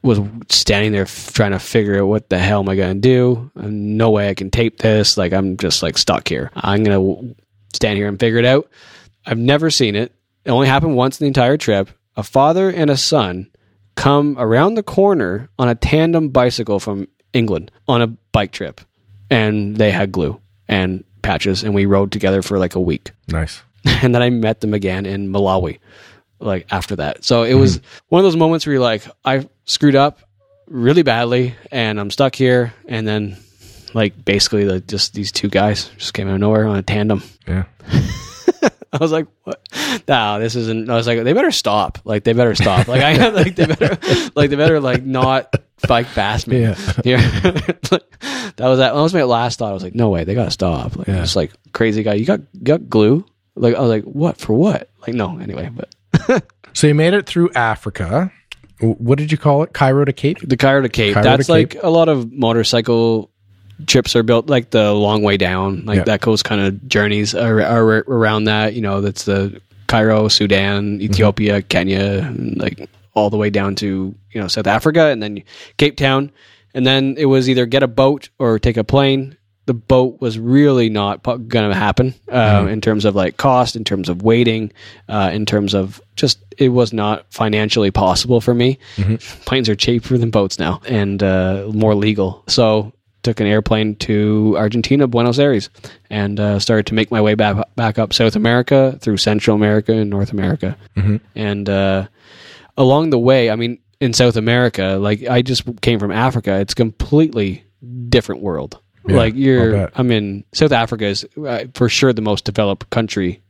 S2: was standing there f- trying to figure out what the hell am I going to do. No way I can tape this. Like I'm just like stuck here. I'm going to stand here and figure it out. I've never seen it. It only happened once in the entire trip. A father and a son come around the corner on a tandem bicycle from England on a bike trip, and they had glue and patches, and we rode together for like a week
S1: nice.
S2: and then I met them again in Malawi, like after that. So it was mm-hmm. one of those moments where you're like, I screwed up really badly, and I'm stuck here. And then, like, basically, like, just these two guys just came out of nowhere on a tandem.
S1: Yeah.
S2: I was like, what? No, this isn't. I was like, they better stop. Like, they better stop. Like, I like they better, like, they better like not bike past me.
S1: Yeah.
S2: Yeah. Like, that was that. That was my last thought. I was like, no way, they gotta stop. Like,
S1: Yeah.
S2: just like crazy guy. You got you got glue? Like, I was like, what for? What? Like, no. Anyway, but
S1: So you made it through Africa. What did you call it? Cairo to Cape?
S2: the Cairo to Cape.
S1: Cairo to
S2: that's like a lot of motorcycle trips are built like the long way down, like
S1: Yeah.
S2: that coast kind of journeys are, are around that. You know, that's the Cairo, Sudan, Ethiopia, Kenya, like all the way down to you know South Africa, and then Cape Town, and then it was either get a boat or take a plane. The boat was really not going to happen uh, in terms of like cost, in terms of waiting, uh, in terms of just it was not financially possible for me. Planes are cheaper than boats now and uh, more legal. So took an airplane to Argentina, Buenos Aires, and uh, started to make my way back back up South America through Central America and North America. And uh, along the way, I mean, in South America, like I just came from Africa, it's completely different world.
S1: Yeah,
S2: like you're. I mean, South Africa is uh, for sure the most developed country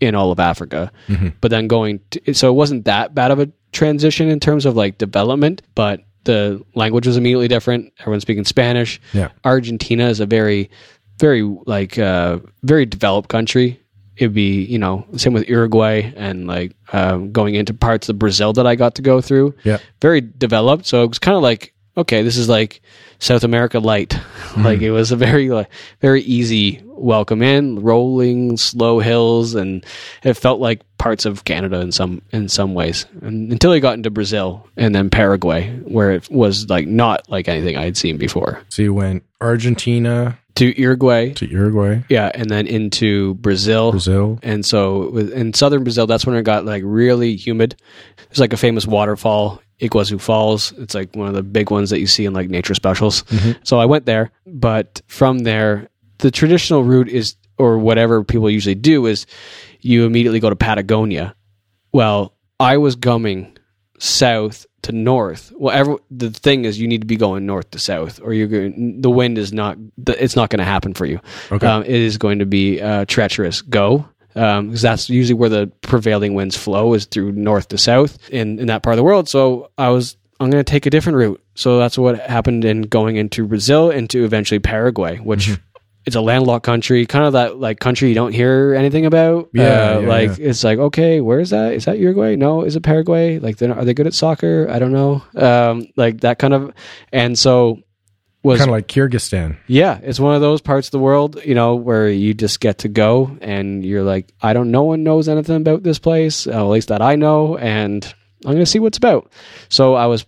S2: in all of Africa.
S1: Mm-hmm.
S2: But then going, to, so it wasn't that bad of a transition in terms of like development, but the language was immediately different. Everyone's speaking Spanish.
S1: Yeah.
S2: Argentina is a very very like uh, very developed country. It'd be you know same with Uruguay and like um, going into parts of Brazil that I got to go through.
S1: Yeah.
S2: very developed. So it was kind of like okay, this is like South America light. like it was a very like very easy welcome in, rolling slow hills, and it felt like parts of Canada in some in some ways. And, until I got into Brazil and then Paraguay, where it was like not like anything I had seen before.
S1: So you went Argentina
S2: To Uruguay,
S1: to Uruguay,
S2: yeah, and then into Brazil.
S1: Brazil.
S2: And so in southern Brazil, that's when it got like really humid. There's like a famous waterfall, Iguazu Falls. It's like one of the big ones that you see in like nature specials. So I went there, but from there, the traditional route is, or whatever people usually do, is you immediately go to Patagonia. Well, I was coming south to north. Well, every, the thing is, you need to be going north to south, or you're going. The wind is not. It's not going to happen for you.
S1: Okay.
S2: Um, it is going to be uh, treacherous. Go. Because that's usually where the prevailing winds flow is through north to south in, in that part of the world. So I was I'm going to take a different route. So that's what happened in going into Brazil, into eventually Paraguay, which it's a landlocked country, kind of that like country you don't hear anything about.
S1: Yeah,
S2: Uh,
S1: yeah,
S2: like
S1: yeah.
S2: it's like okay, where is that? Is that Uruguay? No, is it Paraguay? Like, not- are they good at soccer? I don't know. Um, like that kind of, and so was
S1: Kind of like Kyrgyzstan.
S2: yeah, it's one of those parts of the world, you know, where you just get to go and you're like, I don't, no one knows anything about this place, uh, at least that I know, and I'm going to see what's about. So I was,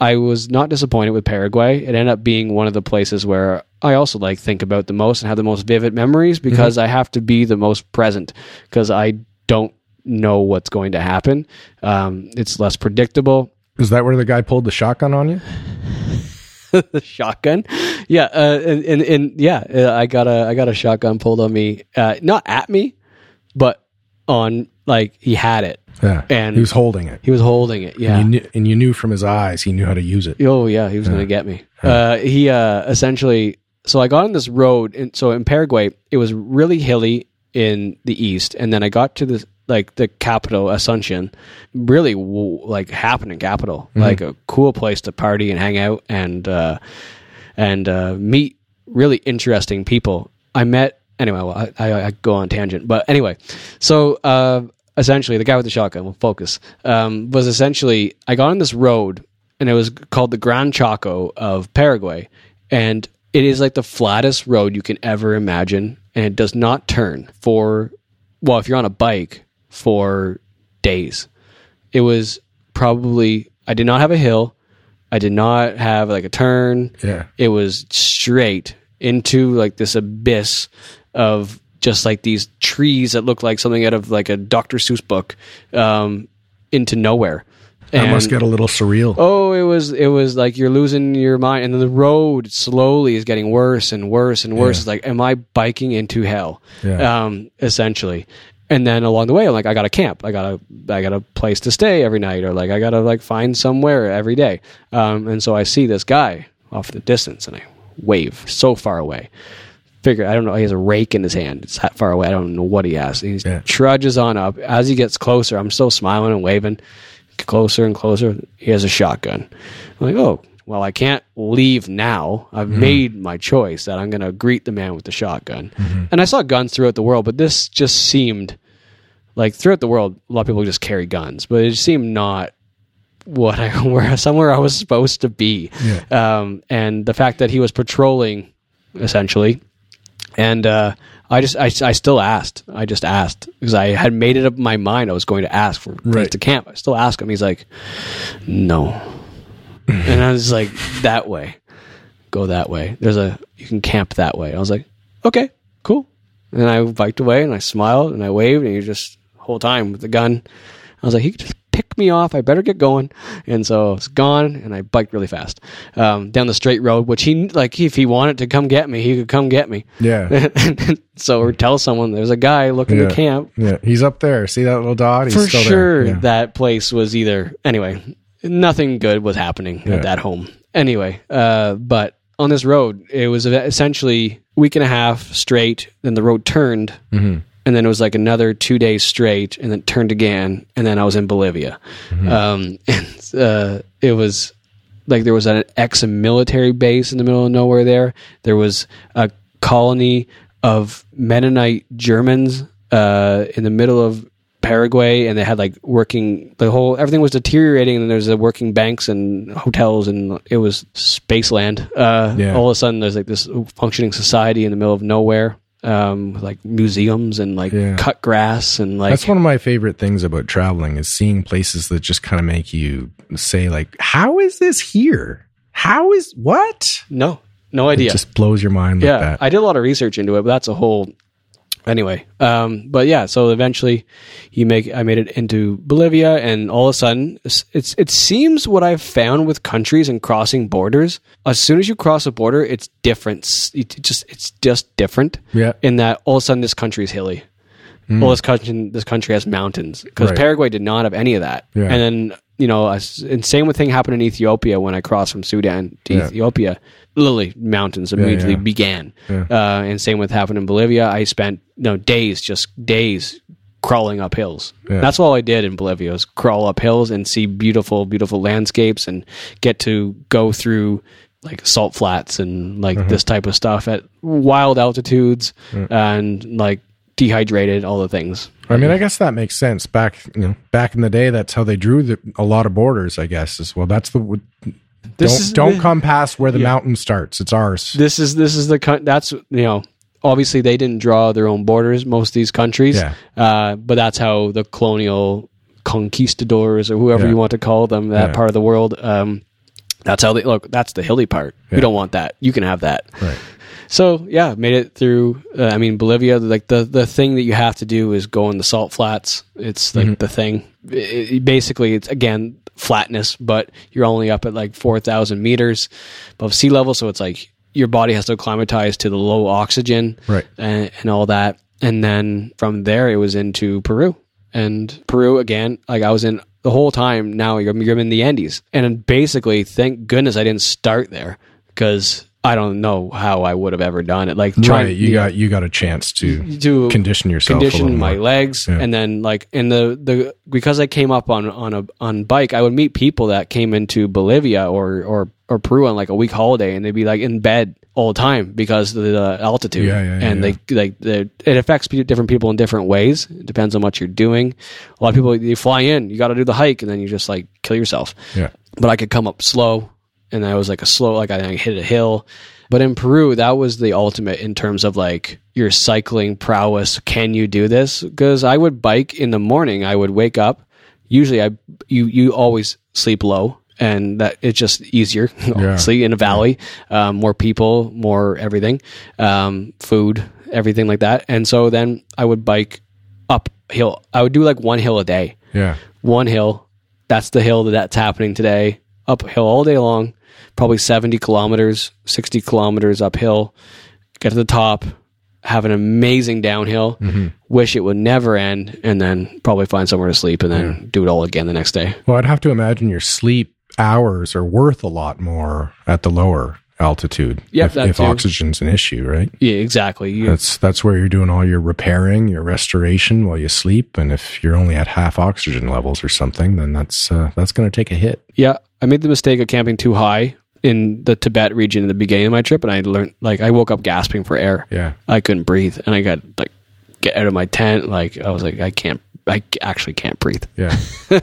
S2: I was not disappointed with Paraguay. It ended up being one of the places where I also like think about the most and have the most vivid memories because I have to be the most present because I don't know what's going to happen. Um, it's less predictable.
S1: Is that where the guy pulled the shotgun on you?
S2: The shotgun. Yeah, uh, and, and and yeah, uh, I got a I got a shotgun pulled on me, uh, not at me, but on like he had it.
S1: Yeah.
S2: And-
S1: he was holding it.
S2: He was holding it. Yeah.
S1: And, you knew, and you knew from his eyes he knew how to use it.
S2: Oh yeah, he was going to get me. Uh, he uh, essentially. So I got on this road, and so in Paraguay, it was really hilly in the east, and then I got to the like the capital, Asuncion, really w- like happening capital, like a cool place to party and hang out and uh, and uh, meet really interesting people. I met anyway. Well, I, I, I go on tangent, but anyway, so uh, essentially, the guy with the shotgun, will focus, um, was essentially I got on this road, and it was called the Gran Chaco of Paraguay, and it is like the flattest road you can ever imagine, and it does not turn for well, if you're on a bike for days. It was probably I did not have a hill. I did not have like a turn.
S1: Yeah.
S2: It was straight into like this abyss of just like these trees that look like something out of like a Dr. Seuss book um, into nowhere.
S1: That must get a little surreal.
S2: Oh, it was it was like you're losing your mind, and then the road slowly is getting worse and worse and worse.
S1: Yeah.
S2: It's like, am I biking into hell?
S1: Yeah.
S2: Um, essentially. And then along the way, I'm like, I got to camp. I got a I got a place to stay every night, or like I got to like find somewhere every day. Um, and so I see this guy off the distance, and I wave so far away. Figure I don't know. He has a rake in his hand. It's that far away. I don't know what he has. He
S1: Yeah.
S2: trudges on up. As he gets closer, I'm still smiling and waving closer and closer. He has a shotgun. I'm like, oh, well, I can't leave now. I've made my choice that I'm going to greet the man with the shotgun. And I saw guns throughout the world, but this just seemed like throughout the world, a lot of people just carry guns, but it seemed not what I where somewhere I was supposed to be.
S1: Yeah.
S2: Um, and the fact that he was patrolling essentially, and uh, I just I, I still asked. I just asked because I had made it up in my mind I was going to ask for
S1: Right.
S2: to camp. I still ask him. He's like, no, and I was like, that way, go that way. There's a you can camp that way. I was like, okay, cool. And I biked away and I smiled and I waved and he just whole time with the gun. I was like, he could just pick me off. I better get going. And so it's gone and I biked really fast um, down the straight road, which he like if he wanted to come get me, he could come get me.
S1: Yeah.
S2: so or tell someone there's a guy looking
S1: Yeah.
S2: to camp.
S1: Yeah. He's up there. See that little dot? He's
S2: For
S1: still
S2: sure,
S1: there. Yeah.
S2: that place was either anyway. Nothing good was happening
S1: Yeah.
S2: at that home. Anyway, uh, but on this road, it was essentially week and a half straight. Then the road turned,
S1: Mm-hmm.
S2: And then it was like another two days straight, and then turned again, and then I was in Bolivia.
S1: Mm-hmm.
S2: Um, and uh, it was like there was an ex military base in the middle of nowhere. There, there was a colony of Mennonite Germans uh, in the middle of Paraguay, and they had like working the whole everything was deteriorating, and there's a working banks and hotels, and it was spaceland. Uh,
S1: Yeah.
S2: All of a sudden, there's like this functioning society in the middle of nowhere, um, like museums and like
S1: Yeah.
S2: cut grass and like
S1: That's one of my favorite things about traveling is seeing places that just kind of make you say like, "How is this here? How is what?"
S2: no, no idea.
S1: It just blows your mind like
S2: yeah,
S1: that.
S2: I did a lot of research into it, but that's a whole. Anyway, um, but yeah, so eventually, you make I made it into Bolivia, and all of a sudden, it's, it's it seems what I've found with countries and crossing borders. As soon as you cross a border, it's different. It just it's just different.
S1: Yeah.
S2: In that, all of a sudden, this country is hilly. Well, this country this country has mountains because
S1: Right.
S2: Paraguay did not have any of that.
S1: Yeah.
S2: And then you know, as- and same thing happened in Ethiopia when I crossed from Sudan to
S1: Yeah.
S2: Ethiopia. Literally, mountains immediately
S1: yeah.
S2: began. Uh, and same with happened in Bolivia. I spent no days, just days crawling up hills.
S1: Yeah.
S2: That's all I did in Bolivia was crawl up hills and see beautiful, beautiful landscapes and get to go through like salt flats and like
S1: Mm-hmm.
S2: this type of stuff at wild altitudes and like dehydrated, all the things.
S1: I mean, I guess that makes sense. Back, you know, back in the day, that's how they drew the, a lot of borders. I guess as well. That's the
S2: This
S1: don't
S2: is
S1: don't come past where the mountain starts. It's ours.
S2: This is this is the that's you know obviously they didn't draw their own borders most of these countries
S1: Yeah.
S2: uh, but that's how the colonial conquistadors or whoever
S1: Yeah.
S2: you want to call them that
S1: Yeah.
S2: part of the world um, that's how they look that's the hilly part we don't want that you can have that
S1: Right.
S2: So yeah made it through uh, i mean bolivia like the the thing that you have to do is go in the salt flats. It's like the thing. It- it- basically it's again flatness but you're only up at like 4000 meters above sea level so it's like your body has to acclimatize to the low oxygen
S1: Right.
S2: and, and all that. And then from there it was into peru. And peru again like i was in the whole time now you're, you're in the andes. And basically thank goodness i didn't start there because i don't know how i would have ever done it like trying
S1: Right. You got you got a chance to
S2: to
S1: condition yourself.
S2: condition my
S1: more.
S2: legs
S1: Yeah.
S2: and then like in the the because I came up on on a on bike I would meet people that came into Bolivia or or or Peru on like a week holiday and they'd be like in bed all the time because of the altitude
S1: Yeah, yeah, yeah,
S2: and
S1: yeah.
S2: they like the, it affects different people in different ways it depends on what you're doing a lot of people you fly in you got to do the hike and then you just like kill yourself
S1: Yeah.
S2: but I could come up slow, and I was like a slow, like I hit a hill. But in Peru, that was the ultimate in terms of like your cycling prowess. Can you do this? Because I would bike in the morning. I would wake up. Usually, I you you always sleep low, and that it's just easier. Obviously, in a valley, um, more people, more everything, um, food, everything like that. And so then I would bike uphill. I would do like one hill a day
S1: Yeah.
S2: one hill. That's the hill that that's happening today. Uphill all day long, probably 70 kilometers, 60 kilometers uphill. Get to the top, have an amazing downhill. Mm-hmm. Wish it would never end, and then probably find somewhere to sleep, and then do it all again the next day.
S1: Well, I'd have to imagine your sleep hours are worth a lot more at the lower altitude.
S2: Yep,
S1: if, if oxygen's an issue, right?
S2: Yeah, exactly. You,
S1: That's that's where you're doing all your repairing, your restoration while you sleep. And if you're only at half oxygen levels or something, then that's uh, that's going to take a hit.
S2: yeah, I made the mistake of camping too high in the Tibet region in the beginning of my trip, and I learned like I woke up gasping for air.
S1: Yeah,
S2: I couldn't breathe, and I got like get out of my tent. Like I was like, I can't, I actually can't breathe.
S1: yeah.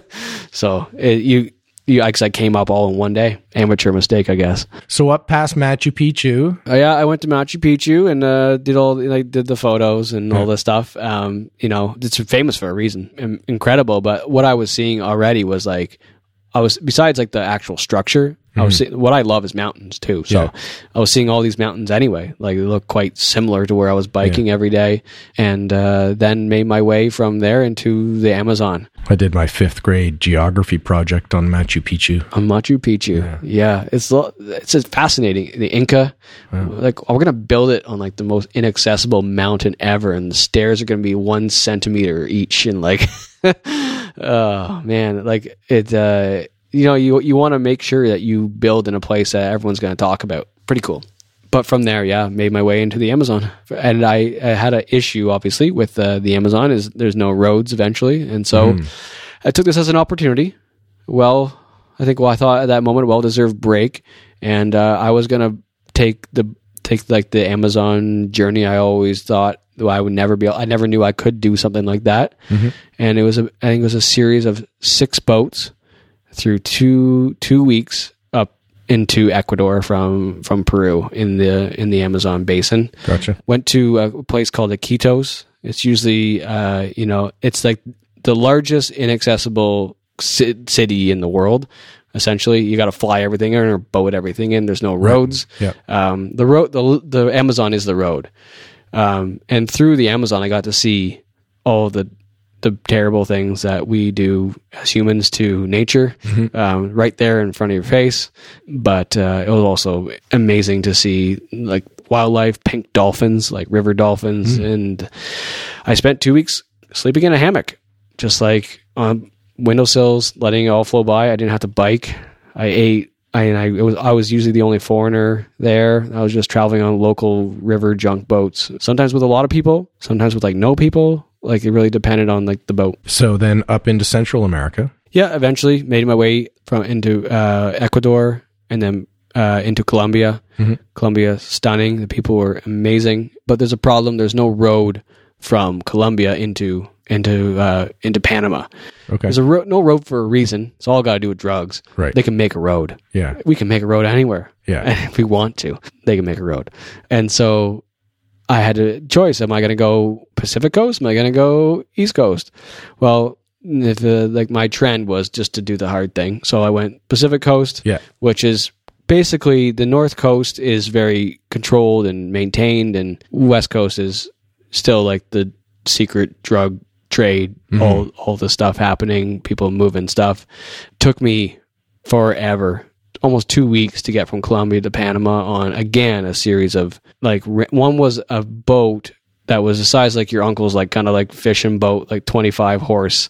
S2: So it, you, you, cause I came up all in one day. Amateur mistake, I guess.
S1: so up past Machu Picchu,
S2: Uh, yeah, I went to Machu Picchu and uh, did all like did the photos and all this stuff. Um, you know, it's famous for a reason, In- incredible. But what I was seeing already was like, I was besides like the actual structure. I was see, what I love is mountains too. So
S1: Yeah.
S2: I was seeing all these mountains anyway. Like they look quite similar to where I was biking every day, and uh, then made my way from there into the Amazon.
S1: I did my fifth grade geography project on Machu Picchu.
S2: on Machu Picchu. Yeah, it's it's just fascinating. The Inca, like we're gonna build it on like the most inaccessible mountain ever, and the stairs are gonna be one centimeter each, and like, oh man, like it. Uh, you know, you you want to make sure that you build in a place that everyone's gonna talk about. Pretty cool. But from there, yeah, made my way into the Amazon, and I, I had an issue obviously with uh, the Amazon is there's no roads eventually, and so I took this as an opportunity well, I think well, I thought at that moment, well deserved break, and uh, I was gonna take the take like the Amazon journey. I always thought well, I would never be. I never knew I could do something like that. And it was a, I think it was a series of six boats through two two weeks up into Ecuador from from Peru in the in the Amazon basin.
S1: Gotcha.
S2: Went to a place called Iquitos. It's usually uh, you know it's like the largest inaccessible ci- city in the world. Essentially, you got to fly everything in or boat everything in. There's no roads.
S1: Yeah.
S2: Um, the road, the the Amazon is the road, um, and through the Amazon, I got to see all the the terrible things that we do as humans to nature, um, right there in front of your face. But uh, it was also amazing to see like wildlife, pink dolphins, like river dolphins, and I spent two weeks sleeping in a hammock, just like on windowsills, letting it all flow by. I didn't have to bike. I ate. I, and I it was I was usually the only foreigner there. I was just traveling on local river junk boats. Sometimes with a lot of people, sometimes with like no people. Like it really depended on like the boat.
S1: So then up into Central America.
S2: Yeah, eventually made my way from into uh, Ecuador and then uh, into Colombia. Colombia, stunning. The people were amazing, but there's a problem. There's no road from Colombia into into uh, into Panama.
S1: Okay.
S2: There's a ro- no road for a reason. It's all got to do with drugs.
S1: Right.
S2: They can make a road.
S1: Yeah.
S2: We can make a road anywhere.
S1: Yeah.
S2: if we want to, they can make a road. And so I had a choice. Am I going to go Pacific Coast? Am I going to go East Coast? Well, if uh, like my trend was just to do the hard thing, so I went Pacific Coast,
S1: Yeah.
S2: which is basically the North Coast is very controlled and maintained, and West Coast is still like the secret drug trade, all all the stuff happening, people moving stuff. Took me forever, almost two weeks to get from Colombia to Panama on again a series of like one was a boat that was the size like your uncle's like kind of like fishing boat, like twenty five horse.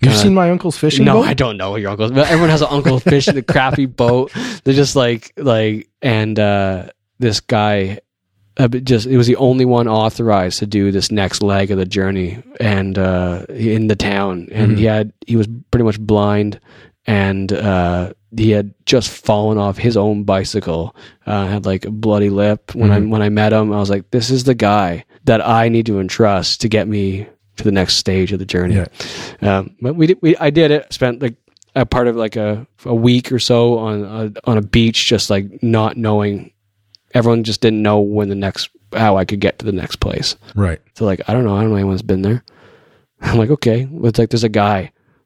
S1: You've seen my uncle's fishing boat.
S2: no,
S1: boat?
S2: I don't know your uncle's. But everyone has an uncle fishing the crappy boat. They're just like like and uh this guy uh, just it was the only one authorized to do this next leg of the journey and uh in the town and he had he was pretty much blind and uh he had just fallen off his own bicycle uh had like a bloody lip when i when i met him i was like this is the guy that i need to entrust to get me to the next stage of the journey
S1: Yeah.
S2: um, but we did, we I did it. Spent like a part of like a a week or so on a, on a beach, just like not knowing. Everyone just didn't know when the next how I could get to the next place.
S1: Right.
S2: So like I don't know. I don't know anyone's been there. I'm like okay. It's like there's a guy.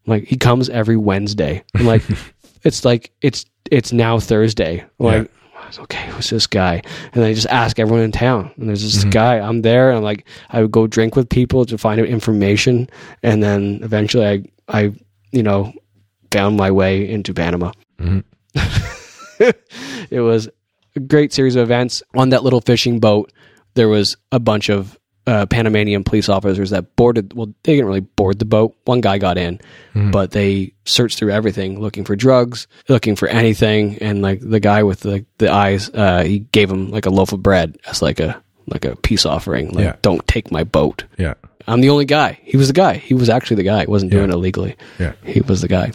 S2: I'm like he comes every Wednesday. I'm like it's like it's it's now Thursday. Like okay, who's this guy? And I just ask everyone in town. And there's this mm-hmm. guy. I'm there, and I'm like, I would go drink with people to find out information, and then eventually, I, I, you know, found my way into Panama. Mm-hmm. it was a great series of events on that little fishing boat. There was a bunch of uh, Panamanian police officers that boarded. Well, they didn't really board the boat. One guy got in, but they searched through everything, looking for drugs, looking for anything. And like the guy with the the eyes, uh, he gave him like a loaf of bread as like a like a peace offering. Like,
S1: Yeah.
S2: don't take my boat.
S1: Yeah.
S2: I'm the only guy. He was the guy. He was actually the guy. He wasn't doing it illegally.
S1: Yeah.
S2: He was the guy.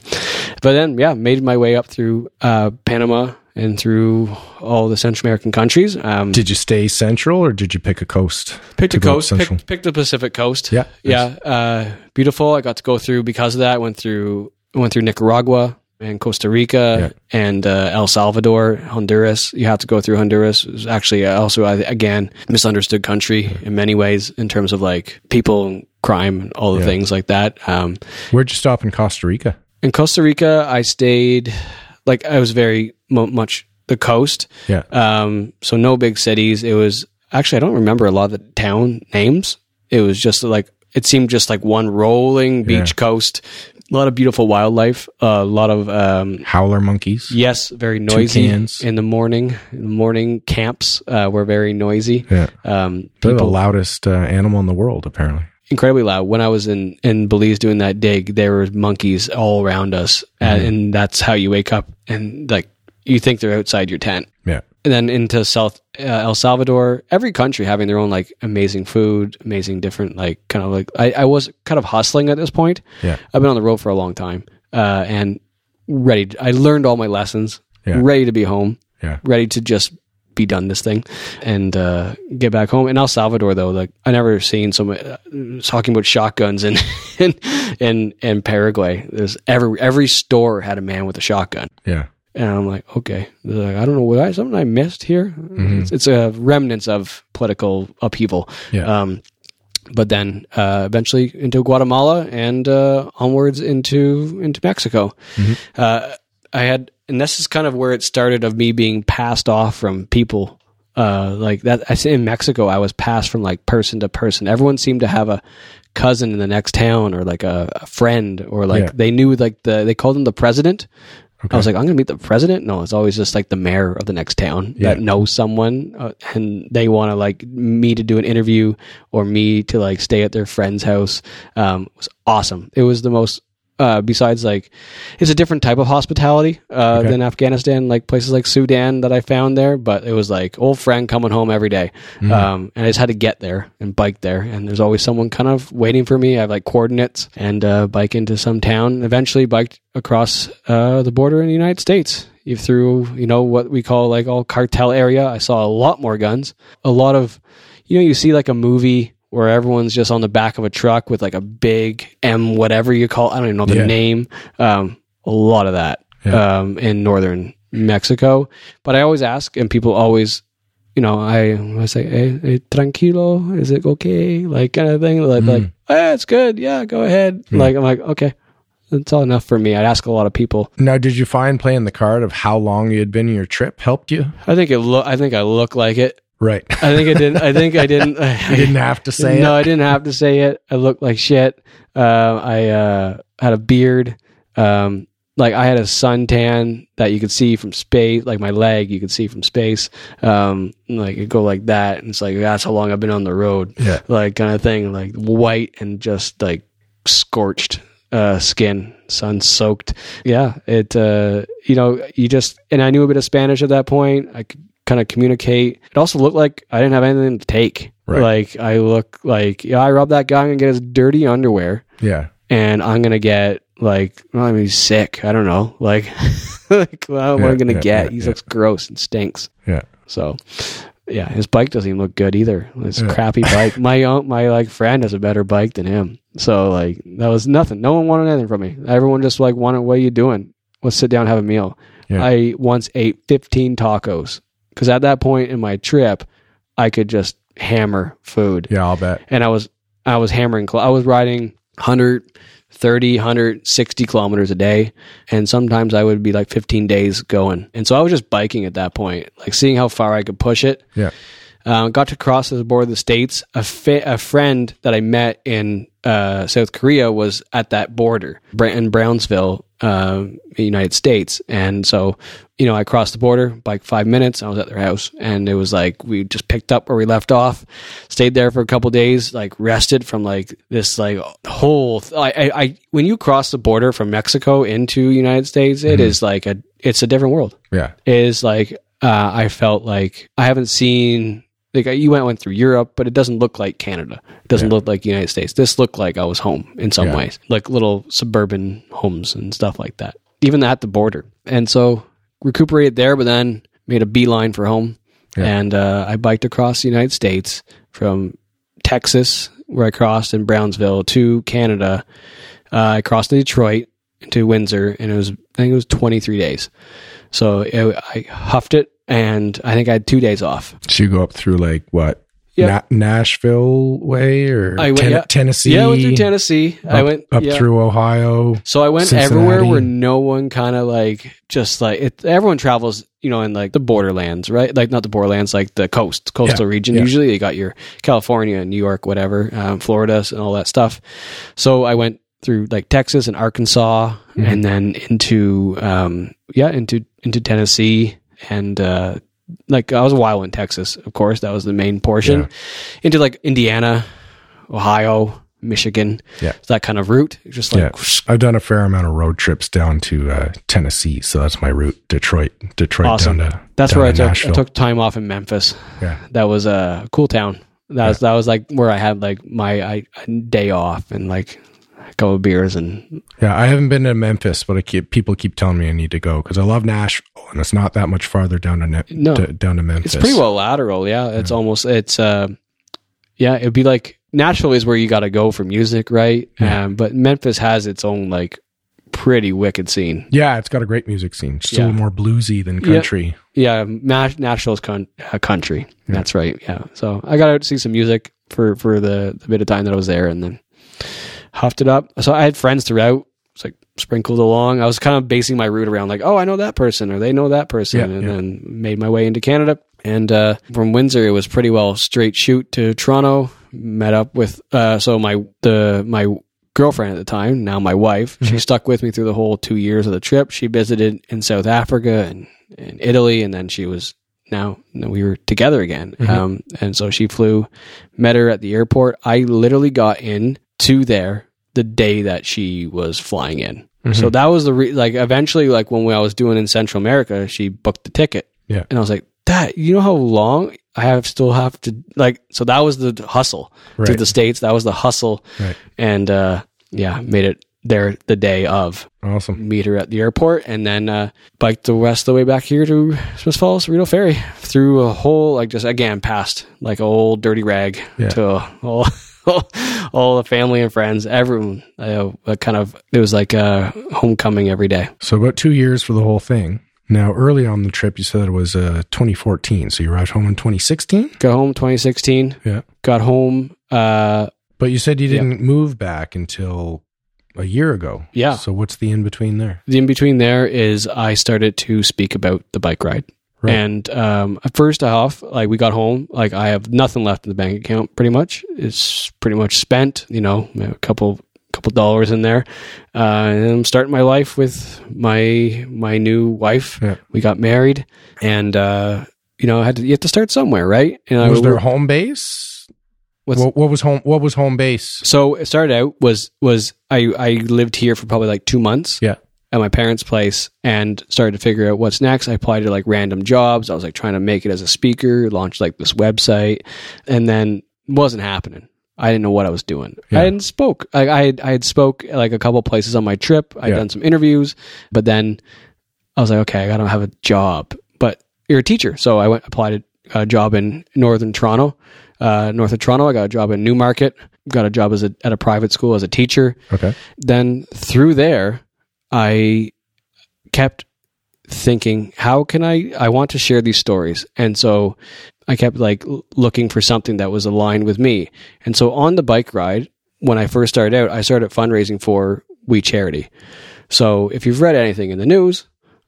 S2: But then, yeah, made my way up through uh, Panama and through all the Central American countries. Um,
S1: Did you stay central or did you pick a coast?
S2: picked a coast, picked, picked the Pacific coast.
S1: Yeah,
S2: yeah, uh, beautiful. I got to go through because of that. Went through went through Nicaragua and Costa Rica and uh, El Salvador, Honduras. You have to go through Honduras. It was actually also I- again misunderstood country in many ways in terms of like people and crime and all the
S1: Yeah.
S2: things like that. Um,
S1: Where'd you stop in Costa Rica?
S2: in Costa Rica, I stayed like I was very much the coast.
S1: Yeah.
S2: Um, so no big cities. It was actually I don't remember a lot of the town names. It was just like it seemed just like one rolling beach
S1: Yeah.
S2: coast. A lot of beautiful wildlife. a lot of um,
S1: Howler monkeys.
S2: yes, very noisy
S1: Toucans.
S2: in the morning. In the morning camps uh, were very noisy.
S1: Yeah.
S2: Um,
S1: They're the loudest uh, animal in the world, apparently.
S2: incredibly loud. When I was in in Belize doing that dig, there were monkeys all around us, and, and that's how you wake up and like you think they're outside your tent.
S1: Yeah.
S2: And then into South uh, El Salvador, every country having their own like amazing food, amazing different like kind of like I, I was kind of hustling at this point.
S1: Yeah.
S2: I've been on the road for a long time, uh, and ready. I learned all my lessons.
S1: Yeah.
S2: Ready to be home.
S1: Yeah.
S2: Ready to just be done this thing and uh, get back home. In El Salvador, though, like I never seen someone uh, talking about shotguns in in in, in Paraguay. There's every every store had a man with a shotgun.
S1: Yeah.
S2: And I'm like, okay, like, I don't know what I something I missed here. It's, it's a remnants of political upheaval.
S1: Yeah.
S2: Um, but then uh, eventually into Guatemala and uh, onwards into into Mexico. Uh, I had, and this is kind of where it started of me being passed off from people. Uh, like that, I say in Mexico, I was passed from like person to person. Everyone seemed to have a cousin in the next town or like a, a friend or like
S1: Yeah.
S2: they knew like the they called him the president. I was like, I'm going to meet the president. No, it's always just like the mayor of the next town
S1: Yeah.
S2: that knows someone, uh, and they want to like me to do an interview or me to like stay at their friend's house. Um, it was awesome. It was the most. Uh, besides, like, it's a different type of hospitality uh,
S1: Okay.
S2: than Afghanistan, like places like Sudan that I found there. But it was like old friend coming home every day. um, and I just had to get there and bike there. And there's always someone kind of waiting for me. I have like coordinates and uh, bike into some town. Eventually, biked across uh, the border in the United States. Through, you know, what we call like all cartel area. I saw a lot more guns. A lot of, you know, you see like a movie where everyone's just on the back of a truck with like a big M, whatever you call. It. I don't even know the
S1: Yeah.
S2: name. Um, a lot of that
S1: Yeah.
S2: um, in northern Mexico. But I always ask, and people always you know, I I say, hey, hey, tranquilo, is it okay? Like kind of thing. Like, like, eh, it's good. Yeah, go ahead. Like, I'm like, okay, that's all enough for me. I'd ask a lot of people.
S1: Now, did you find playing the card of how long you had been in your trip helped you?
S2: I think it look. I think I look like it.
S1: Right.
S2: I think I didn't. I think I didn't.
S1: you didn't have to say
S2: no,
S1: it.
S2: No, I didn't have to say it. I looked like shit. Uh, I uh, had a beard. Um, like I had a suntan that you could see from space, like my leg, you could see from space. Um, like it go like that, and it's like that's how long I've been on the road,
S1: Yeah.
S2: like kind of thing, like white and just like scorched uh, skin, sun soaked. Yeah, it. Uh, you know, you just and I knew a bit of Spanish at that point. I could kind of communicate. It also looked like I didn't have anything to take.
S1: Right.
S2: Like I look like yeah, I robbed that guy. I'm gonna get his dirty underwear,
S1: Yeah.
S2: and I'm gonna get like well, I mean he's sick. I don't know. Like, like well, what am I gonna
S1: yeah,
S2: get?
S1: yeah,
S2: he looks gross and stinks.
S1: Yeah.
S2: So, yeah, his bike doesn't even look good either. It's
S1: Yeah.
S2: a crappy bike. My own, my like friend has a better bike than him. So like that was nothing. No one wanted anything from me. Everyone just like wanted, what are you doing? Let's sit down and have a meal.
S1: Yeah.
S2: I once ate 15 tacos because at that point in my trip, I could just hammer food
S1: Yeah, I'll bet.
S2: and I was I was hammering. I was riding 130, 160 kilometers a day, and sometimes I would be like 15 days going. And so I was just biking at that point, like seeing how far I could push it.
S1: Yeah.
S2: Uh, got to cross the border of the states. A, fa- a friend that I met in uh, South Korea was at that border in Brownsville, uh, United States, and so you know I crossed the border by like five minutes. I was at their house, and it was like we just picked up where we left off, stayed there for a couple days, like rested from like this like whole. Th- I, I, when you cross the border from Mexico into United States, it is like a it's a different world
S1: Yeah.
S2: is like uh, I felt like I haven't seen like you went went through Europe, but it doesn't look like Canada. It doesn't look like United States. This looked like I was home in some
S1: Yeah.
S2: ways, like little suburban homes and stuff like that, even at the border. And so recuperated there, but then made a beeline for home,
S1: Yeah.
S2: and uh, I biked across the United States from Texas, where I crossed in Brownsville, to Canada. Uh, I crossed to Detroit to Windsor, and it was I think it was 23 days. So it, I huffed it, and I think I had two days off.
S1: So you go up through like what?
S2: Yeah.
S1: Na- Nashville way or
S2: I went-
S1: Ten-
S2: yeah.
S1: Tennessee?
S2: Yeah, I went through Tennessee. I went
S1: up
S2: yeah.
S1: through Ohio.
S2: So I went
S1: Cincinnati.
S2: everywhere where no one kind of like just like it, everyone travels, you know, in like the borderlands, right? Like not the borderlands, like the coast, coastal
S1: Yeah,
S2: region. Usually you got your California, New York, whatever, um, Florida, and all that stuff. So I went through like Texas and Arkansas,
S1: Mm-hmm.
S2: and then into um, yeah, into into Tennessee, and uh, like I was a while in Texas, of course, that was the main portion.
S1: Yeah.
S2: Into like Indiana, Ohio, Michigan,
S1: Yeah.
S2: that kind of route, just like
S1: yeah. I've done a fair amount of road trips down to uh, Tennessee. So that's my route. Detroit. Detroit
S2: Awesome.
S1: down to
S2: That's
S1: down
S2: where I took, I took time off in Memphis.
S1: Yeah.
S2: That was a cool town. That was that was like where I had like my I, day off and like couple of beers, and
S1: Yeah, I haven't been to Memphis, but I keep, people keep telling me I need to go because I love Nashville, and it's not that much farther down to, ne-
S2: No.
S1: to down to Memphis.
S2: it's pretty well lateral. Yeah, it's almost it's uh, yeah, it'd be like Nashville is where you got to go for music, right?
S1: Yeah.
S2: Um, but Memphis has its own like pretty wicked scene.
S1: Yeah, it's got a great music scene. Just a
S2: Yeah.
S1: little more bluesy than country.
S2: Yeah, Nash- Nashville's con- uh, country. That's right. Yeah. So I got out to see some music for for the, the bit of time that I was there, and then huffed it up. So I had friends throughout. It's like sprinkled along. I was kind of basing my route around like, oh, I know that person, or they know that person,
S1: Yeah,
S2: and
S1: yeah.
S2: then made my way into Canada. And uh, from Windsor, it was pretty well straight shoot to Toronto. Met up with uh, so my the my girlfriend at the time, now my wife. She stuck with me through the whole two years of the trip. She visited in South Africa and, and Italy, and then she was now we were together again. Um, and so she flew, met her at the airport. I literally got in to there the day that she was flying in. So that was the re- like eventually like when I was doing in Central America, she booked the ticket.
S1: Yeah.
S2: And I was like, that you know how long I have still have to like so that was the hustle to the states. That was the hustle.
S1: Right.
S2: And uh yeah, made it there the day of
S1: Awesome.
S2: meet her at the airport and then uh, biked the rest of the way back here to Smith Falls, Rideau Ferry, through a whole, like just again, past like old dirty rag
S1: Yeah.
S2: to all, all the family and friends, everyone. Uh, uh, kind of, it was like a homecoming every day.
S1: So about two years for the whole thing. Now, early on the trip, you said it was uh, 2014. So you arrived home in 2016.
S2: Got home 2016,
S1: Yeah.
S2: got home, uh,
S1: But you said you didn't move back until a year ago.
S2: Yeah.
S1: So what's the in between there?
S2: the in between there is I started to speak about the bike ride.
S1: Right.
S2: And um, at first off, like we got home, like I have nothing left in the bank account. Pretty much, it's pretty much spent. You know, a couple couple dollars in there, uh, and I'm starting my life with my my new wife.
S1: Yeah.
S2: We got married, and uh, you know, I had to you have to start somewhere, right? And I
S1: was there a home base? What, what was home? What was home base?
S2: so it started out was was I I lived here for probably like two months.
S1: Yeah.
S2: At my parents' place and started to figure out what's next. I applied to like random jobs. I was like trying to make it as a speaker, launched like this website, and then wasn't happening. I didn't know what I was doing.
S1: Yeah.
S2: I hadn't spoke. Like I had, I had spoke like a couple places on my trip. I'd
S1: Yeah.
S2: done some interviews, but then I was like, okay, I gotta have a job. But you're a teacher, so I went applied a job in northern Toronto, uh, north of Toronto. I got a job in Newmarket. Got a job as a, at a private school as a teacher
S1: Okay.
S2: then through there i kept thinking how can i i want to share these stories. And so i kept like looking for something that was aligned with me. And so on the bike ride when i first started out i started fundraising for we charity. So if you've read anything in the news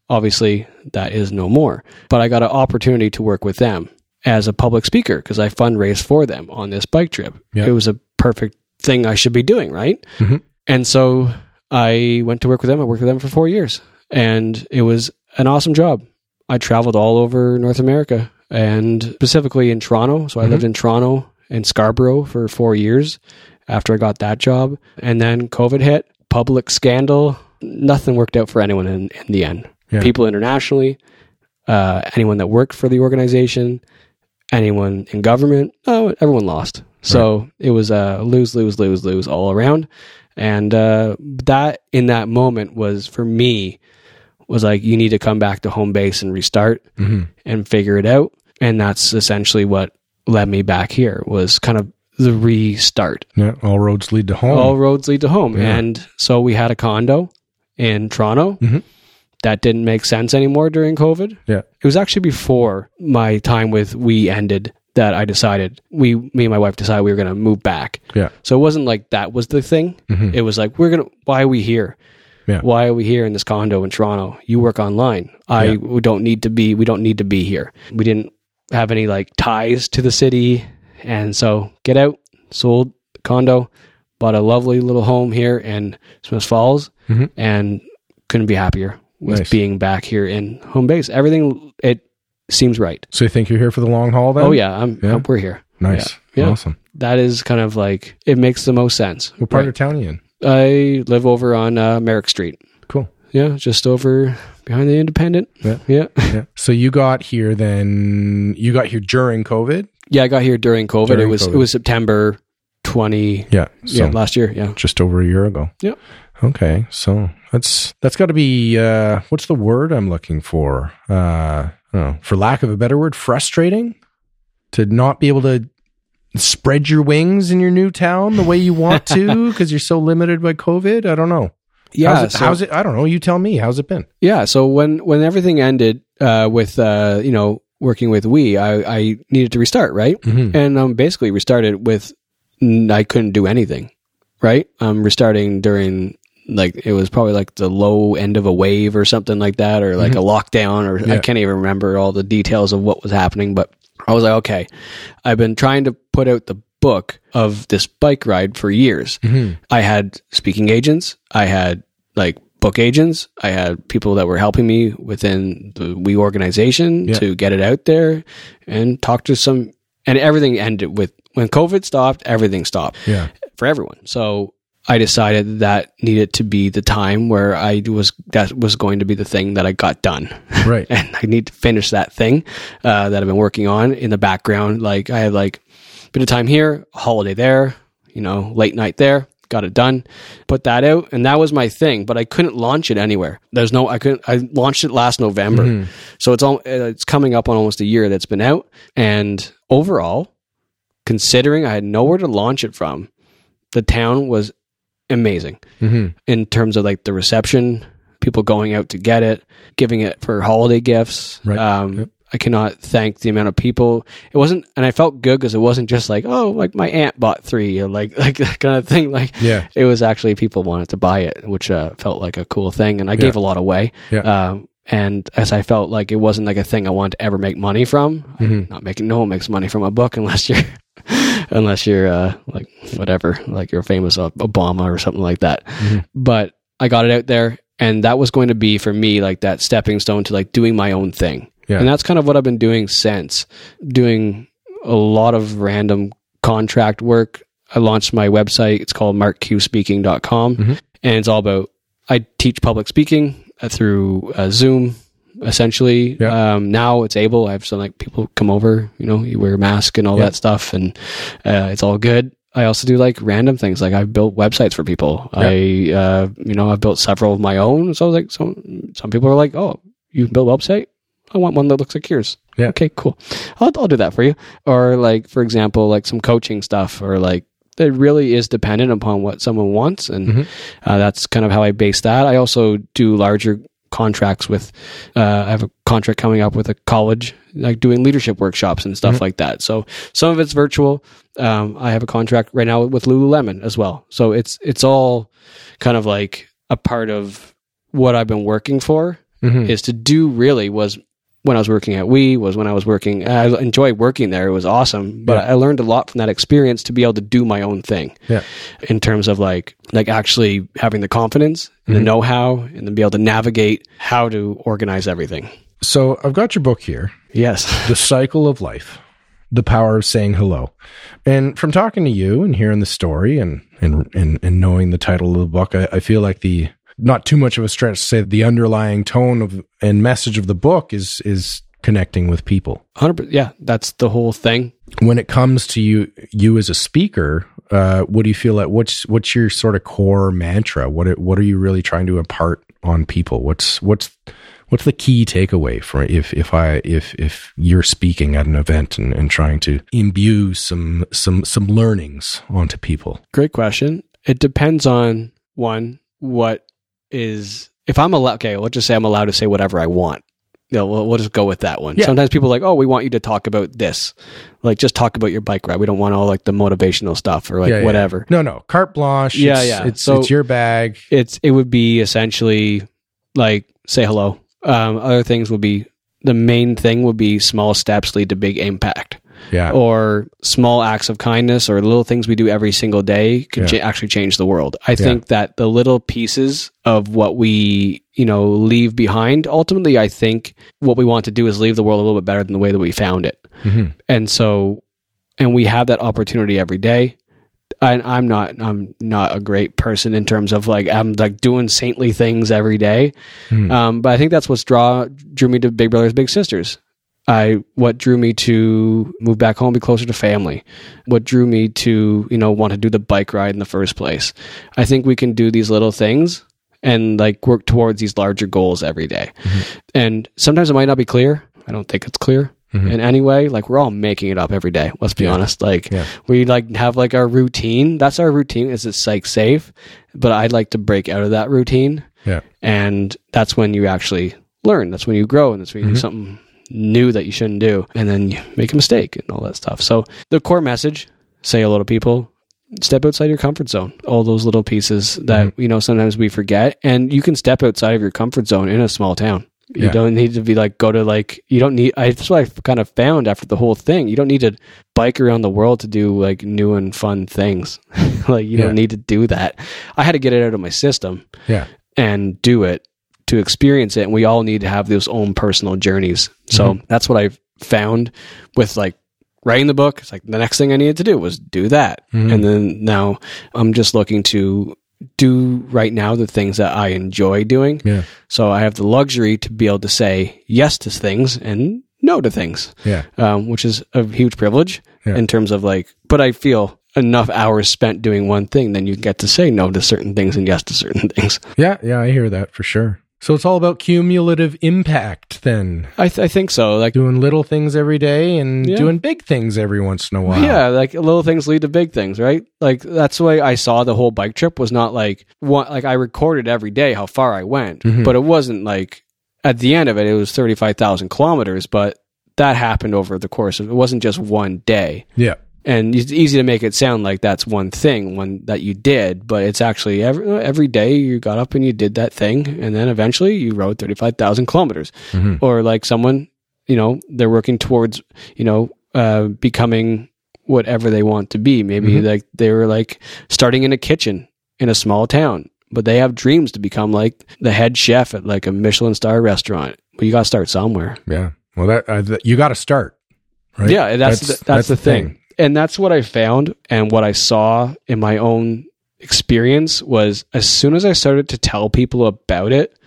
S2: obviously that is no more. But i got an opportunity to work with them as a public speaker because i fundraised for them on this bike trip.
S1: Yeah.
S2: it was a perfect thing i should be doing right?
S1: Mhm.
S2: and so I went to work with them. I worked with them for four years, and it was an awesome job. I traveled all over North America and specifically in Toronto. So I lived in Toronto and Scarborough for four years after I got that job. And then COVID hit, public scandal. Nothing worked out for anyone in, in the end.
S1: Yeah.
S2: People internationally, uh, anyone that worked for the organization, anyone in government, oh, everyone lost. So it was a lose, lose, lose, lose all around. And uh, that in that moment was for me was like you need to come back to home base and restart
S1: Mhm.
S2: and figure it out. And that's essentially what led me back here was kind of the restart.
S1: Yeah. All roads lead to home.
S2: All roads lead to home.
S1: Yeah.
S2: And so we had a condo in Toronto.
S1: Mhm.
S2: That didn't make sense anymore during COVID.
S1: yeah.
S2: It was actually before my time with We ended that I decided we, me and my wife decided we were going to move back.
S1: Yeah.
S2: So it wasn't like that was the thing.
S1: Mhm.
S2: It was like we're gonna. Why are we here?
S1: Yeah.
S2: Why are we here in this condo in Toronto? You work online. I
S1: Yeah.
S2: we don't need to be. We don't need to be here. We didn't have any like ties to the city, and so get out. Sold the condo, bought a lovely little home here in Smith Falls,
S1: Mhm.
S2: and couldn't be happier with
S1: Nice.
S2: being back here in home base. Everything it seems right.
S1: So you think you're here for the long haul then?
S2: Oh yeah, I'm.
S1: Yeah.
S2: we're here.
S1: Nice.
S2: Yeah. Yeah.
S1: Awesome.
S2: That is kind of like it makes the most sense.
S1: What part
S2: Right.
S1: of town are you in?
S2: I live over on uh, Merrick Street.
S1: Cool.
S2: Yeah, just over behind the Independent.
S1: Yeah.
S2: yeah,
S1: Yeah. So you got here then, you got here during COVID?
S2: yeah. I got here during COVID.
S1: During
S2: it was
S1: COVID.
S2: it was September 20
S1: Yeah. So
S2: yeah, last year. Yeah.
S1: just over a year ago.
S2: Yep.
S1: Okay. So that's that's got to be uh, what's the word I'm looking for? Uh, oh, for lack of a better word, frustrating to not be able to spread your wings in your new town the way you want to because you're so limited by COVID. I don't know.
S2: Yeah.
S1: how's it,
S2: so-
S1: how's it? I don't know. You tell me. How's it been?
S2: Yeah. So when when everything ended uh, with uh, you know working with we, I, I needed to restart, right?
S1: Mm-hmm.
S2: And um, basically restarted with I couldn't do anything, right? I'm restarting during like it was probably like the low end of a wave or something like that, or like a lockdown, or I can't even remember all the details of what was happening. But I was like, okay, I've been trying to put out the book of this bike ride for years.
S1: Mm-hmm.
S2: I had speaking agents. I had like book agents. I had people that were helping me within the we organization
S1: Yeah.
S2: to get it out there and talk to some. And everything ended with when COVID stopped. Everything stopped
S1: Yeah.
S2: for everyone. So I decided that needed to be the time where I was that was going to be the thing that I got done
S1: Right.
S2: and I need to finish that thing uh, that I've been working on in the background. Like I had like a bit of time here, holiday there, you know, late night there, got it done, put that out, and that was my thing. But I couldn't launch it anywhere. There's no, I couldn't. I launched it last November, so it's all it's coming up on almost a year that's been out. And overall, considering I had nowhere to launch it from, the town was amazing
S1: Mm-hmm.
S2: in terms of like the reception, people going out to get it, giving it for holiday gifts.
S1: Right.
S2: Um,
S1: Yep.
S2: I cannot thank the amount of people. It wasn't, and I felt good because it wasn't just like, oh, like my aunt bought three, or like like that kind of thing. Like
S1: Yeah.
S2: it was actually people wanted to buy it, which uh, felt like a cool thing, and I gave a lot away.
S1: Yeah.
S2: Um, and as I felt like it wasn't like a thing I wanted to ever make money from. I'm not making no one makes money from a book unless you're unless you're uh, like whatever, like you're famous Obama or something like that. But I got it out there, and that was going to be for me like that stepping stone to like doing my own thing.
S1: Yeah.
S2: And that's kind of what I've been doing since doing a lot of random contract work. I launched my website. It's called markqspeaking.com.
S1: Mhm.
S2: And it's all about, I teach public speaking uh, through uh, Zoom, essentially.
S1: Yeah.
S2: now it's able, I have some like people come over, you know, you wear a mask and all that stuff, and uh, it's all good. I also do like random things. Like I've built websites for people. I, uh, you know, I've built several of my own. So like some, some people are like, oh, you build a website? I want one that looks like yours.
S1: Yeah.
S2: Okay, cool. I'll, I'll do that for you. Or like, for example, like some coaching stuff or like, it really is dependent upon what someone wants. And
S1: Mhm.
S2: uh, that's kind of how I base that. I also do larger contracts with, uh, I have a contract coming up with a college, like doing leadership workshops and stuff like that. So some of it's virtual. Um, I have a contract right now with Lululemon as well. So it's, it's all kind of like a part of what I've been working for
S1: Mhm.
S2: is to do really was when I was working at We was when I was working. I enjoyed working there. It was awesome, but
S1: Yeah.
S2: I learned a lot from that experience to be able to do my own thing.
S1: Yeah.
S2: In terms of like like actually having the confidence and
S1: Mhm.
S2: the know how, and then be able to navigate how to organize everything.
S1: So I've got your book here.
S2: Yes.
S1: The Cycle of Life, The Power of Saying Hello. And from talking to you and hearing the story and, and, and, and knowing the title of the book, I, I feel like the, not too much of a stretch to say that the underlying tone of and message of the book is, is connecting with people.
S2: Hundred. Yeah, that's the whole thing.
S1: When it comes to you, you as a speaker, uh, what do you feel like? What's, what's your sort of core mantra? What, are- what are you really trying to impart on people? What's, what's, what's the key takeaway for if if I if if you're speaking at an event and, and trying to imbue some some some learnings onto people?
S2: Great question. It depends on one what is if I'm allowed. Okay, let's just say I'm allowed to say whatever I want. Yeah, we'll, we'll just go with that one.
S1: Yeah.
S2: Sometimes people are like, oh, we want you to talk about this, like just talk about your bike ride. We don't want all like the motivational stuff or like
S1: Yeah, yeah.
S2: whatever.
S1: No, no, carte blanche.
S2: Yeah,
S1: it's,
S2: yeah.
S1: It's
S2: So-
S1: it's your bag.
S2: It's it would be essentially like say hello. Um, other things would be the main thing would be small steps lead to big impact.
S1: Yeah,
S2: or small acts of kindness or little things we do every single day could
S1: Yeah.
S2: cha- actually change the world. I think that the little pieces of what we, you know, leave behind, ultimately, I think what we want to do is leave the world a little bit better than the way that we found it.
S1: Mhm.
S2: And so, and we have that opportunity every day. And I'm not, I'm not a great person in terms of like, I'm like doing saintly things every day.
S1: Mhm.
S2: Um, but I think that's what's draw, drew me to Big Brothers Big Sisters I what drew me to move back home, be closer to family. What drew me to you know want to do the bike ride in the first place. I think we can do these little things and like work towards these larger goals every day. Mm-hmm. And sometimes it might not be clear. I don't think it's clear mm-hmm. in any way. Like we're all making it up every day. Let's be
S1: Yeah.
S2: honest. Like
S1: Yeah.
S2: we like have like our routine. That's our routine. Is it psych safe? But I'd like to break out of that routine
S1: Yeah.
S2: and that's when you actually learn that's when you grow and that's when you do mm-hmm. something new that you shouldn't do and then you make a mistake and all that stuff. So the core message say hello to people step outside your comfort zone. All those little pieces that mm-hmm. you know sometimes we forget and you can step outside of your comfort zone in a small town. You
S1: Yeah.
S2: don't need to be like go to like you don't need I, that's what i kind of found after the whole thing. You don't need to bike around the world to do like new and fun things. Like you
S1: Yeah.
S2: don't need to do that. I had to get it out of my system
S1: Yeah.
S2: and do it to experience it and we all need to have those own personal journeys so that's what i've found with like writing the book it's like the next thing i needed to do was do that
S1: Mhm.
S2: and then now i'm just looking to do right now the things that i enjoy doing
S1: Yeah.
S2: so i have the luxury to be able to say yes to things and no to things
S1: Yeah.
S2: um, which is a huge privilege
S1: Yeah.
S2: in terms of like, but I feel enough hours spent doing one thing, then you get to say no to certain things and yes to certain things.
S1: Yeah. Yeah. I hear that for sure. So it's all about cumulative impact then.
S2: I, th- I think so. Like,
S1: Doing little things every day and
S2: Yeah.
S1: doing big things every once in a while.
S2: yeah, like little things lead to big things, right? Like that's the way I saw the whole bike trip was not like one, like I recorded every day how far I went,
S1: Mhm.
S2: but it wasn't like at the end of it, it was 35,000 kilometers, but that happened over the course of, it wasn't just one day.
S1: Yeah.
S2: And it's easy to make it sound like that's one thing one that you did but it's actually every every day you got up and you did that thing and then eventually you rode 35,000 kilometers
S1: Mhm.
S2: or like someone you know they're working towards you know uh becoming whatever they want to be maybe
S1: Mhm.
S2: like they were like starting in a kitchen in a small town but they have dreams to become like the head chef at like a Michelin star restaurant but you got to start somewhere
S1: Yeah. Well, that, uh, you got to start. Right?
S2: yeah, that's that's, the, that's, the thing. And that's what I found and what I saw in my own experience was as soon as I started to tell people about it,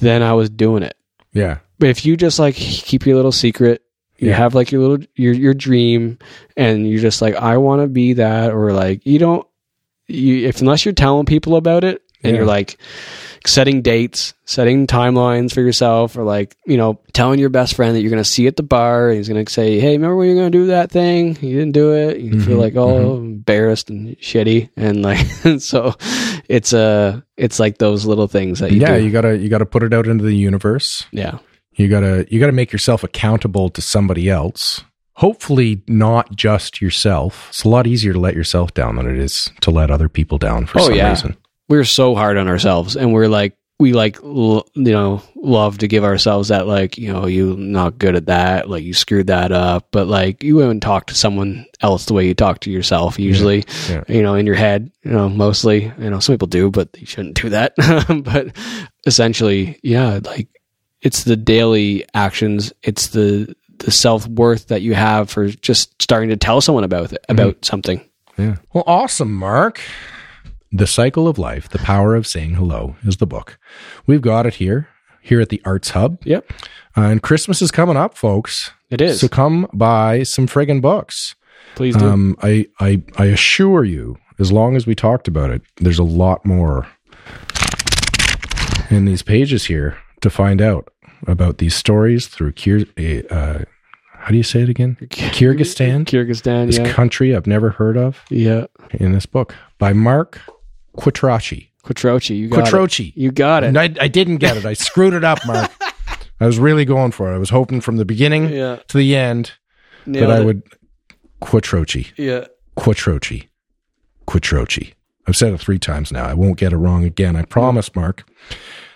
S2: then I was doing it.
S1: Yeah.
S2: But if you just like keep your little secret, you
S1: Yeah.
S2: have like your little your your dream and you're just like I want to be that or like you don't you if unless you're telling people about it and
S1: Yeah.
S2: you're like setting dates, setting timelines for yourself, or like, you know, telling your best friend that you're going to see at the bar and he's going to say, Hey, remember when you're going to do that thing? You didn't do it. You feel
S1: Mhm,
S2: like, oh, embarrassed and shitty. And like, so it's uh it's like those little things that you
S1: yeah.
S2: do.
S1: You gotta, you gotta put it out into the universe.
S2: yeah.
S1: You gotta, you gotta make yourself accountable to somebody else. Hopefully not just yourself. It's a lot easier to let yourself down than it is to let other people down for
S2: Oh,
S1: some
S2: yeah.
S1: reason.
S2: We're so hard on ourselves and we're like, we like, l- you know, love to give ourselves that, like, you know, you not good at that, like you screwed that up, but like you wouldn't talk to someone else the way you talk to yourself usually,
S1: yeah.
S2: you know, in your head, you know, mostly, you know, some people do, but you shouldn't do that. but essentially, yeah, like it's the daily actions, it's the, the self worth that you have for just starting to tell someone about it, about mm-hmm. something.
S1: Yeah. Well, awesome, Mark. The Cycle of Life, The Power of Saying Hello is the book. We've got it here, here at the Arts Hub.
S2: Yep.
S1: Uh, and Christmas is coming up, folks.
S2: It is.
S1: So come buy some friggin' books.
S2: Please do.
S1: Um, I, I, I assure you, as long as we talked about it, there's a lot more in these pages here to find out about these stories through Kyr, uh, how do you say it again? Kyrgyzstan,
S2: Kyrgyzstan,
S1: this
S2: yeah.
S1: country I've never heard of
S2: Yeah.
S1: in this book by Mark Quitrochi.
S2: Quattrochi, you got it. You got it.
S1: And I, I didn't get it. I screwed it up, Mark. I was really going for it. I was hoping from the beginning
S2: Yeah.
S1: to the end
S2: Nailed
S1: that I
S2: it.
S1: would Quitrochi.
S2: Yeah.
S1: Quitrochi. Quitrochi. I've said it three times now. I won't get it wrong again. I promise, Mark.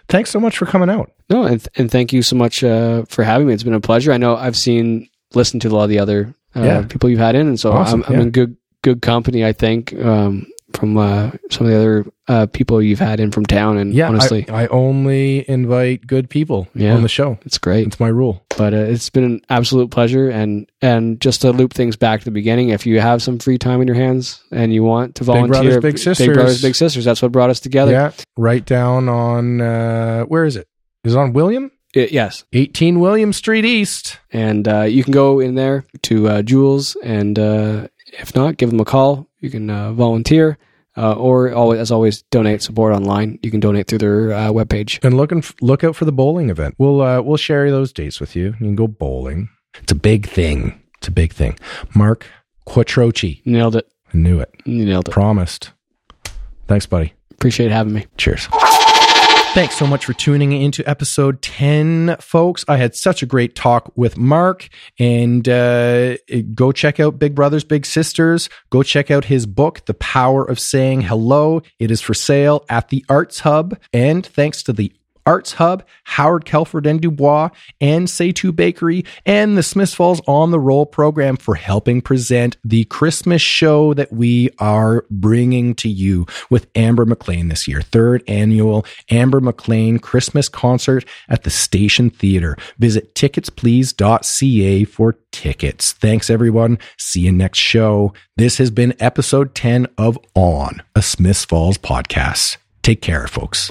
S1: Thanks so much for coming out.
S2: No, and and thank you so much uh, for having me. It's been a pleasure. I know I've seen, listened to a lot of the other uh,
S1: Yeah.
S2: people you've had in, and so
S1: Awesome,
S2: I'm, I'm
S1: yeah.
S2: in good good company. I think um, from uh, some of the other uh, people you've had in from town, and
S1: Yeah,
S2: honestly,
S1: I, I only invite good people
S2: Yeah.
S1: on the show.
S2: it's great.
S1: It's my rule.
S2: But uh, it's been an absolute pleasure, and and just to loop things back to the beginning, if you have some free time in your hands and you want to volunteer, big
S1: Brothers, Big Sisters.
S2: Big brothers, big sisters, that's what brought us together.
S1: Yeah. Write down on, uh, where is it? Is it on William?
S2: I- yes.
S1: 18 William Street East.
S2: And uh, you can go in there to uh, Jules, and uh, if not, give them a call. You can uh, volunteer, uh, or always, as always, donate support online. You can donate through their uh, webpage.
S1: And look, and look out for the bowling event. We'll uh, we'll share those dates with you. You can go bowling. It's a big thing. It's a big thing. Mark Quattrochi.
S2: Nailed it.
S1: I knew it.
S2: You nailed it.
S1: Promised. Thanks, buddy.
S2: Appreciate having me.
S1: Cheers. Thanks so much for tuning into episode 10, folks. I had such a great talk with Mark. And uh, go check out Big Brothers, Big Sisters. Go check out his book, The Power of Saying Hello. It is for sale at the Arts Hub. And thanks to the Arts Hub, Howard Kelford and Dubois, and Say2 Bakery, and the Smiths Falls On the Roll program for helping present the Christmas show that we are bringing to you with Amber McLean this year. Third annual Amber McLean Christmas concert at the Station Theater. Visit ticketsplease.ca for tickets. Thanks, everyone. See you next show. This has been episode 10 of On, a Smiths Falls podcast. Take care, folks.